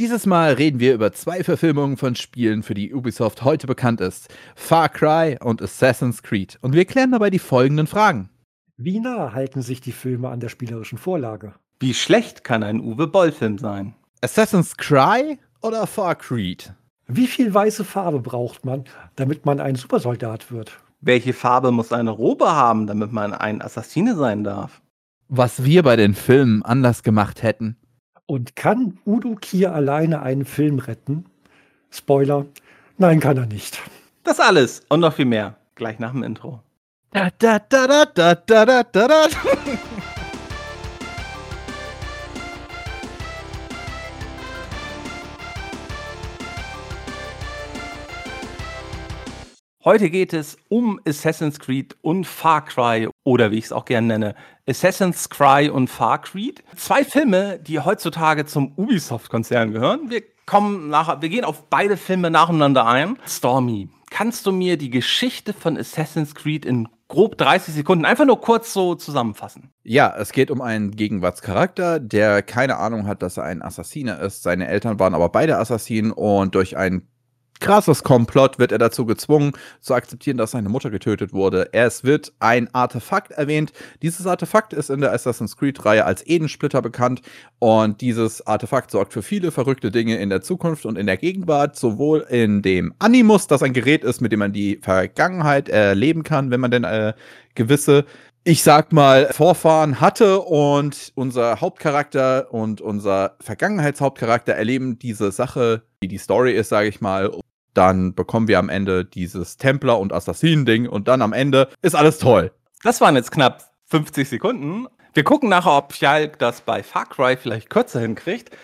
Dieses Mal reden wir über zwei Verfilmungen von Spielen, für die Ubisoft heute bekannt ist: Far Cry und Assassin's Creed. Und wir klären dabei die folgenden Fragen. Wie nah halten sich die Filme an der spielerischen Vorlage? Wie schlecht kann ein Uwe Boll-Film sein? Assassin's Cry oder Far Creed? Wie viel weiße Farbe braucht man, damit man ein Supersoldat wird? Welche Farbe muss eine Robe haben, damit man ein Assassine sein darf? Was wir bei den Filmen anders gemacht hätten. Und kann Udo Kier alleine einen Film retten? Spoiler, nein, kann er nicht. Das alles und noch viel mehr. Gleich nach dem Intro. Da, da, da, da, da, da, da, da, Heute geht es um Assassin's Creed und Far Cry oder wie ich es auch gerne nenne, Assassin's Cry und Far Creed. Zwei Filme, die heutzutage zum Ubisoft-Konzern gehören. Wir kommen nachher, wir gehen auf beide Filme nacheinander ein. Stormy, kannst du mir die Geschichte von Assassin's Creed in grob 30 Sekunden einfach nur kurz so zusammenfassen? Ja, es geht um einen Gegenwartscharakter, der keine Ahnung hat, dass er ein Assassiner ist. Seine Eltern waren aber beide Assassinen und durch einen krasses Komplott wird er dazu gezwungen, zu akzeptieren, dass seine Mutter getötet wurde. Es wird ein Artefakt erwähnt. Dieses Artefakt ist in der Assassin's Creed-Reihe als Edensplitter bekannt und dieses Artefakt sorgt für viele verrückte Dinge in der Zukunft und in der Gegenwart, sowohl in dem Animus, das ein Gerät ist, mit dem man die Vergangenheit erleben kann, wenn man denn äh, gewisse ich sag mal, Vorfahren hatte und unser Hauptcharakter und unser Vergangenheitshauptcharakter erleben diese Sache, die die Story ist, sage ich mal, dann bekommen wir am Ende dieses Templer- und Assassinen-Ding und dann am Ende ist alles toll. Das waren jetzt knapp 50 Sekunden. Wir gucken nachher, ob Fjalk das bei Far Cry vielleicht kürzer hinkriegt.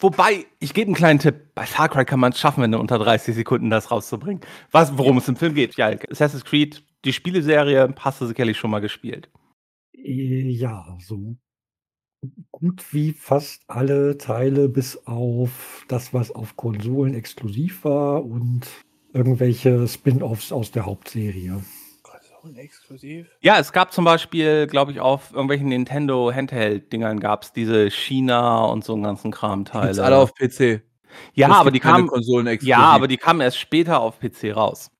Wobei, ich gebe einen kleinen Tipp. Bei Far Cry kann man es schaffen, wenn du unter 30 Sekunden das rauszubringen. Was, worum es im Film geht, Fjalk. Assassin's Creed, die Spieleserie, hast du sicherlich schon mal gespielt. Äh, ja, so gut wie fast alle Teile bis auf das, was auf Konsolen exklusiv war und irgendwelche Spin-offs aus der Hauptserie. Konsolen exklusiv? Ja, es gab zum Beispiel, glaube ich, auf irgendwelchen Nintendo Handheld-Dingern gab es diese China und so einen ganzen Kram-Teile. Gibt's alle auf PC. Ja, aber die kamen, Konsolen exklusiv. ja, aber die kamen erst später auf PC raus.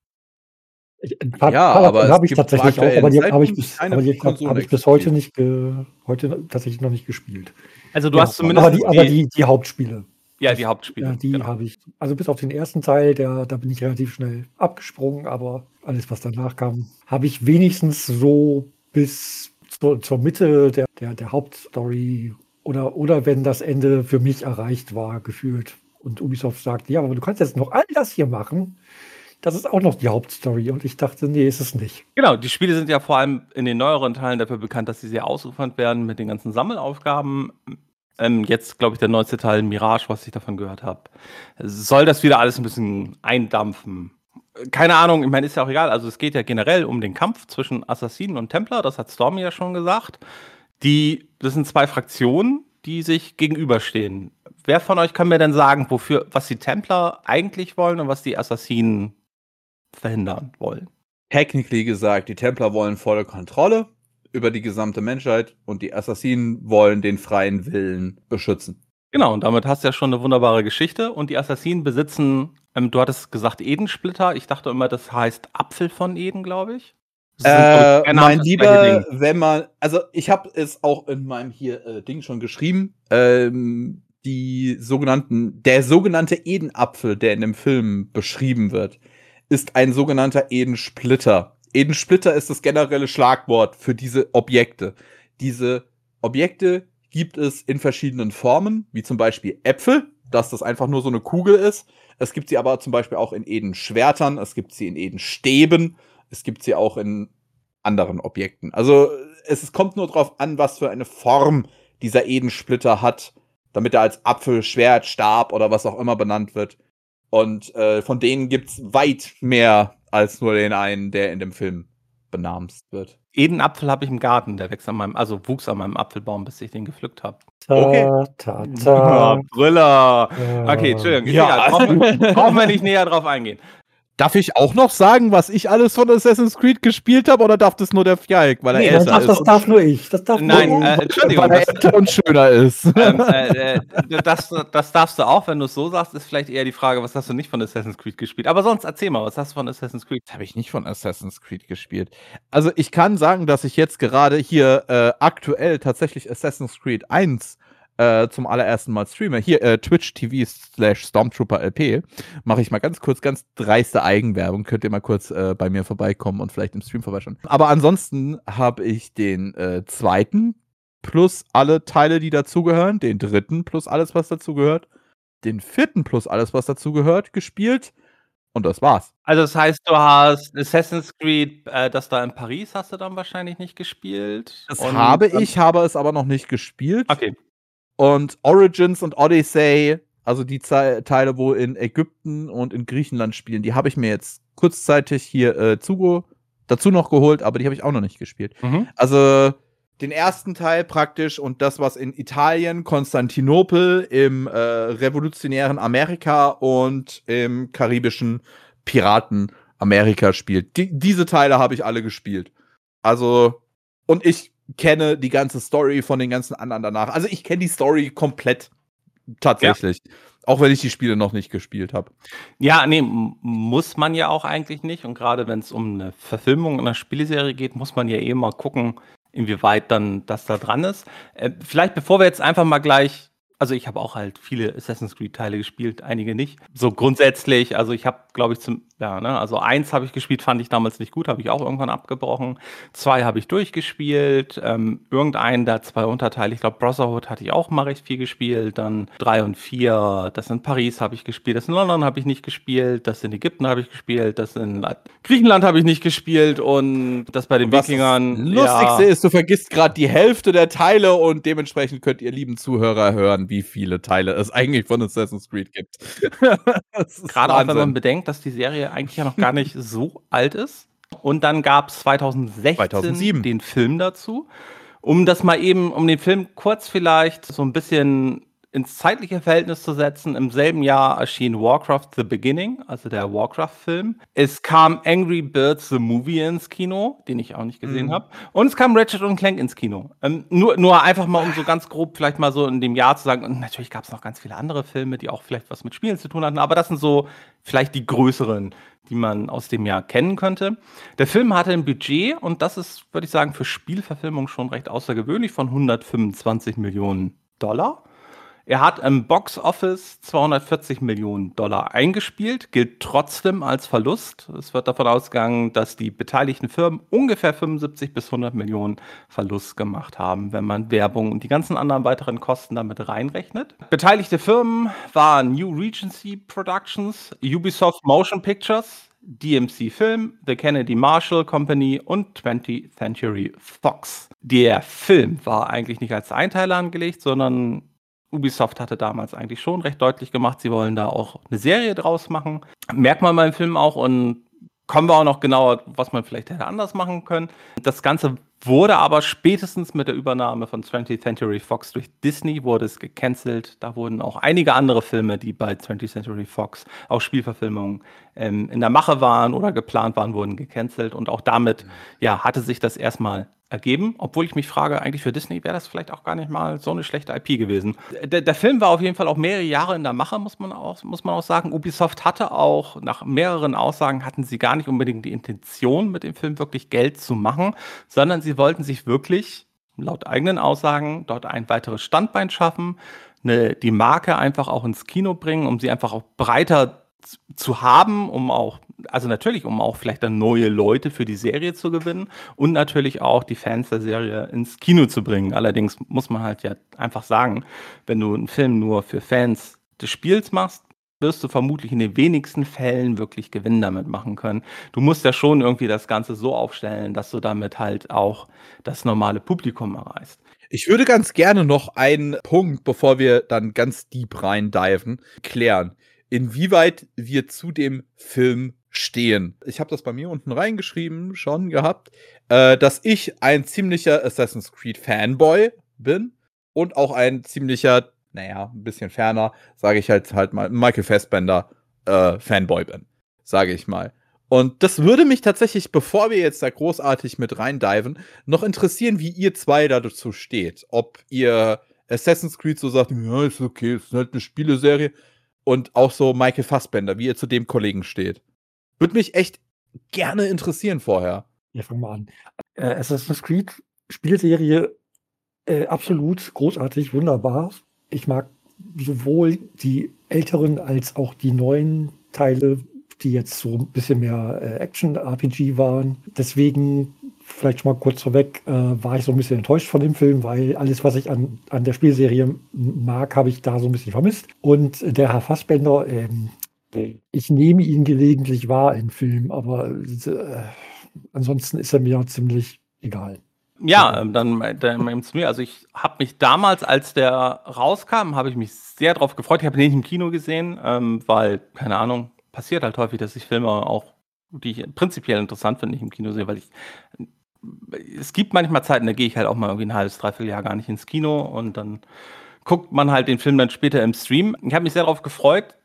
Ein paar, Ja, paar aber habe ich tatsächlich auch, aber die habe ich, bis, aber die Konsolen hab ich bis heute nicht, ge, heute tatsächlich noch nicht gespielt. Also du Ja, hast zumindest aber die, aber die, die Hauptspiele, ja, die Hauptspiele. ja, die genau. habe ich, also bis auf den ersten Teil, der, da bin ich relativ schnell abgesprungen, aber alles, was danach kam, habe ich wenigstens so bis zur, zur Mitte der, der, der Hauptstory oder, oder wenn das Ende für mich erreicht war, gefühlt. Und Ubisoft sagt, ja, aber du kannst jetzt noch all das hier machen. Das ist auch noch die Hauptstory. Und ich dachte, nee, ist es nicht. Genau, die Spiele sind ja vor allem in den neueren Teilen dafür bekannt, dass sie sehr ausufernd werden mit den ganzen Sammelaufgaben. Ähm, jetzt, glaube ich, der neueste Teil Mirage, was ich davon gehört habe. Soll das wieder alles ein bisschen eindampfen? Keine Ahnung, ich meine, ist ja auch egal. Also es geht ja generell um den Kampf zwischen Assassinen und Templer, das hat Stormy ja schon gesagt. Die, das sind zwei Fraktionen, die sich gegenüberstehen. Wer von euch kann mir denn sagen, wofür, was die Templer eigentlich wollen und was die Assassinen verhindern wollen? Technically gesagt, die Templer wollen volle Kontrolle über die gesamte Menschheit und die Assassinen wollen den freien Willen beschützen. Genau, und damit hast du ja schon eine wunderbare Geschichte. Und die Assassinen besitzen, ähm, du hattest gesagt Edensplitter. Ich dachte immer, das heißt Apfel von Eden, glaube ich. Äh, keine mein Lieber, wenn man, also ich habe es auch in meinem hier äh, Ding schon geschrieben, ähm, die sogenannten, der sogenannte Edenapfel, der in dem Film beschrieben wird, ist ein sogenannter Edensplitter. Edensplitter ist das generelle Schlagwort für diese Objekte. Diese Objekte gibt es in verschiedenen Formen, wie zum Beispiel Äpfel, dass das einfach nur so eine Kugel ist. Es gibt sie aber zum Beispiel auch in Edenschwertern, es gibt sie in Edenstäben, es gibt sie auch in anderen Objekten. Also es, kommt nur darauf an, was für eine Form dieser Edensplitter hat, damit er als Apfel, Schwert, Stab oder was auch immer benannt wird. Und äh, von denen gibt's weit mehr als nur den einen, der in dem Film benamst wird. Edenapfel habe ich im Garten, der wächst an meinem, also wuchs an meinem Apfelbaum, bis ich den gepflückt habe. Ta, Okay. ta, ta. Brüller. Äh, Okay, Entschuldigung. Ja. Ja. Brauchen, wir- brauchen wir nicht näher drauf eingehen. Darf ich auch noch sagen, was ich alles von Assassin's Creed gespielt habe, oder darf das nur der Fjalk, weil er Nee, älter das, darf, ist? das darf nur ich. Das darf Nein, nur äh, Entschuldigung, weil er das, älter und schöner ist. ähm, äh, äh, das, das darfst du auch, wenn du es so sagst, ist vielleicht eher die Frage, was hast du nicht von Assassin's Creed gespielt? Aber sonst erzähl mal, was hast du von Assassin's Creed? habe ich nicht von Assassin's Creed gespielt. Also ich kann sagen, dass ich jetzt gerade hier äh, aktuell tatsächlich Assassin's Creed 1 äh, zum allerersten Mal streame. Hier äh, Twitch TV slash Stormtrooper LP. Mache ich mal ganz kurz, ganz dreiste Eigenwerbung. Könnt ihr mal kurz äh, bei mir vorbeikommen und vielleicht im Stream vorbeischauen. Aber ansonsten habe ich den äh, zweiten plus alle Teile, die dazugehören, den dritten plus alles, was dazugehört, den vierten plus alles, was dazugehört, gespielt. Und das war's. Also das heißt, du hast Assassin's Creed, äh, das da in Paris hast du dann wahrscheinlich nicht gespielt. Das habe ich, habe es aber noch nicht gespielt. Okay. Und Origins und Odyssey, also die Ze Teile, wo in Ägypten und in Griechenland spielen, die habe ich mir jetzt kurzzeitig hier äh, zuge dazu noch geholt, aber die habe ich auch noch nicht gespielt. Mhm. Also den ersten Teil praktisch und das, was in Italien, Konstantinopel, im äh, revolutionären Amerika und im karibischen Piraten Amerika spielt. Die, diese Teile habe ich alle gespielt. Also, und ich kenne die ganze Story von den ganzen anderen danach. Also ich kenne die Story komplett tatsächlich. Auch wenn ich die Spiele noch nicht gespielt habe. Ja, nee, muss man ja auch eigentlich nicht. Und gerade wenn es um eine Verfilmung einer Spieleserie geht, muss man ja eh mal gucken, inwieweit dann das da dran ist. Äh, vielleicht bevor wir jetzt einfach mal gleich, also ich habe auch halt viele Assassin's Creed Teile gespielt, einige nicht. So grundsätzlich, also ich habe, glaube ich, zum, ja, ne, also eins habe ich gespielt, fand ich damals nicht gut, habe ich auch irgendwann abgebrochen. Zwei habe ich durchgespielt, ähm, irgendeinen der zwei Unterteile, ich glaube Brotherhood hatte ich auch mal recht viel gespielt, dann drei und vier, das in Paris habe ich gespielt, das in London habe ich nicht gespielt, das in Ägypten habe ich gespielt, das in Griechenland habe ich nicht gespielt und das bei den Was Wikingern. das Lustigste ist, du vergisst gerade die Hälfte der Teile und dementsprechend könnt ihr lieben Zuhörer hören, wie viele Teile es eigentlich von Assassin's Creed gibt. Gerade auch wenn man bedenkt, dass die Serie eigentlich ja noch gar nicht so alt ist. Und dann gab es 2016 2007. den Film dazu. Um das mal eben, um den Film kurz vielleicht so ein bisschen ins zeitliche Verhältnis zu setzen, im selben Jahr erschien Warcraft The Beginning, also der Warcraft-Film. Es kam Angry Birds The Movie ins Kino, den ich auch nicht gesehen Mhm. habe. Und es kam Ratchet und Clank ins Kino. Ähm, nur, nur einfach mal, um so ganz grob vielleicht mal so in dem Jahr zu sagen, und natürlich gab es noch ganz viele andere Filme, die auch vielleicht was mit Spielen zu tun hatten, aber das sind so vielleicht die größeren, die man aus dem Jahr kennen könnte. Der Film hatte ein Budget, und das ist, würde ich sagen, für Spielverfilmung schon recht außergewöhnlich, von 125 Millionen Dollar. Er hat im Box Office 240 Millionen Dollar eingespielt, gilt trotzdem als Verlust. Es wird davon ausgegangen, dass die beteiligten Firmen ungefähr 75 bis 100 Millionen Verlust gemacht haben, wenn man Werbung und die ganzen anderen weiteren Kosten damit reinrechnet. Beteiligte Firmen waren New Regency Productions, Ubisoft Motion Pictures, DMC Film, The Kennedy Marshall Company und 20th Century Fox. Der Film war eigentlich nicht als Einteiler angelegt, sondern Ubisoft hatte damals eigentlich schon recht deutlich gemacht, sie wollen da auch eine Serie draus machen. Merkt man beim Film auch und kommen wir auch noch genauer, was man vielleicht hätte anders machen können. Das Ganze wurde aber spätestens mit der Übernahme von 20th Century Fox durch Disney wurde es gecancelt. Da wurden auch einige andere Filme, die bei 20th Century Fox auch Spielverfilmungen ähm, in der Mache waren oder geplant waren, wurden gecancelt. Und auch damit ja, hatte sich das erstmal ergeben, obwohl ich mich frage, eigentlich für Disney wäre das vielleicht auch gar nicht mal so eine schlechte IP gewesen. Der, der Film war auf jeden Fall auch mehrere Jahre in der Mache, muss man auch, muss man auch sagen. Ubisoft hatte auch, nach mehreren Aussagen, hatten sie gar nicht unbedingt die Intention, mit dem Film wirklich Geld zu machen, sondern sie wollten sich wirklich, laut eigenen Aussagen, dort ein weiteres Standbein schaffen, eine, die Marke einfach auch ins Kino bringen, um sie einfach auch breiter z- zu haben, um auch, also natürlich, um auch vielleicht dann neue Leute für die Serie zu gewinnen und natürlich auch die Fans der Serie ins Kino zu bringen. Allerdings muss man halt ja einfach sagen, wenn du einen Film nur für Fans des Spiels machst, wirst du vermutlich in den wenigsten Fällen wirklich Gewinn damit machen können. Du musst ja schon irgendwie das Ganze so aufstellen, dass du damit halt auch das normale Publikum erreichst. Ich würde ganz gerne noch einen Punkt, bevor wir dann ganz deep rein diven, klären. Inwieweit wir zu dem Film stehen. Ich habe das bei mir unten reingeschrieben, schon gehabt, äh, dass ich ein ziemlicher Assassin's Creed Fanboy bin und auch ein ziemlicher, naja, ein bisschen ferner, sage ich halt halt mal, Michael Fassbender äh, Fanboy bin. sage ich mal. Und das würde mich tatsächlich, bevor wir jetzt da großartig mit reindiven, noch interessieren, wie ihr zwei dazu steht. Ob ihr Assassin's Creed so sagt, ja, ist okay, ist halt eine Spieleserie. Und auch so Michael Fassbender, wie ihr zu dem Kollegen steht. Würde mich echt gerne interessieren vorher. Ja, fang mal an. Äh, Assassin's Creed Spielserie äh, absolut großartig, wunderbar. Ich mag sowohl die älteren als auch die neuen Teile, die jetzt so ein bisschen mehr äh, Action-RPG waren. Deswegen, vielleicht schon mal kurz vorweg, äh, war ich so ein bisschen enttäuscht von dem Film, weil alles, was ich an, an der Spielserie mag, habe ich da so ein bisschen vermisst. Und der Herr Fassbender, ähm, ich nehme ihn gelegentlich wahr in Filmen, aber äh, ansonsten ist er mir ziemlich egal. Ja, ähm, dann, dann zu mir. Also ich habe mich damals, als der rauskam, habe ich mich sehr darauf gefreut. Ich habe ihn nicht im Kino gesehen, ähm, weil, keine Ahnung, passiert halt häufig, dass ich Filme auch, die ich prinzipiell interessant finde, nicht im Kino sehe, weil ich es gibt manchmal Zeiten, da gehe ich halt auch mal irgendwie ein halbes, dreiviertel Jahr gar nicht ins Kino und dann guckt man halt den Film dann später im Stream. Ich habe mich sehr darauf gefreut,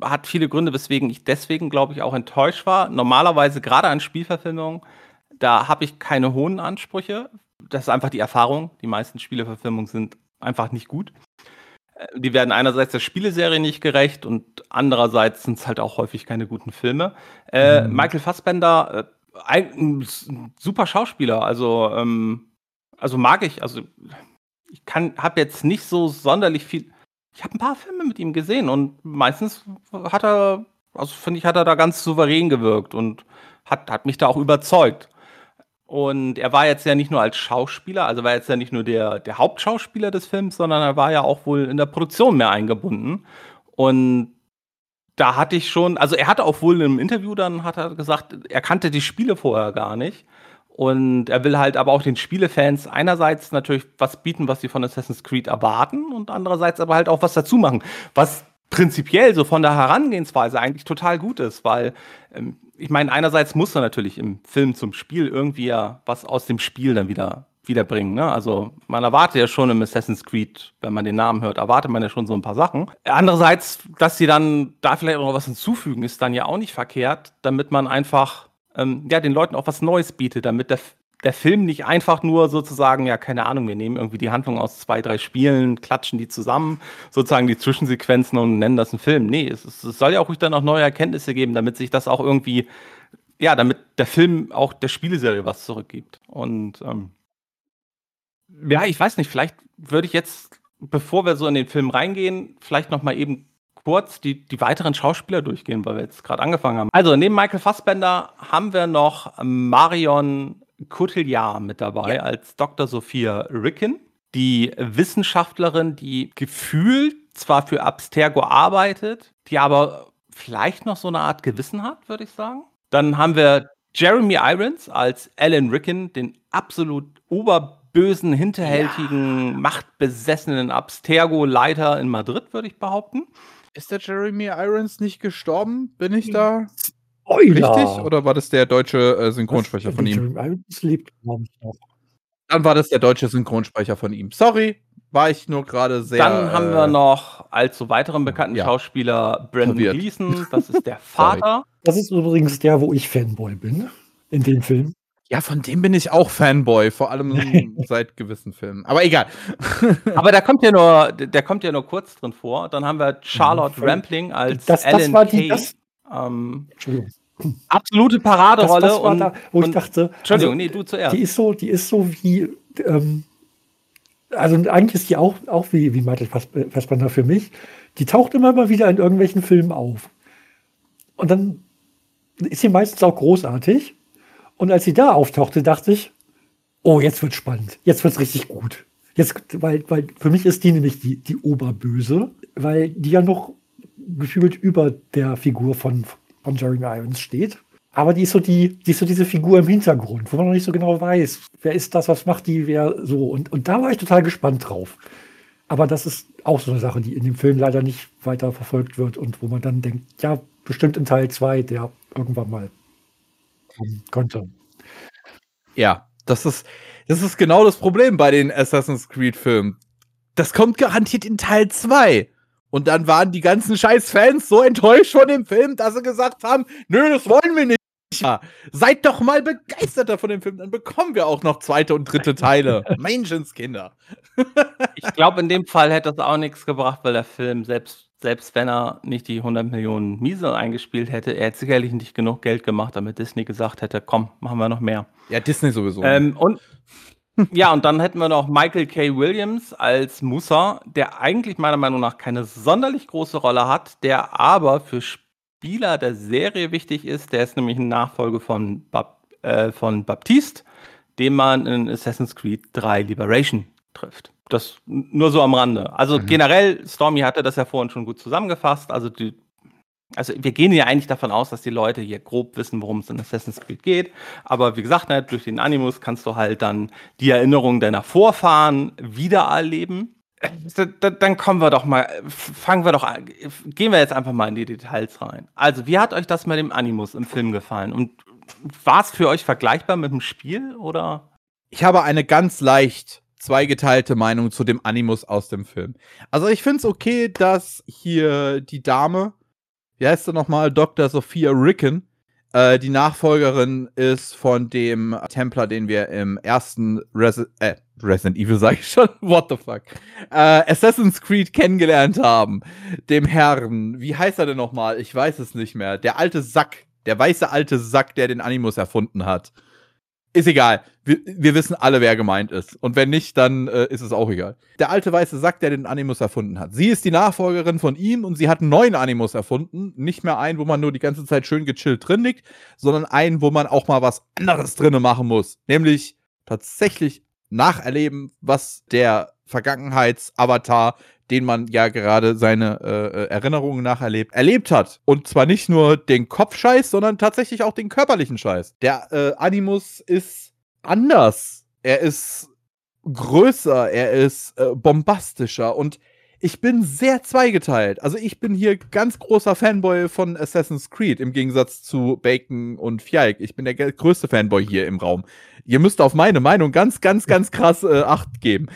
hat viele Gründe, weswegen ich deswegen, glaube ich, auch enttäuscht war. Normalerweise, gerade an Spielverfilmungen, da habe ich keine hohen Ansprüche. Das ist einfach die Erfahrung. Die meisten Spieleverfilmungen sind einfach nicht gut. Äh, die werden einerseits der Spieleserie nicht gerecht und andererseits sind es halt auch häufig keine guten Filme. Äh, mhm. Michael Fassbender, äh, ein, ein, super Schauspieler, also, ähm, also mag ich. Also ich habe jetzt nicht so sonderlich viel ich habe ein paar Filme mit ihm gesehen und meistens hat er, also finde ich, hat er da ganz souverän gewirkt und hat, hat mich da auch überzeugt. Und er war jetzt ja nicht nur als Schauspieler, also war jetzt ja nicht nur der, der Hauptschauspieler des Films, sondern er war ja auch wohl in der Produktion mehr eingebunden. Und da hatte ich schon, also er hatte auch wohl im Interview dann hat er gesagt, er kannte die Spiele vorher gar nicht. Und er will halt aber auch den Spielefans einerseits natürlich was bieten, was sie von Assassin's Creed erwarten und andererseits aber halt auch was dazu machen, was prinzipiell so von der Herangehensweise eigentlich total gut ist, weil ähm, ich meine, einerseits muss er natürlich im Film zum Spiel irgendwie ja was aus dem Spiel dann wieder wiederbringen. Ne? Also man erwartet ja schon im Assassin's Creed, wenn man den Namen hört, erwartet man ja schon so ein paar Sachen. Andererseits, dass sie dann da vielleicht auch noch was hinzufügen, ist dann ja auch nicht verkehrt, damit man einfach ähm, ja, den Leuten auch was Neues bietet, damit der, der Film nicht einfach nur sozusagen, ja, keine Ahnung, wir nehmen irgendwie die Handlung aus zwei, drei Spielen, klatschen die zusammen, sozusagen die Zwischensequenzen und nennen das einen Film. Nee, es, es soll ja auch ruhig dann auch neue Erkenntnisse geben, damit sich das auch irgendwie, ja, damit der Film auch der Spieleserie was zurückgibt. Und ähm, ja, ich weiß nicht, vielleicht würde ich jetzt, bevor wir so in den Film reingehen, vielleicht noch mal eben kurz die, die weiteren Schauspieler durchgehen, weil wir jetzt gerade angefangen haben. Also neben Michael Fassbender haben wir noch Marion Cotillard mit dabei ja. als Dr. Sophia Ricken, die Wissenschaftlerin, die gefühlt zwar für Abstergo arbeitet, die aber vielleicht noch so eine Art Gewissen hat, würde ich sagen. Dann haben wir Jeremy Irons als Alan Ricken, den absolut oberbösen, hinterhältigen, ja. machtbesessenen Abstergo-Leiter in Madrid, würde ich behaupten. Ist der Jeremy Irons nicht gestorben? Bin ich da Spoiler. richtig? Oder war das der deutsche äh, Synchronsprecher Was, von ihm? Irons lebt, glaube ich, noch. Dann war das der deutsche Synchronsprecher von ihm. Sorry, war ich nur gerade sehr. Dann haben wir äh, noch als so weiteren bekannten ja. Schauspieler Brandon Verwirrt. Gleason, das ist der Vater. das ist übrigens der, wo ich Fanboy bin in dem Film. Ja, von dem bin ich auch Fanboy, vor allem seit gewissen Filmen. Aber egal. Aber der kommt ja nur, der kommt ja nur kurz drin vor. Dann haben wir Charlotte mhm. Rampling als das, das Ellen war die, das, ähm, absolute Paraderolle. Das, das war und, da, wo und, ich dachte, Entschuldigung, also, nee, du zuerst. Die ist so, die ist so wie, ähm, also eigentlich ist die auch, auch wie, wie Michael Fassbender für mich. Die taucht immer mal wieder in irgendwelchen Filmen auf. Und dann ist sie meistens auch großartig. Und als sie da auftauchte, dachte ich, oh, jetzt wird spannend. Jetzt wird es richtig gut. Jetzt, weil, weil für mich ist die nämlich die, die Oberböse, weil die ja noch gefühlt über der Figur von, von Jeremy Irons steht. Aber die ist so die, die ist so diese Figur im Hintergrund, wo man noch nicht so genau weiß, wer ist das, was macht die, wer so. Und, und da war ich total gespannt drauf. Aber das ist auch so eine Sache, die in dem Film leider nicht weiter verfolgt wird und wo man dann denkt, ja, bestimmt in Teil 2, der irgendwann mal kommen könnte. Ja, das ist, das ist genau das Problem bei den Assassin's Creed-Filmen. Das kommt garantiert in Teil 2. Und dann waren die ganzen scheiß Fans so enttäuscht von dem Film, dass sie gesagt haben, nö, das wollen wir nicht. Seid doch mal begeisterter von dem Film, dann bekommen wir auch noch zweite und dritte Teile. Menschenskinder. ich glaube, in dem Fall hätte das auch nichts gebracht, weil der Film, selbst, selbst wenn er nicht die 100 Millionen Miese eingespielt hätte, er hätte sicherlich nicht genug Geld gemacht, damit Disney gesagt hätte, komm, machen wir noch mehr. Ja, Disney sowieso. Ähm, und ja, und dann hätten wir noch Michael K. Williams als Musa, der eigentlich meiner Meinung nach keine sonderlich große Rolle hat, der aber für Spieler der Serie wichtig ist. Der ist nämlich ein Nachfolger von, Bap äh, von Baptiste, den man in Assassin's Creed 3 Liberation trifft. Das nur so am Rande. Also mhm. generell, Stormy hatte das ja vorhin schon gut zusammengefasst. Also die also wir gehen ja eigentlich davon aus, dass die Leute hier grob wissen, worum es in Assassin's Creed geht. Aber wie gesagt, ne, durch den Animus kannst du halt dann die Erinnerungen deiner Vorfahren wiedererleben. Dann kommen wir doch mal, fangen wir doch an, gehen wir jetzt einfach mal in die Details rein. Also, wie hat euch das mit dem Animus im Film gefallen? Und war es für euch vergleichbar mit dem Spiel oder? Ich habe eine ganz leicht zweigeteilte Meinung zu dem Animus aus dem Film. Also, ich finde es okay, dass hier die Dame wie heißt sie nochmal? Dr. Sophia Ricken. Äh, die Nachfolgerin ist von dem Templer, den wir im ersten Resi äh, Resident Evil, sag ich schon. What the fuck? Äh, Assassin's Creed kennengelernt haben. Dem Herrn. Wie heißt er denn nochmal? Ich weiß es nicht mehr. Der alte Sack. Der weiße alte Sack, der den Animus erfunden hat. Ist egal. Wir, wir, wissen alle, wer gemeint ist. Und wenn nicht, dann äh, ist es auch egal. Der alte weiße Sack, der den Animus erfunden hat. Sie ist die Nachfolgerin von ihm und sie hat einen neuen Animus erfunden. Nicht mehr einen, wo man nur die ganze Zeit schön gechillt drin liegt, sondern einen, wo man auch mal was anderes drinne machen muss. Nämlich tatsächlich nacherleben, was der Vergangenheitsavatar den man ja gerade seine äh, äh, Erinnerungen nacherlebt, erlebt hat. Und zwar nicht nur den Kopfscheiß, sondern tatsächlich auch den körperlichen Scheiß. Der äh, Animus ist anders. Er ist größer, er ist äh, bombastischer und ich bin sehr zweigeteilt. Also ich bin hier ganz großer Fanboy von Assassin's Creed im Gegensatz zu Bacon und Fjijk. Ich bin der größte Fanboy hier im Raum. Ihr müsst auf meine Meinung ganz, ganz, ganz krass äh, Acht geben.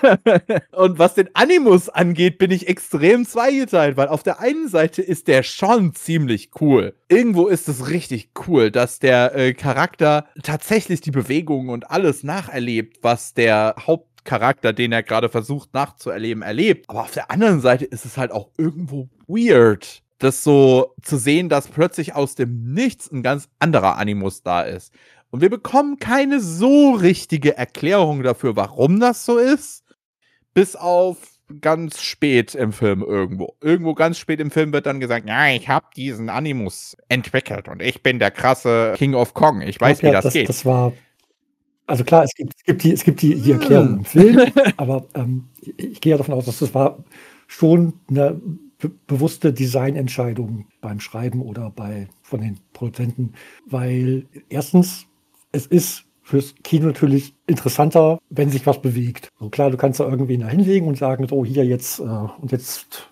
und was den Animus angeht, bin ich extrem zweigeteilt, weil auf der einen Seite ist der schon ziemlich cool. Irgendwo ist es richtig cool, dass der äh, Charakter tatsächlich die Bewegungen und alles nacherlebt, was der Haupt Charakter, den er gerade versucht nachzuerleben, erlebt. Aber auf der anderen Seite ist es halt auch irgendwo weird, das so zu sehen, dass plötzlich aus dem Nichts ein ganz anderer Animus da ist. Und wir bekommen keine so richtige Erklärung dafür, warum das so ist, bis auf ganz spät im Film irgendwo. Irgendwo ganz spät im Film wird dann gesagt, ja, ich habe diesen Animus entwickelt und ich bin der krasse King of Kong. Ich weiß, ja, wie das, das, geht. Das war also klar, es gibt, es gibt, die, es gibt die, die Erklärung im Film, aber ähm, ich gehe ja davon aus, dass das war schon eine be bewusste Designentscheidung beim Schreiben oder bei von den Produzenten, weil erstens es ist fürs Kino natürlich interessanter, wenn sich was bewegt. So klar, du kannst da irgendwie da hinlegen und sagen, so hier jetzt äh, und jetzt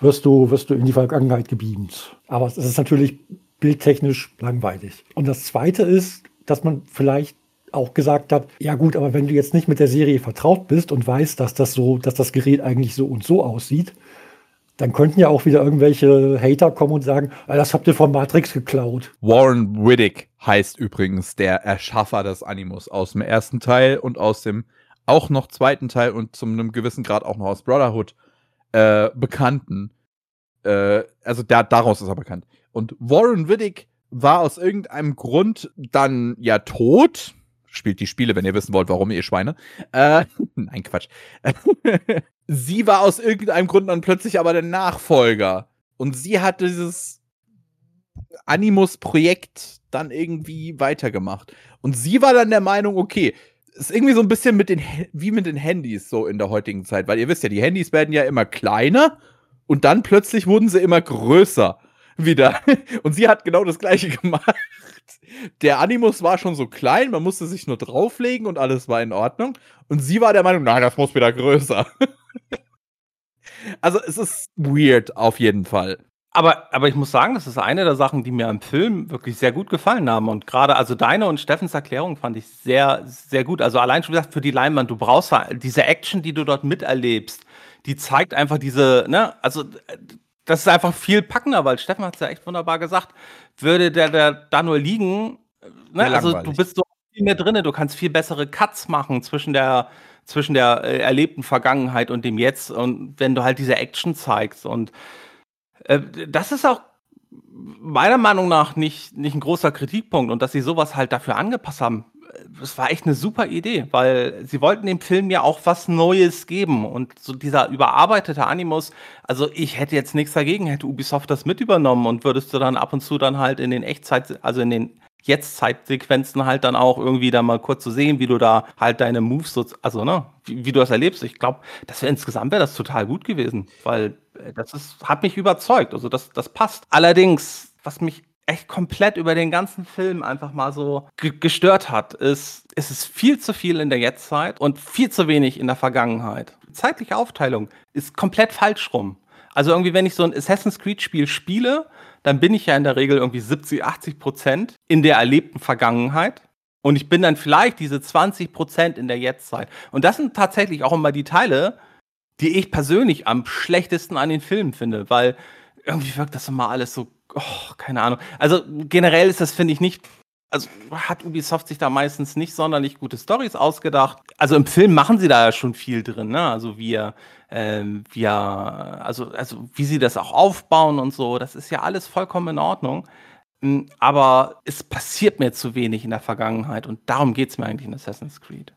wirst du wirst du in die Vergangenheit gebeamt. Aber es ist natürlich bildtechnisch langweilig. Und das Zweite ist, dass man vielleicht auch gesagt hat, ja gut, aber wenn du jetzt nicht mit der Serie vertraut bist und weißt, dass das so, dass das Gerät eigentlich so und so aussieht, dann könnten ja auch wieder irgendwelche Hater kommen und sagen, ah, das habt ihr von Matrix geklaut. Warren Widdick heißt übrigens der Erschaffer des Animus aus dem ersten Teil und aus dem auch noch zweiten Teil und zu einem gewissen Grad auch noch aus Brotherhood äh, bekannten. Äh, also da, daraus ist er bekannt. Und Warren Widdick war aus irgendeinem Grund dann ja tot spielt die Spiele, wenn ihr wissen wollt, warum ihr Schweine. Äh, nein, Quatsch. sie war aus irgendeinem Grund dann plötzlich aber der Nachfolger. Und sie hat dieses Animus-Projekt dann irgendwie weitergemacht. Und sie war dann der Meinung, okay, ist irgendwie so ein bisschen mit den, wie mit den Handys so in der heutigen Zeit, weil ihr wisst ja, die Handys werden ja immer kleiner und dann plötzlich wurden sie immer größer wieder. Und sie hat genau das gleiche gemacht der Animus war schon so klein, man musste sich nur drauflegen und alles war in Ordnung. Und sie war der Meinung, nein, das muss wieder größer. also es ist weird auf jeden Fall. Aber, aber ich muss sagen, das ist eine der Sachen, die mir am Film wirklich sehr gut gefallen haben. Und gerade, also deine und Steffens Erklärung fand ich sehr, sehr gut. Also allein schon gesagt, für die Leinwand, du brauchst diese Action, die du dort miterlebst, die zeigt einfach diese, ne, also das ist einfach viel packender, weil Steffen hat es ja echt wunderbar gesagt. Würde der, der da nur liegen, ne, also du bist so viel mehr drin, du kannst viel bessere Cuts machen zwischen der, zwischen der äh, erlebten Vergangenheit und dem Jetzt und wenn du halt diese Action zeigst und äh, das ist auch meiner Meinung nach nicht, nicht ein großer Kritikpunkt und dass sie sowas halt dafür angepasst haben. Das war echt eine super Idee, weil sie wollten dem Film ja auch was Neues geben und so dieser überarbeitete Animus, also ich hätte jetzt nichts dagegen, hätte Ubisoft das mit übernommen und würdest du dann ab und zu dann halt in den Echtzeit, also in den Jetzt-Zeitsequenzen halt dann auch irgendwie da mal kurz zu sehen, wie du da halt deine Moves, so, also ne, wie, wie du das erlebst. Ich glaube, das wäre insgesamt wäre das total gut gewesen, weil äh, das ist, hat mich überzeugt. Also das, das passt. Allerdings, was mich echt komplett über den ganzen Film einfach mal so gestört hat, ist, ist es viel zu viel in der Jetztzeit und viel zu wenig in der Vergangenheit. Zeitliche Aufteilung ist komplett falsch rum. Also irgendwie, wenn ich so ein Assassin's Creed-Spiel spiele, dann bin ich ja in der Regel irgendwie 70, 80 Prozent in der erlebten Vergangenheit. Und ich bin dann vielleicht diese 20 Prozent in der Jetztzeit. Und das sind tatsächlich auch immer die Teile, die ich persönlich am schlechtesten an den Filmen finde, weil irgendwie wirkt das immer alles so, oh, keine Ahnung. Also generell ist das, finde ich, nicht also hat Ubisoft sich da meistens nicht sonderlich gute Stories ausgedacht. Also im Film machen sie da ja schon viel drin, ne? Also wir, ähm, wir, also, also wie sie das auch aufbauen und so, das ist ja alles vollkommen in Ordnung. Hm, aber es passiert mir zu wenig in der Vergangenheit und darum geht es mir eigentlich in Assassin's Creed.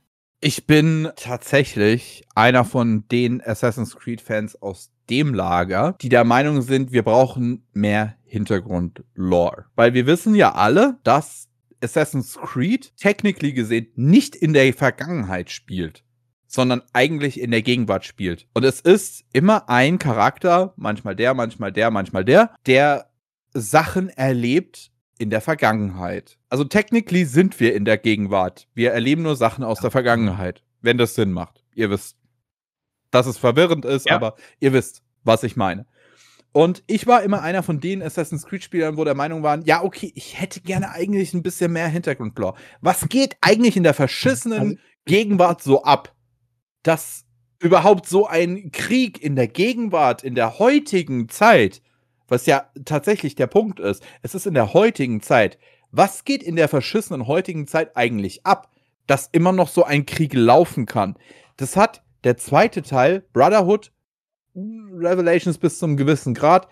Ich bin tatsächlich einer von den Assassin's Creed-Fans aus dem Lager, die der Meinung sind, wir brauchen mehr Hintergrund-Lore. Weil wir wissen ja alle, dass Assassin's Creed technically gesehen nicht in der Vergangenheit spielt, sondern eigentlich in der Gegenwart spielt. Und es ist immer ein Charakter, manchmal der, manchmal der, manchmal der, der Sachen erlebt in der Vergangenheit. Also technically sind wir in der Gegenwart. Wir erleben nur Sachen aus der Vergangenheit, wenn das Sinn macht. Ihr wisst, dass es verwirrend ist, ja. aber ihr wisst, was ich meine. Und ich war immer einer von den Assassin's Creed-Spielern, wo der Meinung waren, ja, okay, ich hätte gerne eigentlich ein bisschen mehr Hintergrundlore. Was geht eigentlich in der verschissenen also Gegenwart so ab? Dass überhaupt so ein Krieg in der Gegenwart, in der heutigen Zeit, was ja tatsächlich der Punkt ist, es ist in der heutigen Zeit. Was geht in der verschissenen heutigen Zeit eigentlich ab, dass immer noch so ein Krieg laufen kann? Das hat der zweite Teil, Brotherhood, Revelations bis zum gewissen Grad,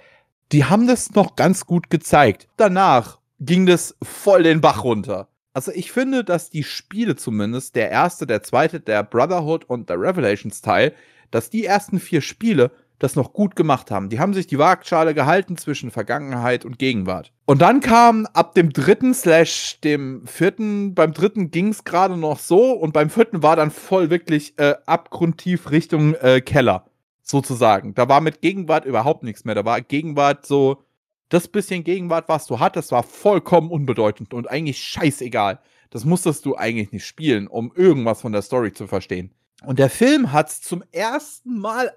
die haben das noch ganz gut gezeigt. Danach ging das voll den Bach runter. Also ich finde, dass die Spiele zumindest, der erste, der zweite, der Brotherhood und der Revelations Teil, dass die ersten vier Spiele das noch gut gemacht haben. Die haben sich die Waagschale gehalten zwischen Vergangenheit und Gegenwart. Und dann kam ab dem dritten slash dem vierten, beim dritten ging es gerade noch so und beim vierten war dann voll wirklich äh, abgrundtief Richtung äh, Keller sozusagen. Da war mit Gegenwart überhaupt nichts mehr. Da war Gegenwart so, das bisschen Gegenwart, was du hattest, war vollkommen unbedeutend und eigentlich scheißegal. Das musstest du eigentlich nicht spielen, um irgendwas von der Story zu verstehen. Und der Film hat es zum ersten Mal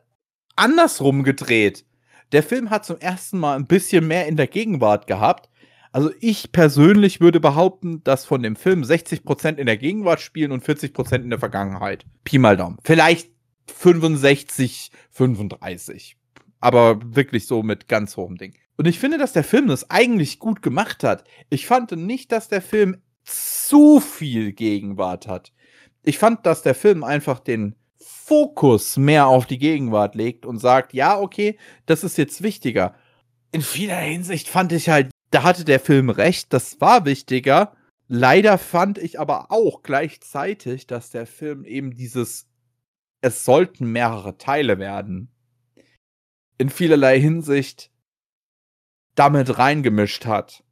andersrum gedreht. Der Film hat zum ersten Mal ein bisschen mehr in der Gegenwart gehabt. Also ich persönlich würde behaupten, dass von dem Film 60% in der Gegenwart spielen und 40% in der Vergangenheit. Pi mal Daumen. Vielleicht 65, 35. Aber wirklich so mit ganz hohem Ding. Und ich finde, dass der Film das eigentlich gut gemacht hat. Ich fand nicht, dass der Film zu viel Gegenwart hat. Ich fand, dass der Film einfach den Fokus mehr auf die Gegenwart legt und sagt, ja, okay, das ist jetzt wichtiger. In vieler Hinsicht fand ich halt, da hatte der Film recht, das war wichtiger. Leider fand ich aber auch gleichzeitig, dass der Film eben dieses es sollten mehrere Teile werden, in vielerlei Hinsicht damit reingemischt hat.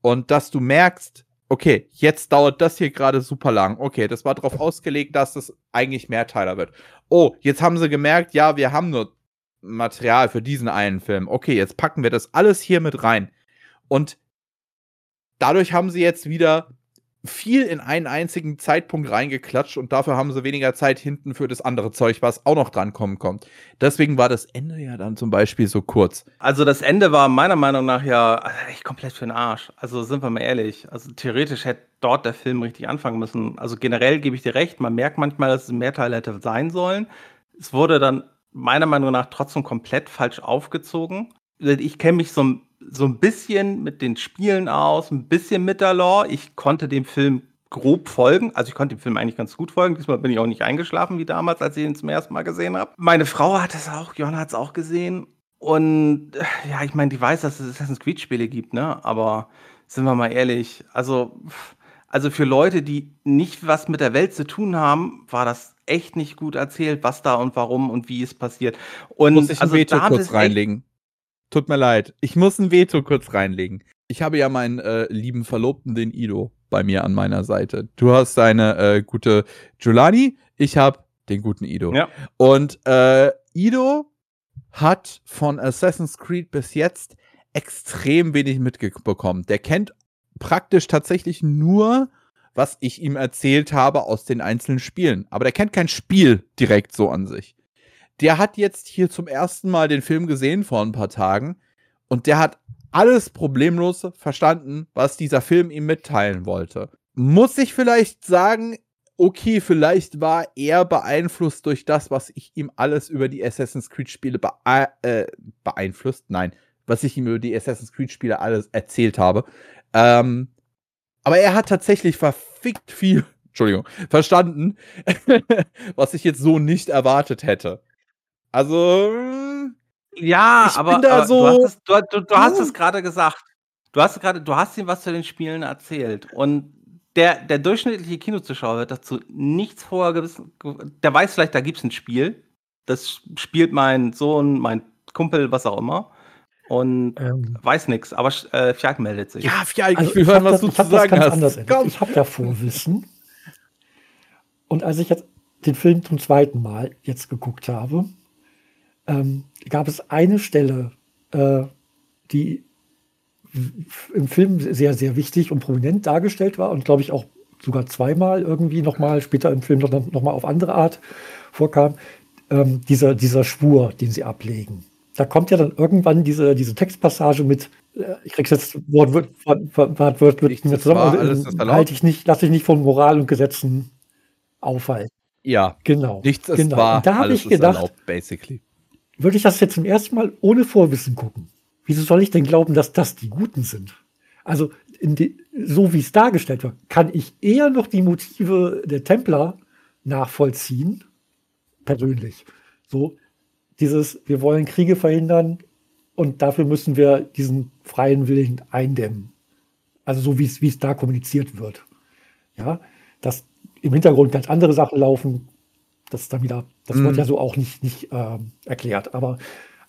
Und dass du merkst, okay, jetzt dauert das hier gerade super lang. Okay, das war darauf ausgelegt, dass es eigentlich Mehrteiler wird. Oh, jetzt haben sie gemerkt, ja, wir haben nur Material für diesen einen Film. Okay, jetzt packen wir das alles hier mit rein. Und dadurch haben sie jetzt wieder viel in einen einzigen Zeitpunkt reingeklatscht und dafür haben sie weniger Zeit hinten für das andere Zeug, was auch noch drankommen kommt. Deswegen war das Ende ja dann zum Beispiel so kurz. Also das Ende war meiner Meinung nach ja echt komplett für den Arsch. Also sind wir mal ehrlich. Also theoretisch hätte dort der Film richtig anfangen müssen. Also generell gebe ich dir recht, man merkt manchmal, dass es ein Mehrteil hätte sein sollen. Es wurde dann meiner Meinung nach trotzdem komplett falsch aufgezogen. Ich kenne mich so, so ein bisschen mit den Spielen aus, ein bisschen mit der Lore. Ich konnte dem Film grob folgen. Also ich konnte dem Film eigentlich ganz gut folgen. Diesmal bin ich auch nicht eingeschlafen wie damals, als ich ihn zum ersten Mal gesehen habe. Meine Frau hat es auch, Jonna hat es auch gesehen. Und äh, ja, ich meine, die weiß, dass es Assassin's Creed-Spiele gibt, ne? Aber sind wir mal ehrlich, also, also für Leute, die nicht was mit der Welt zu tun haben, war das echt nicht gut erzählt, was da und warum und wie es passiert. Und muss ich ein also Veto da kurz reinlegen. Tut mir leid. Ich muss ein Veto kurz reinlegen. Ich habe ja meinen äh, lieben Verlobten, den Ido, bei mir an meiner Seite. Du hast deine äh, gute Giuliani, ich habe den guten Ido. Ja. Und äh, Ido hat von Assassin's Creed bis jetzt extrem wenig mitbekommen. Der kennt praktisch tatsächlich nur, was ich ihm erzählt habe aus den einzelnen Spielen. Aber der kennt kein Spiel direkt so an sich. Der hat jetzt hier zum ersten Mal den Film gesehen vor ein paar Tagen und der hat alles problemlos verstanden, was dieser Film ihm mitteilen wollte. Muss ich vielleicht sagen, okay, vielleicht war er beeinflusst durch das, was ich ihm alles über die Assassin's Creed-Spiele bee äh, beeinflusst. Nein, was ich ihm über die Assassin's Creed-Spiele alles erzählt habe. Ähm, aber er hat tatsächlich verfickt viel, Entschuldigung, verstanden, was ich jetzt so nicht erwartet hätte. Also, Ja, Ich aber, bin da aber so- du hast es, du, du, du hast es gerade gesagt. Du hast gerade, du hast ihm was zu den Spielen erzählt. Und der, der durchschnittliche Kinozuschauer wird dazu nichts vorher gewissen. Der weiß vielleicht, da gibt es ein Spiel. Das spielt mein Sohn, mein Kumpel, was auch immer. Und Ähm, weiß nichts. Aber äh, Fjag meldet sich. ja, ja, ich also will ich hören, hab was das, du zu sagen ganz hast. Ich habe ja Vorwissen. Und als ich jetzt den Film zum zweiten Mal jetzt geguckt habe, ähm, gab es eine Stelle, äh, die im Film sehr, sehr wichtig und prominent dargestellt war und glaube ich auch sogar zweimal irgendwie nochmal später im Film noch, noch mal auf andere Art vorkam. Ähm, dieser, dieser Schwur, den sie ablegen. Da kommt ja dann irgendwann diese, diese Textpassage mit, äh, ich krieg's jetzt Wort, Wort, Wort, Wort, nicht mehr zusammen, erlaubt. halte ich nicht, lasse ich nicht von Moral und Gesetzen aufhalten. Ja, Genau. nichts ist genau. wahr, Und da habe ich gedacht, erlaubt, basically. Würde ich das jetzt zum ersten Mal ohne Vorwissen gucken? Wieso soll ich denn glauben, dass das die Guten sind? Also, die, so wie es dargestellt wird, kann ich eher noch die Motive der Templer nachvollziehen, persönlich. So, dieses, wir wollen Kriege verhindern und dafür müssen wir diesen freien Willen eindämmen. Also so wie es, wie es da kommuniziert wird. Ja, dass im Hintergrund ganz andere Sachen laufen, das ist dann wieder, das Mhm. wird ja so auch nicht, nicht ähm, erklärt. Aber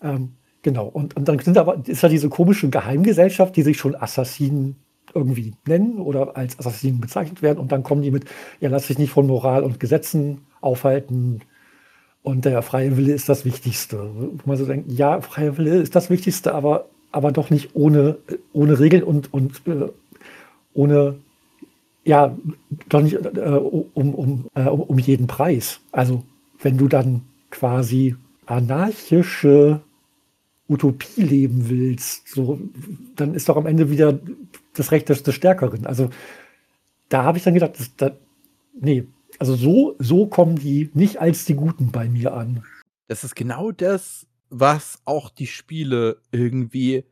ähm, genau, und, und dann sind aber, ist ja diese komische Geheimgesellschaft, die sich schon Assassinen irgendwie nennen oder als Assassinen bezeichnet werden. Und dann kommen die mit, ja, lass dich nicht von Moral und Gesetzen aufhalten. Und der freie Wille ist das Wichtigste. Wo man so denkt, ja, freier Wille ist das Wichtigste, aber, aber doch nicht ohne, ohne Regeln und, und äh, ohne, ja, doch nicht äh, um, um, äh, um, jeden Preis. Also, wenn du dann quasi anarchische Utopie leben willst, so, dann ist doch am Ende wieder das Recht des, des Stärkeren. Also, da habe ich dann gedacht, das, da, nee, also so, so kommen die nicht als die Guten bei mir an. Das ist genau das, was auch die Spiele irgendwie.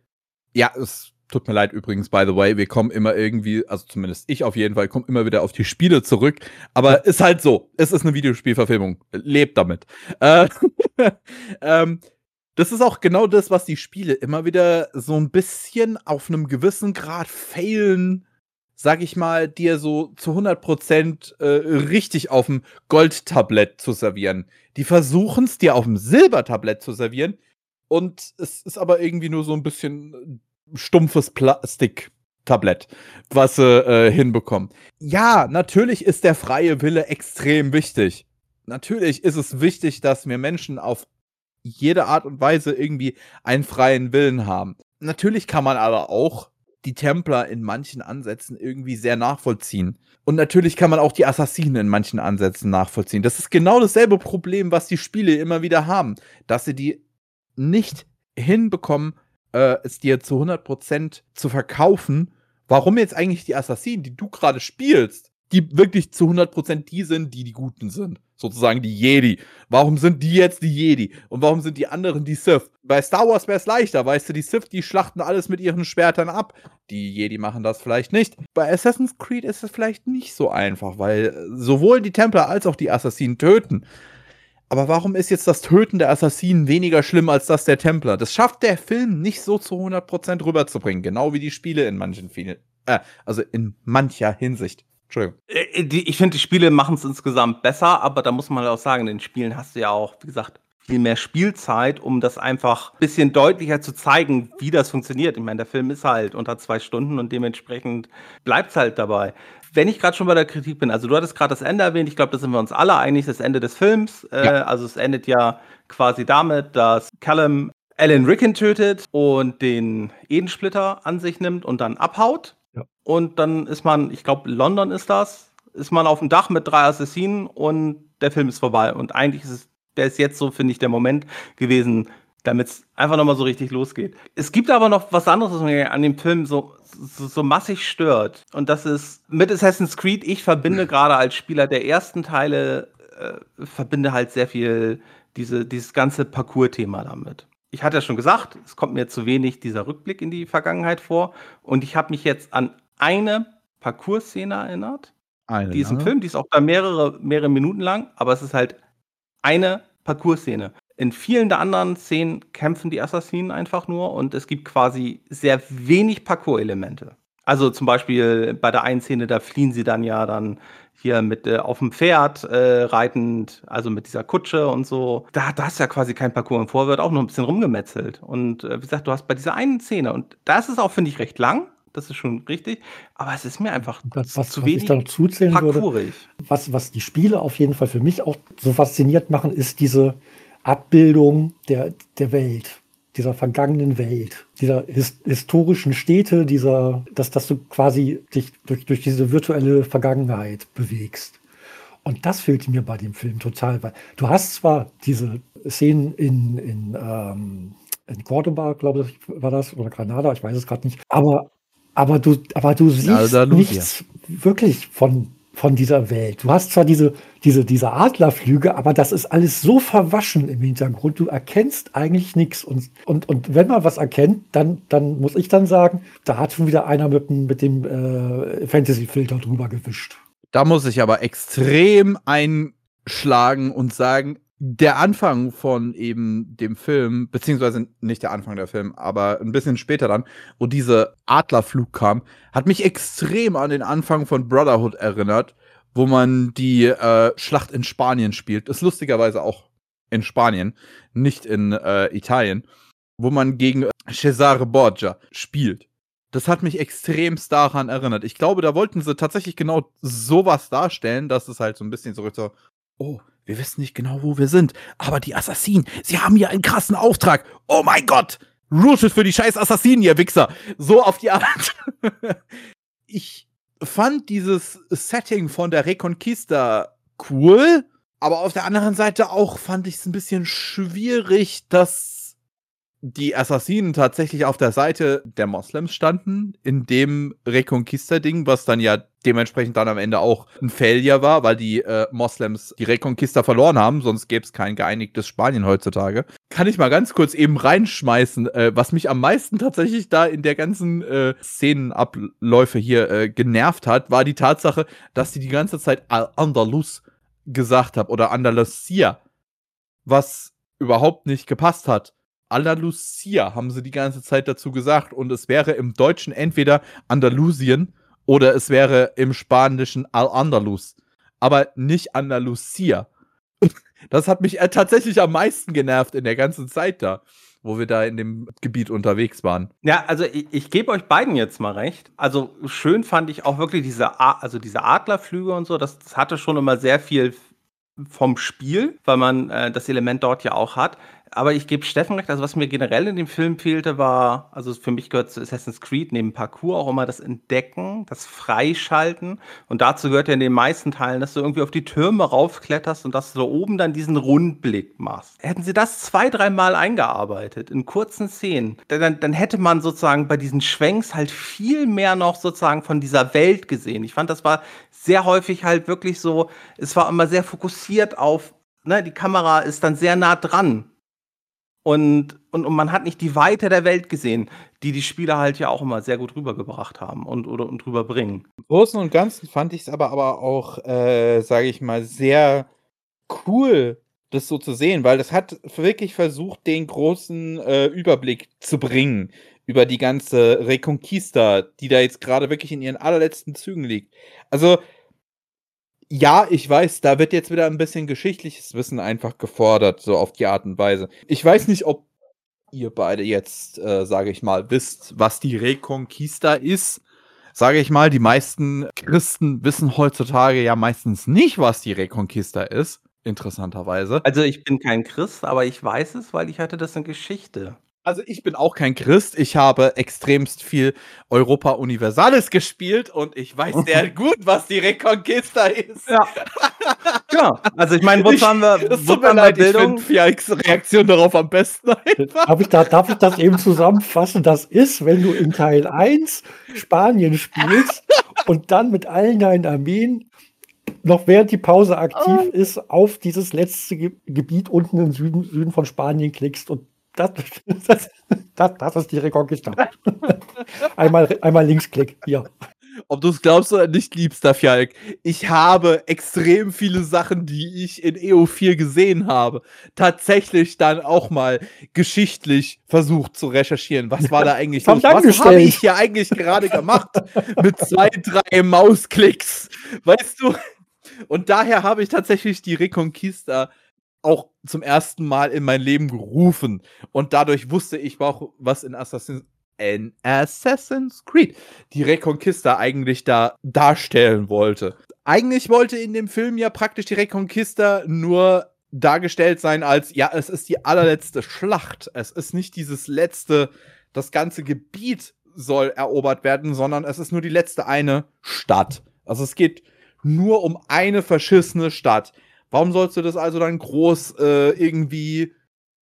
Ja, es tut mir leid übrigens, by the way, wir kommen immer irgendwie, also zumindest ich auf jeden Fall, komme immer wieder auf die Spiele zurück. Aber ist halt so. Es ist eine Videospielverfilmung. Lebt damit. Äh, ähm, das ist auch genau das, was die Spiele immer wieder so ein bisschen auf einem gewissen Grad failen, sag ich mal, dir so zu 100% äh, richtig auf dem Goldtablett zu servieren. Die versuchen es dir auf dem Silbertablett zu servieren und es ist aber irgendwie nur so ein bisschen stumpfes Plastiktablett, was sie äh, hinbekommen. Ja, natürlich ist der freie Wille extrem wichtig. Natürlich ist es wichtig, dass wir Menschen auf jede Art und Weise irgendwie einen freien Willen haben. Natürlich kann man aber auch die Templer in manchen Ansätzen irgendwie sehr nachvollziehen. Und natürlich kann man auch die Assassinen in manchen Ansätzen nachvollziehen. Das ist genau dasselbe Problem, was die Spiele immer wieder haben, dass sie die nicht hinbekommen, äh, es dir zu 100% zu verkaufen, warum jetzt eigentlich die Assassinen, die du gerade spielst, die wirklich zu 100% die sind, die die Guten sind. Sozusagen die Jedi. Warum sind die jetzt die Jedi? Und warum sind die anderen die Sith? Bei Star Wars wäre es leichter, weißt du, die Sith, die schlachten alles mit ihren Schwertern ab. Die Jedi machen das vielleicht nicht. Bei Assassin's Creed ist es vielleicht nicht so einfach, weil sowohl die Templer als auch die Assassinen töten. Aber warum ist jetzt das Töten der Assassinen weniger schlimm als das der Templer? Das schafft der Film nicht so zu 100% rüberzubringen, genau wie die Spiele in manchen vielen, äh, also in mancher Hinsicht. Entschuldigung. Äh, ich finde, die Spiele machen es insgesamt besser, aber da muss man auch sagen, in den Spielen hast du ja auch, wie gesagt, viel mehr Spielzeit, um das einfach ein bisschen deutlicher zu zeigen, wie das funktioniert. Ich meine, der Film ist halt unter zwei Stunden und dementsprechend bleibt es halt dabei. Wenn ich gerade schon bei der Kritik bin, also du hattest gerade das Ende erwähnt, ich glaube, da sind wir uns alle einig, das Ende des Films. Äh, ja. Also es endet ja quasi damit, dass Callum Alan Rickon tötet und den Edensplitter an sich nimmt und dann abhaut. Ja. Und dann ist man, ich glaube, London ist das, ist man auf dem Dach mit drei Assassinen und der Film ist vorbei. Und eigentlich ist es wäre es jetzt so, finde ich, der Moment gewesen, damit es einfach nochmal so richtig losgeht. Es gibt aber noch was anderes, was mir an dem Film so, so, so massig stört. Und das ist mit Assassin's Creed, ich verbinde gerade als Spieler der ersten Teile, äh, verbinde halt sehr viel diese, dieses ganze Parcours-Thema damit. Ich hatte ja schon gesagt, es kommt mir zu wenig dieser Rückblick in die Vergangenheit vor. Und ich habe mich jetzt an eine Parcours-Szene erinnert. Eine, die ist im Film, die ist auch da mehrere, mehrere Minuten lang, aber es ist halt eine Parcours-Szene. In vielen der anderen Szenen kämpfen die Assassinen einfach nur und es gibt quasi sehr wenig Parcours-Elemente. Also zum Beispiel bei der einen Szene, da fliehen sie dann ja dann hier mit äh, auf dem Pferd äh, reitend, also mit dieser Kutsche und so. Da, da ist ja quasi kein Parcours im Vor, wird auch nur ein bisschen rumgemetzelt. Und äh, wie gesagt, du hast bei dieser einen Szene, und da ist auch, finde ich, recht lang, das ist schon richtig. Aber es ist mir einfach was, was, zu wenig ich da noch zuzählen würde, was, was die Spiele auf jeden Fall für mich auch so fasziniert machen, ist diese Abbildung der, der Welt, dieser vergangenen Welt, dieser his, historischen Städte, dieser, dass, dass du quasi dich durch, durch diese virtuelle Vergangenheit bewegst. Und das fehlt mir bei dem Film total, weil du hast zwar diese Szenen in, in, ähm, in Cordoba, glaube ich, war das, oder Granada, ich weiß es gerade nicht. Aber aber du, aber du siehst nichts wirklich von, von dieser Welt. Du hast zwar diese, diese, diese Adlerflüge, aber das ist alles so verwaschen im Hintergrund. Du erkennst eigentlich nichts. Und, und, und wenn man was erkennt, dann, dann muss ich dann sagen, da hat schon wieder einer mit, mit dem äh, Fantasy-Filter drüber gewischt. Da muss ich aber extrem einschlagen und sagen, der Anfang von eben dem Film, beziehungsweise nicht der Anfang der Film, aber ein bisschen später dann, wo diese Adlerflug kam, hat mich extrem an den Anfang von Brotherhood erinnert, wo man die äh, Schlacht in Spanien spielt. Ist lustigerweise auch in Spanien, nicht in äh, Italien, wo man gegen Cesare Borgia spielt. Das hat mich extremst daran erinnert. Ich glaube, da wollten sie tatsächlich genau sowas darstellen, dass es halt so ein bisschen so, oh, wir wissen nicht genau, wo wir sind, aber die Assassinen, sie haben hier einen krassen Auftrag. Oh mein Gott! Routet für die scheiß Assassinen, ihr Wichser! So auf die Art. ich fand dieses Setting von der Reconquista cool, aber auf der anderen Seite auch fand ich es ein bisschen schwierig, dass die Assassinen tatsächlich auf der Seite der Moslems standen, in dem Reconquista-Ding, was dann ja dementsprechend dann am Ende auch ein Failure war, weil die äh, Moslems die Reconquista verloren haben, sonst gäbe es kein geeinigtes Spanien heutzutage. Kann ich mal ganz kurz eben reinschmeißen, äh, was mich am meisten tatsächlich da in der ganzen äh, Szenenabläufe hier äh, genervt hat, war die Tatsache, dass sie die ganze Zeit Al-Andalus gesagt haben oder Andalusia, was überhaupt nicht gepasst hat Andalusia haben sie die ganze Zeit dazu gesagt und es wäre im Deutschen entweder Andalusien oder es wäre im Spanischen Al-Andalus, aber nicht Andalusia. Das hat mich äh, tatsächlich am meisten genervt in der ganzen Zeit da, wo wir da in dem Gebiet unterwegs waren. Ja, also ich, ich gebe euch beiden jetzt mal recht. Also schön fand ich auch wirklich diese, also diese Adlerflüge und so, das, das hatte schon immer sehr viel vom Spiel, weil man äh, das Element dort ja auch hat. Aber ich gebe Steffen recht, also was mir generell in dem Film fehlte, war, also für mich gehört zu Assassin's Creed neben Parcours auch immer das Entdecken, das Freischalten. Und dazu gehört ja in den meisten Teilen, dass du irgendwie auf die Türme raufkletterst und dass du da oben dann diesen Rundblick machst. Hätten sie das zwei, dreimal eingearbeitet, in kurzen Szenen, dann, dann hätte man sozusagen bei diesen Schwenks halt viel mehr noch sozusagen von dieser Welt gesehen. Ich fand, das war sehr häufig halt wirklich so, es war immer sehr fokussiert auf, ne, die Kamera ist dann sehr nah dran und, und, und man hat nicht die Weite der Welt gesehen, die die Spieler halt ja auch immer sehr gut rübergebracht haben und, oder, und rüberbringen. Im Großen und Ganzen fand ich es aber, aber auch, äh, sage ich mal, sehr cool, das so zu sehen, weil das hat wirklich versucht, den großen äh, Überblick zu bringen über die ganze Reconquista, die da jetzt gerade wirklich in ihren allerletzten Zügen liegt. Also, ja, ich weiß, da wird jetzt wieder ein bisschen geschichtliches Wissen einfach gefordert, so auf die Art und Weise. Ich weiß nicht, ob ihr beide jetzt, äh, sage ich mal, wisst, was die Reconquista ist. Sage ich mal, die meisten Christen wissen heutzutage ja meistens nicht, was die Reconquista ist. Interessanterweise. Also ich bin kein Christ, aber ich weiß es, weil ich hatte das in Geschichte. Also ich bin auch kein Christ. Ich habe extremst viel Europa Universalis gespielt und ich weiß sehr gut, was die Reconquista ist. Ja. genau. Also ich meine, wozu haben wir, das tut mir leid, Bildung? Ich finde Reaktion darauf am besten einfach. Darf ich, da, darf ich das eben zusammenfassen? Das ist, wenn du in Teil 1 Spanien spielst und dann mit allen deinen Armeen noch während die Pause aktiv oh. ist, auf dieses letzte Gebiet unten im Süden, Süden von Spanien klickst und das, das, das, das ist die Reconquista. einmal, einmal Linksklick, hier. Ob du es glaubst oder nicht, liebster Fjalk, ich habe extrem viele Sachen, die ich in EO4 gesehen habe, tatsächlich dann auch mal geschichtlich versucht zu recherchieren. Was war da eigentlich los? Was habe ich hier eigentlich gerade gemacht? Mit zwei, drei Mausklicks. Weißt du? Und daher habe ich tatsächlich die Reconquista auch zum ersten Mal in mein Leben gerufen. Und dadurch wusste ich auch, was in Assassin's, in Assassin's Creed die Reconquista eigentlich da darstellen wollte. Eigentlich wollte in dem Film ja praktisch die Reconquista nur dargestellt sein als, ja, es ist die allerletzte Schlacht. Es ist nicht dieses letzte, das ganze Gebiet soll erobert werden, sondern es ist nur die letzte eine Stadt. Also es geht nur um eine verschissene Stadt. Warum sollst du das also dann groß äh, irgendwie.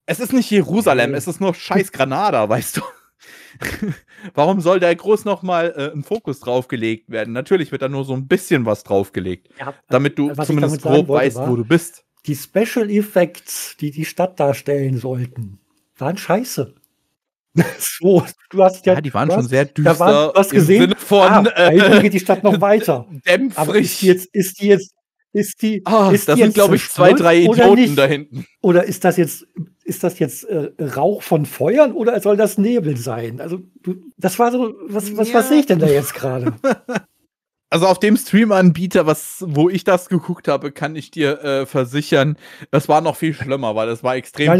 Es ist nicht Jerusalem, es ist nur scheiß Granada, weißt du? Warum soll da groß nochmal äh, ein Fokus draufgelegt werden? Natürlich wird da nur so ein bisschen was draufgelegt, ja, damit du zumindest grob wollte, weißt, wo du bist. Die Special Effects, die die Stadt darstellen sollten, waren scheiße. so, du hast ja, ja die waren schon sehr düster. Da waren, du hast gesehen, von, ah, äh, geht die Stadt noch weiter. Dämpfrig. Aber ist die jetzt, ist die jetzt ist die. Ah, ist das die sind, glaube ich, zwei, drei Idioten da hinten. Oder ist das jetzt, ist das jetzt äh, Rauch von Feuern oder soll das Nebel sein? Also, das war so, was, was, ja. was sehe ich denn da jetzt gerade? Also auf dem Stream-Anbieter, was, wo ich das geguckt habe, kann ich dir äh, versichern, das war noch viel schlimmer, weil es war extrem Nein.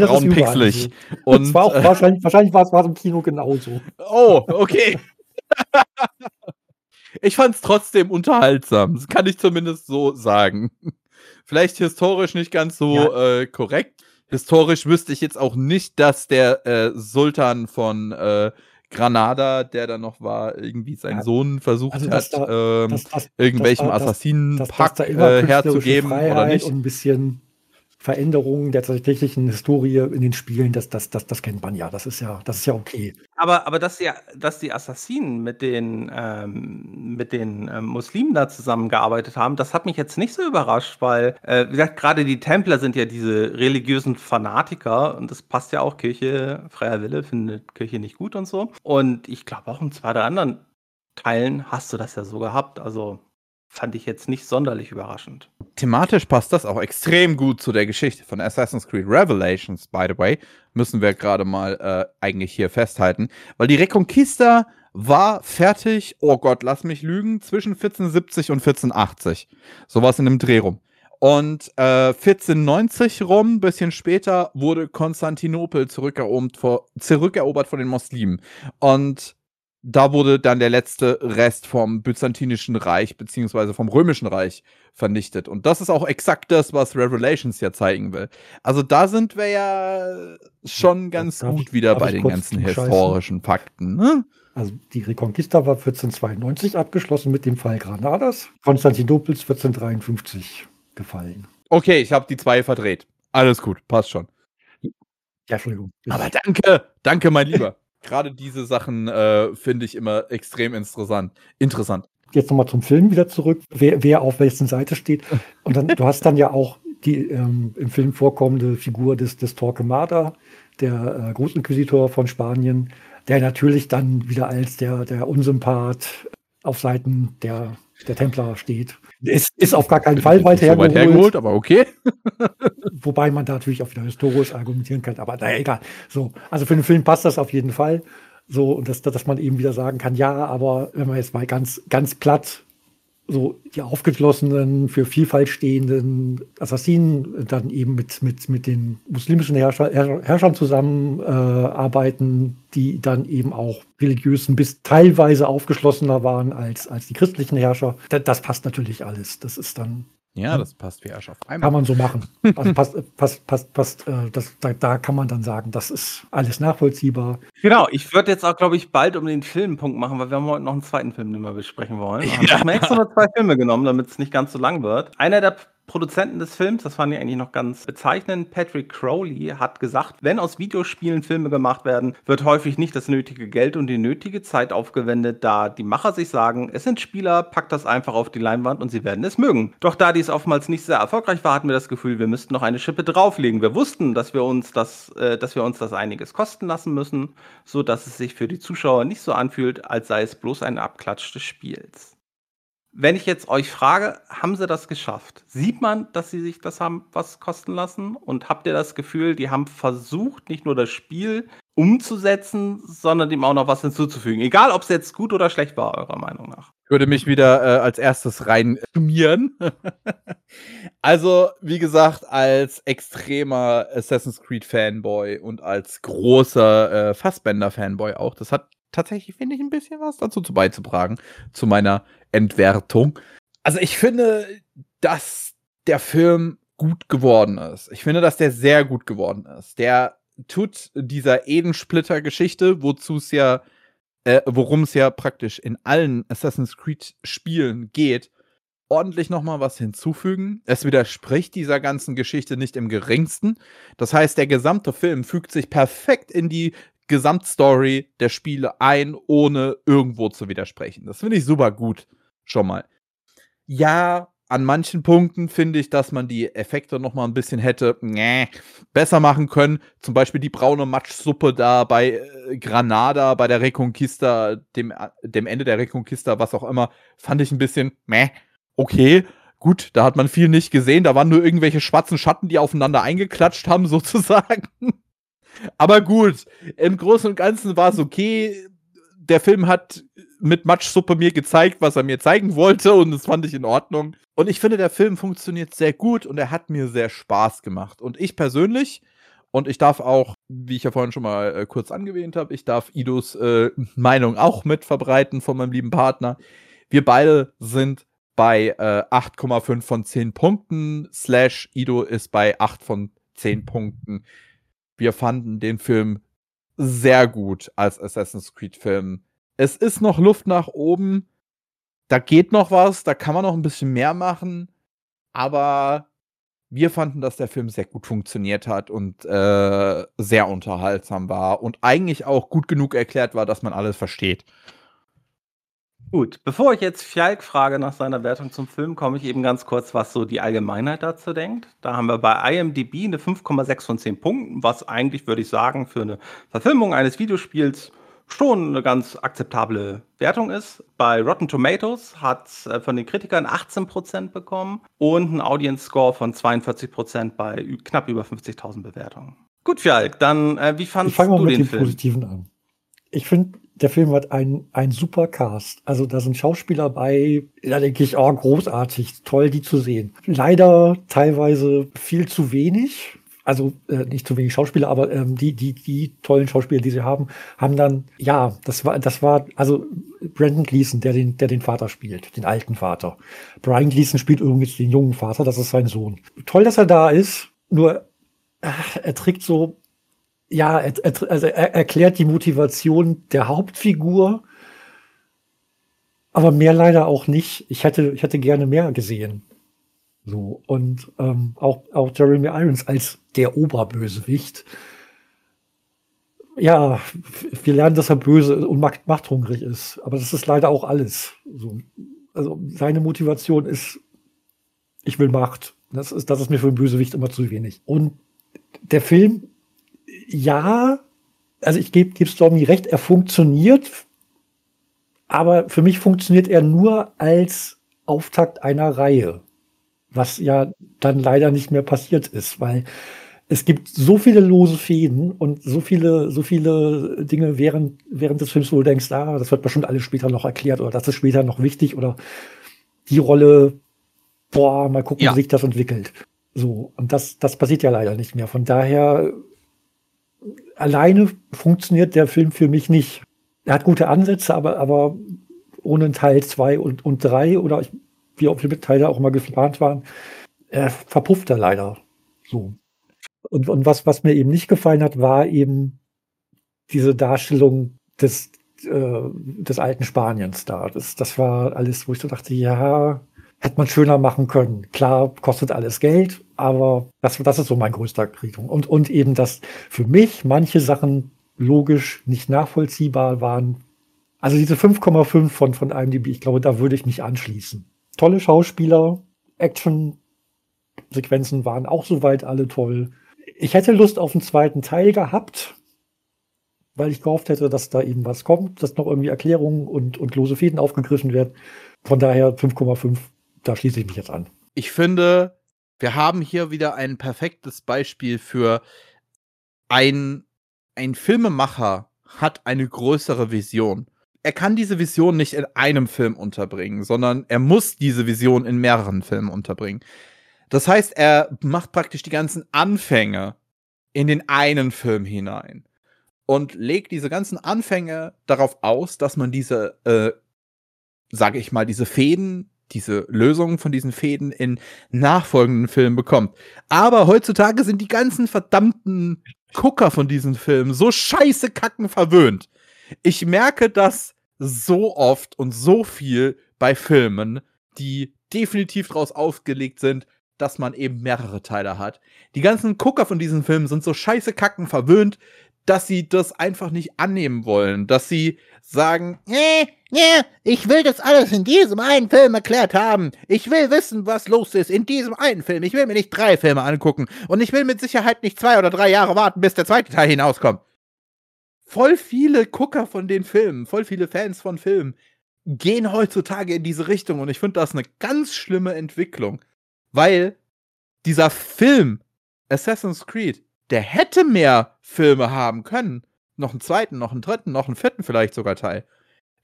Und war auch äh, wahrscheinlich, wahrscheinlich war es im Kino genauso. Oh, okay. ich fand es trotzdem unterhaltsam. Das kann ich zumindest so sagen. Vielleicht historisch nicht ganz so ja. äh, korrekt. Historisch wüsste ich jetzt auch nicht, dass der äh, Sultan von äh, Granada, der da noch war, irgendwie seinen ja. Sohn versucht also, hat, da, ähm, das, das, irgendwelchem Assassinenpakt äh, herzugeben oder nicht. Und ein bisschen Veränderungen der tatsächlichen Historie in den Spielen, das, das, das, das kennt man ja. Das ist ja, das ist ja okay. Aber, aber dass, die, dass die Assassinen mit den, ähm, mit den ähm, Muslimen da zusammengearbeitet haben, das hat mich jetzt nicht so überrascht, weil, äh, wie gesagt, gerade die Templer sind ja diese religiösen Fanatiker und das passt ja auch. Kirche, freier Wille findet Kirche nicht gut und so. Und ich glaube auch in zwei der anderen Teilen hast du das ja so gehabt. Also fand ich jetzt nicht sonderlich überraschend. Thematisch passt das auch extrem gut zu der Geschichte von Assassin's Creed Revelations, by the way. Müssen wir gerade mal äh, eigentlich hier festhalten. Weil die Reconquista war fertig, oh Gott, lass mich lügen, zwischen 1470 und 1480. Sowas in dem Dreh rum. Und äh, 1490 rum, bisschen später, wurde Konstantinopel zurückerobert, vor, zurückerobert von den Muslimen. Und da wurde dann der letzte Rest vom Byzantinischen Reich beziehungsweise vom Römischen Reich vernichtet. Und das ist auch exakt das, was Revelations ja zeigen will. Also da sind wir ja schon ganz darf gut ich, wieder bei den ganzen historischen Fakten. Ne? Also die Reconquista war 1492 abgeschlossen mit dem Fall Granadas. Konstantinopel 1453 gefallen. Okay, ich habe die zwei verdreht. Alles gut, passt schon. Ja, Entschuldigung. Aber danke, danke, mein Lieber. Gerade diese Sachen äh, finde ich immer extrem interessant. Interessant. Jetzt nochmal zum Film wieder zurück, wer, wer auf welchen Seite steht. Und dann, du hast dann ja auch die ähm, im Film vorkommende Figur des, des Torquemada, der äh, Großinquisitor von Spanien, der natürlich dann wieder als der, der Unsympath auf Seiten der, der Templer steht. Es ist auf gar keinen Fall weit hergeholt. So weit hergeholt, aber okay. Wobei man da natürlich auch wieder historisch argumentieren kann, aber naja, egal. So, also für den Film passt das auf jeden Fall. So, und dass, dass man eben wieder sagen kann, ja, aber wenn man jetzt mal ganz, ganz platt so die aufgeschlossenen, für Vielfalt stehenden Assassinen dann eben mit, mit, mit den muslimischen Herrscher, Herrschern zusammenarbeiten, äh, die dann eben auch religiösen bis teilweise aufgeschlossener waren als, als die christlichen Herrscher. Das, das passt natürlich alles. Das ist dann ja, das passt wie Arsch auf einmal. Kann man so machen. Also passt, passt, passt, passt äh, das, da, da, kann man dann sagen, das ist alles nachvollziehbar. Genau, ich würde jetzt auch, glaube ich, bald um den Filmpunkt machen, weil wir haben heute noch einen zweiten Film, den wir besprechen wollen. Ja. Ich habe extra noch zwei Filme genommen, damit es nicht ganz so lang wird. Einer der Produzenten des Films, das fand ich eigentlich noch ganz bezeichnend, Patrick Crowley, hat gesagt, wenn aus Videospielen Filme gemacht werden, wird häufig nicht das nötige Geld und die nötige Zeit aufgewendet, da die Macher sich sagen, es sind Spieler, packt das einfach auf die Leinwand und sie werden es mögen. Doch da dies oftmals nicht sehr erfolgreich war, hatten wir das Gefühl, wir müssten noch eine Schippe drauflegen. Wir wussten, dass wir uns das, äh, dass wir uns das einiges kosten lassen müssen, so dass es sich für die Zuschauer nicht so anfühlt, als sei es bloß ein Abklatsch des Spiels. Wenn ich jetzt euch frage, haben sie das geschafft? Sieht man, dass sie sich das haben was kosten lassen? Und habt ihr das Gefühl, die haben versucht, nicht nur das Spiel umzusetzen, sondern dem auch noch was hinzuzufügen? Egal, ob es jetzt gut oder schlecht war, eurer Meinung nach. Ich würde mich wieder äh, als erstes rein schmieren. also, wie gesagt, als extremer Assassin's Creed Fanboy und als großer äh, Fassbender Fanboy auch, das hat tatsächlich, finde ich, ein bisschen was dazu zu beizutragen, zu meiner Entwertung. Also ich finde, dass der Film gut geworden ist. Ich finde, dass der sehr gut geworden ist. Der tut dieser Edensplitter-Geschichte, wozu es ja, äh, worum es ja praktisch in allen Assassin's Creed-Spielen geht, ordentlich nochmal was hinzufügen. Es widerspricht dieser ganzen Geschichte nicht im geringsten. Das heißt, der gesamte Film fügt sich perfekt in die Gesamtstory der Spiele ein, ohne irgendwo zu widersprechen. Das finde ich super gut schon mal. Ja, an manchen Punkten finde ich, dass man die Effekte noch mal ein bisschen hätte nee, besser machen können. Zum Beispiel die braune Matschsuppe da bei äh, Granada, bei der Reconquista, dem, dem Ende der Reconquista, was auch immer, fand ich ein bisschen meh, okay. Gut, da hat man viel nicht gesehen. Da waren nur irgendwelche schwarzen Schatten, die aufeinander eingeklatscht haben, sozusagen. Aber gut, im Großen und Ganzen war es okay. Der Film hat mit Matschsuppe mir gezeigt, was er mir zeigen wollte und das fand ich in Ordnung. Und ich finde, der Film funktioniert sehr gut und er hat mir sehr Spaß gemacht. Und ich persönlich, und ich darf auch, wie ich ja vorhin schon mal äh, kurz angewähnt habe, ich darf Idos äh, Meinung auch mit verbreiten von meinem lieben Partner. Wir beide sind bei äh, 8,5 von 10 Punkten, slash Ido ist bei 8 von 10 Punkten. Wir fanden den Film sehr gut als Assassin's Creed-Film es ist noch Luft nach oben. Da geht noch was, da kann man noch ein bisschen mehr machen. Aber wir fanden, dass der Film sehr gut funktioniert hat und äh, sehr unterhaltsam war und eigentlich auch gut genug erklärt war, dass man alles versteht. Gut, bevor ich jetzt Fjalk frage nach seiner Wertung zum Film, komme ich eben ganz kurz, was so die Allgemeinheit dazu denkt. Da haben wir bei IMDb eine 5,6 von 10 Punkten, was eigentlich, würde ich sagen, für eine Verfilmung eines Videospiels schon eine ganz akzeptable Wertung ist. Bei Rotten Tomatoes hat es äh, von den Kritikern 18% bekommen und einen Audience Score von 42% bei knapp über 50.000 Bewertungen. Gut, Fjalk, dann äh, wie fandest du mal mit den Film? Positiven an. Ich finde, der Film hat einen, einen super Cast. Also da sind Schauspieler bei, da denke ich, oh, großartig, toll, die zu sehen. Leider teilweise viel zu wenig also äh, nicht zu wenig Schauspieler, aber ähm, die, die, die tollen Schauspieler, die sie haben, haben dann, ja, das war, das war, also Brandon Gleason, der den, der den Vater spielt, den alten Vater. Brian Gleason spielt übrigens den jungen Vater, das ist sein Sohn. Toll, dass er da ist, nur ach, er trägt so, ja, er, er, also er erklärt die Motivation der Hauptfigur, aber mehr leider auch nicht. Ich hätte, ich hätte gerne mehr gesehen. So, und ähm, auch, auch Jeremy Irons als der Oberbösewicht. Ja, wir lernen, dass er böse und macht, machthungrig ist. Aber das ist leider auch alles. So, also seine Motivation ist, ich will Macht. Das ist, das ist mir für einen Bösewicht immer zu wenig. Und der Film, ja, also ich gebe geb Stormy recht, er funktioniert, aber für mich funktioniert er nur als Auftakt einer Reihe was ja dann leider nicht mehr passiert ist, weil es gibt so viele lose Fäden und so viele, so viele Dinge während, während des Films, wo du denkst, ah, das wird bestimmt alles später noch erklärt oder das ist später noch wichtig oder die Rolle, boah, mal gucken, ja. wie sich das entwickelt. So, und das, das passiert ja leider nicht mehr. Von daher, alleine funktioniert der Film für mich nicht. Er hat gute Ansätze, aber, aber ohne Teil 2 und, und 3 oder ich wie auch viele Teile auch mal geplant waren, äh, verpufft er leider. So. Und, und was, was mir eben nicht gefallen hat, war eben diese Darstellung des, äh, des alten Spaniens da. Das, das war alles, wo ich so dachte, ja, hätte man schöner machen können. Klar, kostet alles Geld, aber das, das ist so mein größter Kritikpunkt. Und, und eben, dass für mich manche Sachen logisch nicht nachvollziehbar waren. Also diese 5,5 von, von IMDb, ich glaube, da würde ich mich anschließen tolle Schauspieler, Action-Sequenzen waren auch soweit alle toll. Ich hätte Lust auf einen zweiten Teil gehabt, weil ich gehofft hätte, dass da eben was kommt, dass noch irgendwie Erklärungen und, und lose Fäden aufgegriffen werden. Von daher 5,5, da schließe ich mich jetzt an. Ich finde, wir haben hier wieder ein perfektes Beispiel für ein, ein Filmemacher hat eine größere Vision er kann diese Vision nicht in einem Film unterbringen, sondern er muss diese Vision in mehreren Filmen unterbringen. Das heißt, er macht praktisch die ganzen Anfänge in den einen Film hinein und legt diese ganzen Anfänge darauf aus, dass man diese, äh, sage ich mal, diese Fäden, diese Lösungen von diesen Fäden in nachfolgenden Filmen bekommt. Aber heutzutage sind die ganzen verdammten Gucker von diesen Filmen so scheiße kacken verwöhnt, ich merke das so oft und so viel bei Filmen, die definitiv daraus ausgelegt sind, dass man eben mehrere Teile hat. Die ganzen Gucker von diesen Filmen sind so scheiße kacken verwöhnt, dass sie das einfach nicht annehmen wollen, dass sie sagen, nee, nee, ich will das alles in diesem einen Film erklärt haben. Ich will wissen, was los ist in diesem einen Film. Ich will mir nicht drei Filme angucken und ich will mit Sicherheit nicht zwei oder drei Jahre warten, bis der zweite Teil hinauskommt voll viele Gucker von den Filmen, voll viele Fans von Filmen gehen heutzutage in diese Richtung und ich finde das eine ganz schlimme Entwicklung, weil dieser Film Assassin's Creed, der hätte mehr Filme haben können, noch einen zweiten, noch einen dritten, noch einen vierten vielleicht sogar Teil,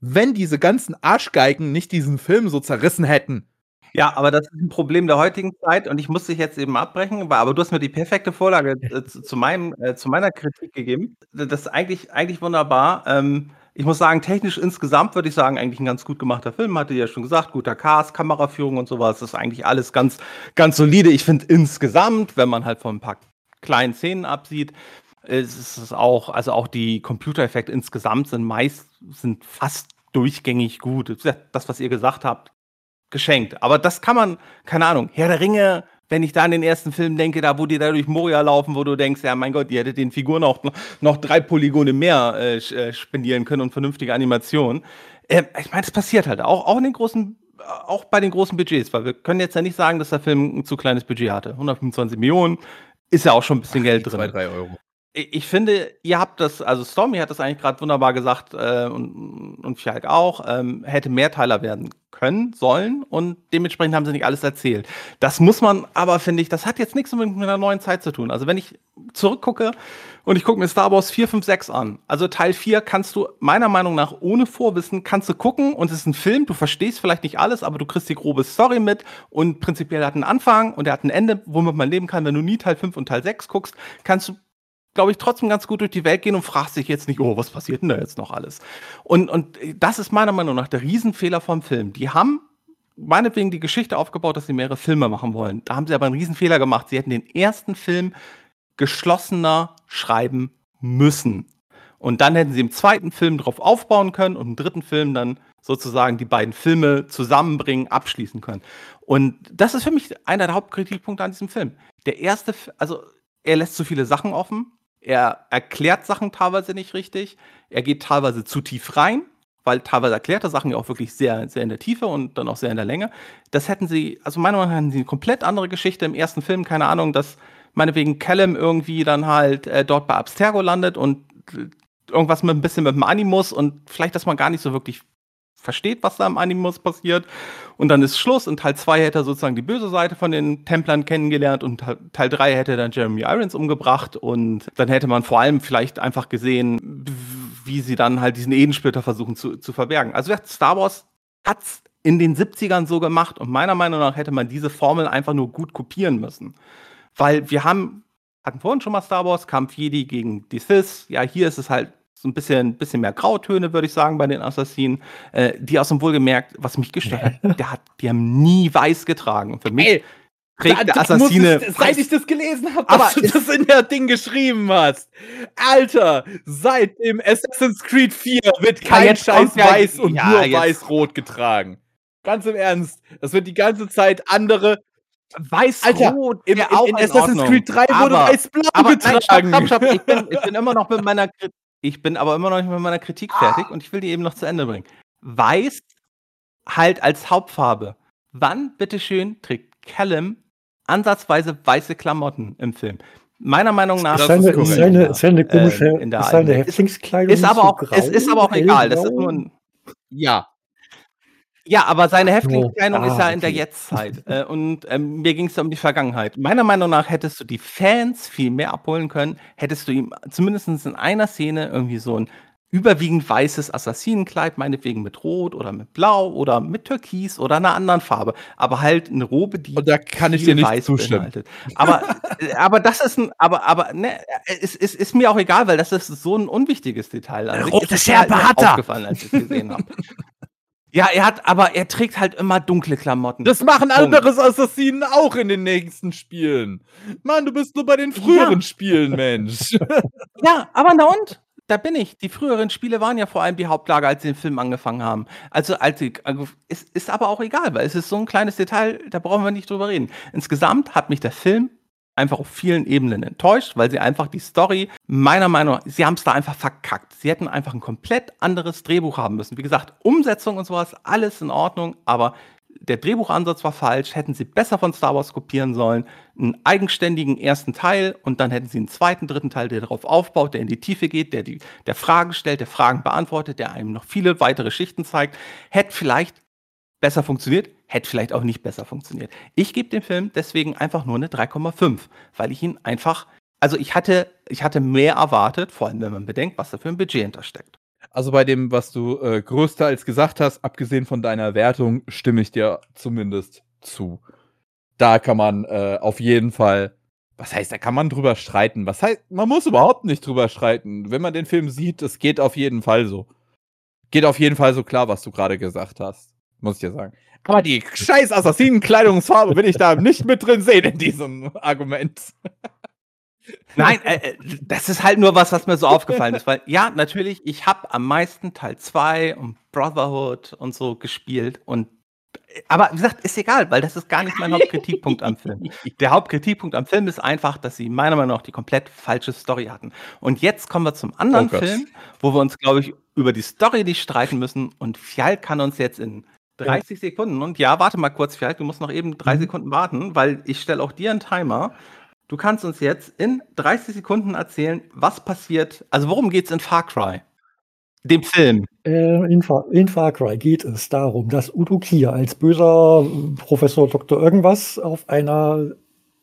wenn diese ganzen Arschgeigen nicht diesen Film so zerrissen hätten. Ja, aber das ist ein Problem der heutigen Zeit und ich muss dich jetzt eben abbrechen, aber du hast mir die perfekte Vorlage äh, zu, zu, meinem, äh, zu meiner Kritik gegeben. Das ist eigentlich, eigentlich wunderbar. Ähm, ich muss sagen, technisch insgesamt würde ich sagen, eigentlich ein ganz gut gemachter Film. Hatte ja schon gesagt, guter Cast, Kameraführung und sowas. Das ist eigentlich alles ganz, ganz solide. Ich finde insgesamt, wenn man halt von ein paar kleinen Szenen absieht, ist es auch, also auch die Computereffekte insgesamt sind meist, sind fast durchgängig gut. Das, was ihr gesagt habt, geschenkt. Aber das kann man, keine Ahnung, Herr der Ringe, wenn ich da an den ersten Film denke, da wo die da durch Moria laufen, wo du denkst, ja mein Gott, die hätte den Figuren auch noch drei Polygone mehr äh, äh, spendieren können und vernünftige Animationen. Äh, ich meine, das passiert halt auch, auch in den großen, auch bei den großen Budgets, weil wir können jetzt ja nicht sagen, dass der Film ein zu kleines Budget hatte. 125 Millionen ist ja auch schon ein bisschen Geld drin. Zwei, drei Euro ich finde, ihr habt das, also Stormy hat das eigentlich gerade wunderbar gesagt äh, und, und Fjalk auch, ähm, hätte Mehrteiler werden können, sollen und dementsprechend haben sie nicht alles erzählt. Das muss man aber, finde ich, das hat jetzt nichts mit einer neuen Zeit zu tun. Also wenn ich zurückgucke und ich gucke mir Star Wars 4, 5, 6 an, also Teil 4 kannst du meiner Meinung nach ohne Vorwissen, kannst du gucken und es ist ein Film, du verstehst vielleicht nicht alles, aber du kriegst die grobe Story mit und prinzipiell hat einen Anfang und er hat ein Ende, womit man leben kann. Wenn du nie Teil 5 und Teil 6 guckst, kannst du glaube ich, trotzdem ganz gut durch die Welt gehen und fragst sich jetzt nicht, oh, was passiert denn da jetzt noch alles? Und, und das ist meiner Meinung nach der Riesenfehler vom Film. Die haben meinetwegen die Geschichte aufgebaut, dass sie mehrere Filme machen wollen. Da haben sie aber einen Riesenfehler gemacht. Sie hätten den ersten Film geschlossener schreiben müssen. Und dann hätten sie im zweiten Film darauf aufbauen können und im dritten Film dann sozusagen die beiden Filme zusammenbringen, abschließen können. Und das ist für mich einer der Hauptkritikpunkte an diesem Film. Der erste, also er lässt zu viele Sachen offen. Er erklärt Sachen teilweise nicht richtig. Er geht teilweise zu tief rein, weil teilweise erklärt er Sachen ja auch wirklich sehr, sehr in der Tiefe und dann auch sehr in der Länge. Das hätten sie, also meiner Meinung nach hätten sie eine komplett andere Geschichte im ersten Film, keine Ahnung, dass meinetwegen Callum irgendwie dann halt äh, dort bei Abstergo landet und äh, irgendwas mit ein bisschen mit dem Animus und vielleicht, dass man gar nicht so wirklich versteht, was da im Animus passiert. Und dann ist Schluss. In Teil 2 hätte er sozusagen die böse Seite von den Templern kennengelernt und Teil 3 hätte dann Jeremy Irons umgebracht und dann hätte man vor allem vielleicht einfach gesehen, wie sie dann halt diesen Edensplitter versuchen zu, zu verbergen. Also Star Wars hat es in den 70ern so gemacht und meiner Meinung nach hätte man diese Formel einfach nur gut kopieren müssen. Weil wir haben, hatten vorhin schon mal Star Wars, Kampf Jedi gegen die Sith. Ja, hier ist es halt so ein bisschen, bisschen mehr Grautöne, würde ich sagen, bei den Assassinen. Äh, die aus dem Wohlgemerkt, was mich gestört hat, der hat, die haben nie weiß getragen. Und für mich Ey, trägt der Assassine. Es, seit ich das gelesen habe, dass du das in der Ding geschrieben hast. Alter, seit dem Assassin's Creed 4 wird kein Scheiß weiß und ja, nur weiß-rot getragen. Ganz im Ernst. Das wird die ganze Zeit andere Weiß-Rot in, in, in Assassin's Creed 3 wurde weiß-blau getragen. Nein, stopp, stopp, stopp. Ich, bin, ich bin immer noch mit meiner ich bin aber immer noch nicht mit meiner Kritik fertig und ich will die eben noch zu Ende bringen. Weiß halt als Hauptfarbe. Wann, bitteschön, trägt Callum ansatzweise weiße Klamotten im Film? Meiner Meinung nach. Das ist eine, ist eine, ist eine komische äh, in der ist eine Häftlingskleidung. Ist, aber auch, grau, es ist aber auch egal. Das ist nur ein, ja, ja, aber seine Häftlingskleidung oh, ist ja okay. in der Jetztzeit. Äh, und ähm, mir ging es um die Vergangenheit. Meiner Meinung nach hättest du die Fans viel mehr abholen können, hättest du ihm zumindest in einer Szene irgendwie so ein überwiegend weißes Assassinenkleid, meinetwegen mit Rot oder mit Blau oder mit Türkis oder einer anderen Farbe. Aber halt eine Robe, die. Und da kann ich dir nicht zustimmen. Beinhaltet. Aber, äh, aber das ist ein, aber, aber, ne, es ist, ist, mir auch egal, weil das ist so ein unwichtiges Detail. Also, Rote Schärpe hat er! aufgefallen, als ich es gesehen habe. Ja, er hat, aber er trägt halt immer dunkle Klamotten. Das machen andere Assassinen auch in den nächsten Spielen. Mann, du bist nur bei den früheren ja. Spielen, Mensch. ja, aber na und? Da bin ich. Die früheren Spiele waren ja vor allem die Hauptlage, als sie den Film angefangen haben. Also, als sie, also, es ist aber auch egal, weil es ist so ein kleines Detail, da brauchen wir nicht drüber reden. Insgesamt hat mich der Film einfach auf vielen Ebenen enttäuscht, weil sie einfach die Story, meiner Meinung nach, sie haben es da einfach verkackt. Sie hätten einfach ein komplett anderes Drehbuch haben müssen. Wie gesagt, Umsetzung und sowas, alles in Ordnung, aber der Drehbuchansatz war falsch, hätten sie besser von Star Wars kopieren sollen, einen eigenständigen ersten Teil und dann hätten sie einen zweiten, dritten Teil, der darauf aufbaut, der in die Tiefe geht, der, die, der Fragen stellt, der Fragen beantwortet, der einem noch viele weitere Schichten zeigt, hätte vielleicht besser funktioniert, hätte vielleicht auch nicht besser funktioniert. Ich gebe dem Film deswegen einfach nur eine 3,5, weil ich ihn einfach, also ich hatte, ich hatte mehr erwartet, vor allem wenn man bedenkt, was da für ein Budget hintersteckt. Also bei dem, was du äh, größtenteils gesagt hast, abgesehen von deiner Wertung, stimme ich dir zumindest zu. Da kann man äh, auf jeden Fall, was heißt, da kann man drüber streiten. Was heißt, man muss überhaupt nicht drüber streiten. Wenn man den Film sieht, es geht auf jeden Fall so. Geht auf jeden Fall so klar, was du gerade gesagt hast muss ich dir sagen. Aber die scheiß Assassinenkleidungsfarbe will ich da nicht mit drin sehen in diesem Argument. Nein, äh, äh, das ist halt nur was, was mir so aufgefallen ist, weil ja, natürlich, ich habe am meisten Teil 2 und Brotherhood und so gespielt und aber wie gesagt, ist egal, weil das ist gar nicht mein Hauptkritikpunkt am Film. Der Hauptkritikpunkt am Film ist einfach, dass sie meiner Meinung nach die komplett falsche Story hatten. Und jetzt kommen wir zum anderen oh Film, wo wir uns, glaube ich, über die Story nicht streiten müssen. Und Fjall kann uns jetzt in 30 ja. Sekunden. Und ja, warte mal kurz, vielleicht, du musst noch eben drei mhm. Sekunden warten, weil ich stelle auch dir einen Timer. Du kannst uns jetzt in 30 Sekunden erzählen, was passiert. Also worum geht es in Far Cry? Dem Film. Äh, in, Far, in Far Cry geht es darum, dass Udo Kier als böser Professor Dr. Irgendwas auf einer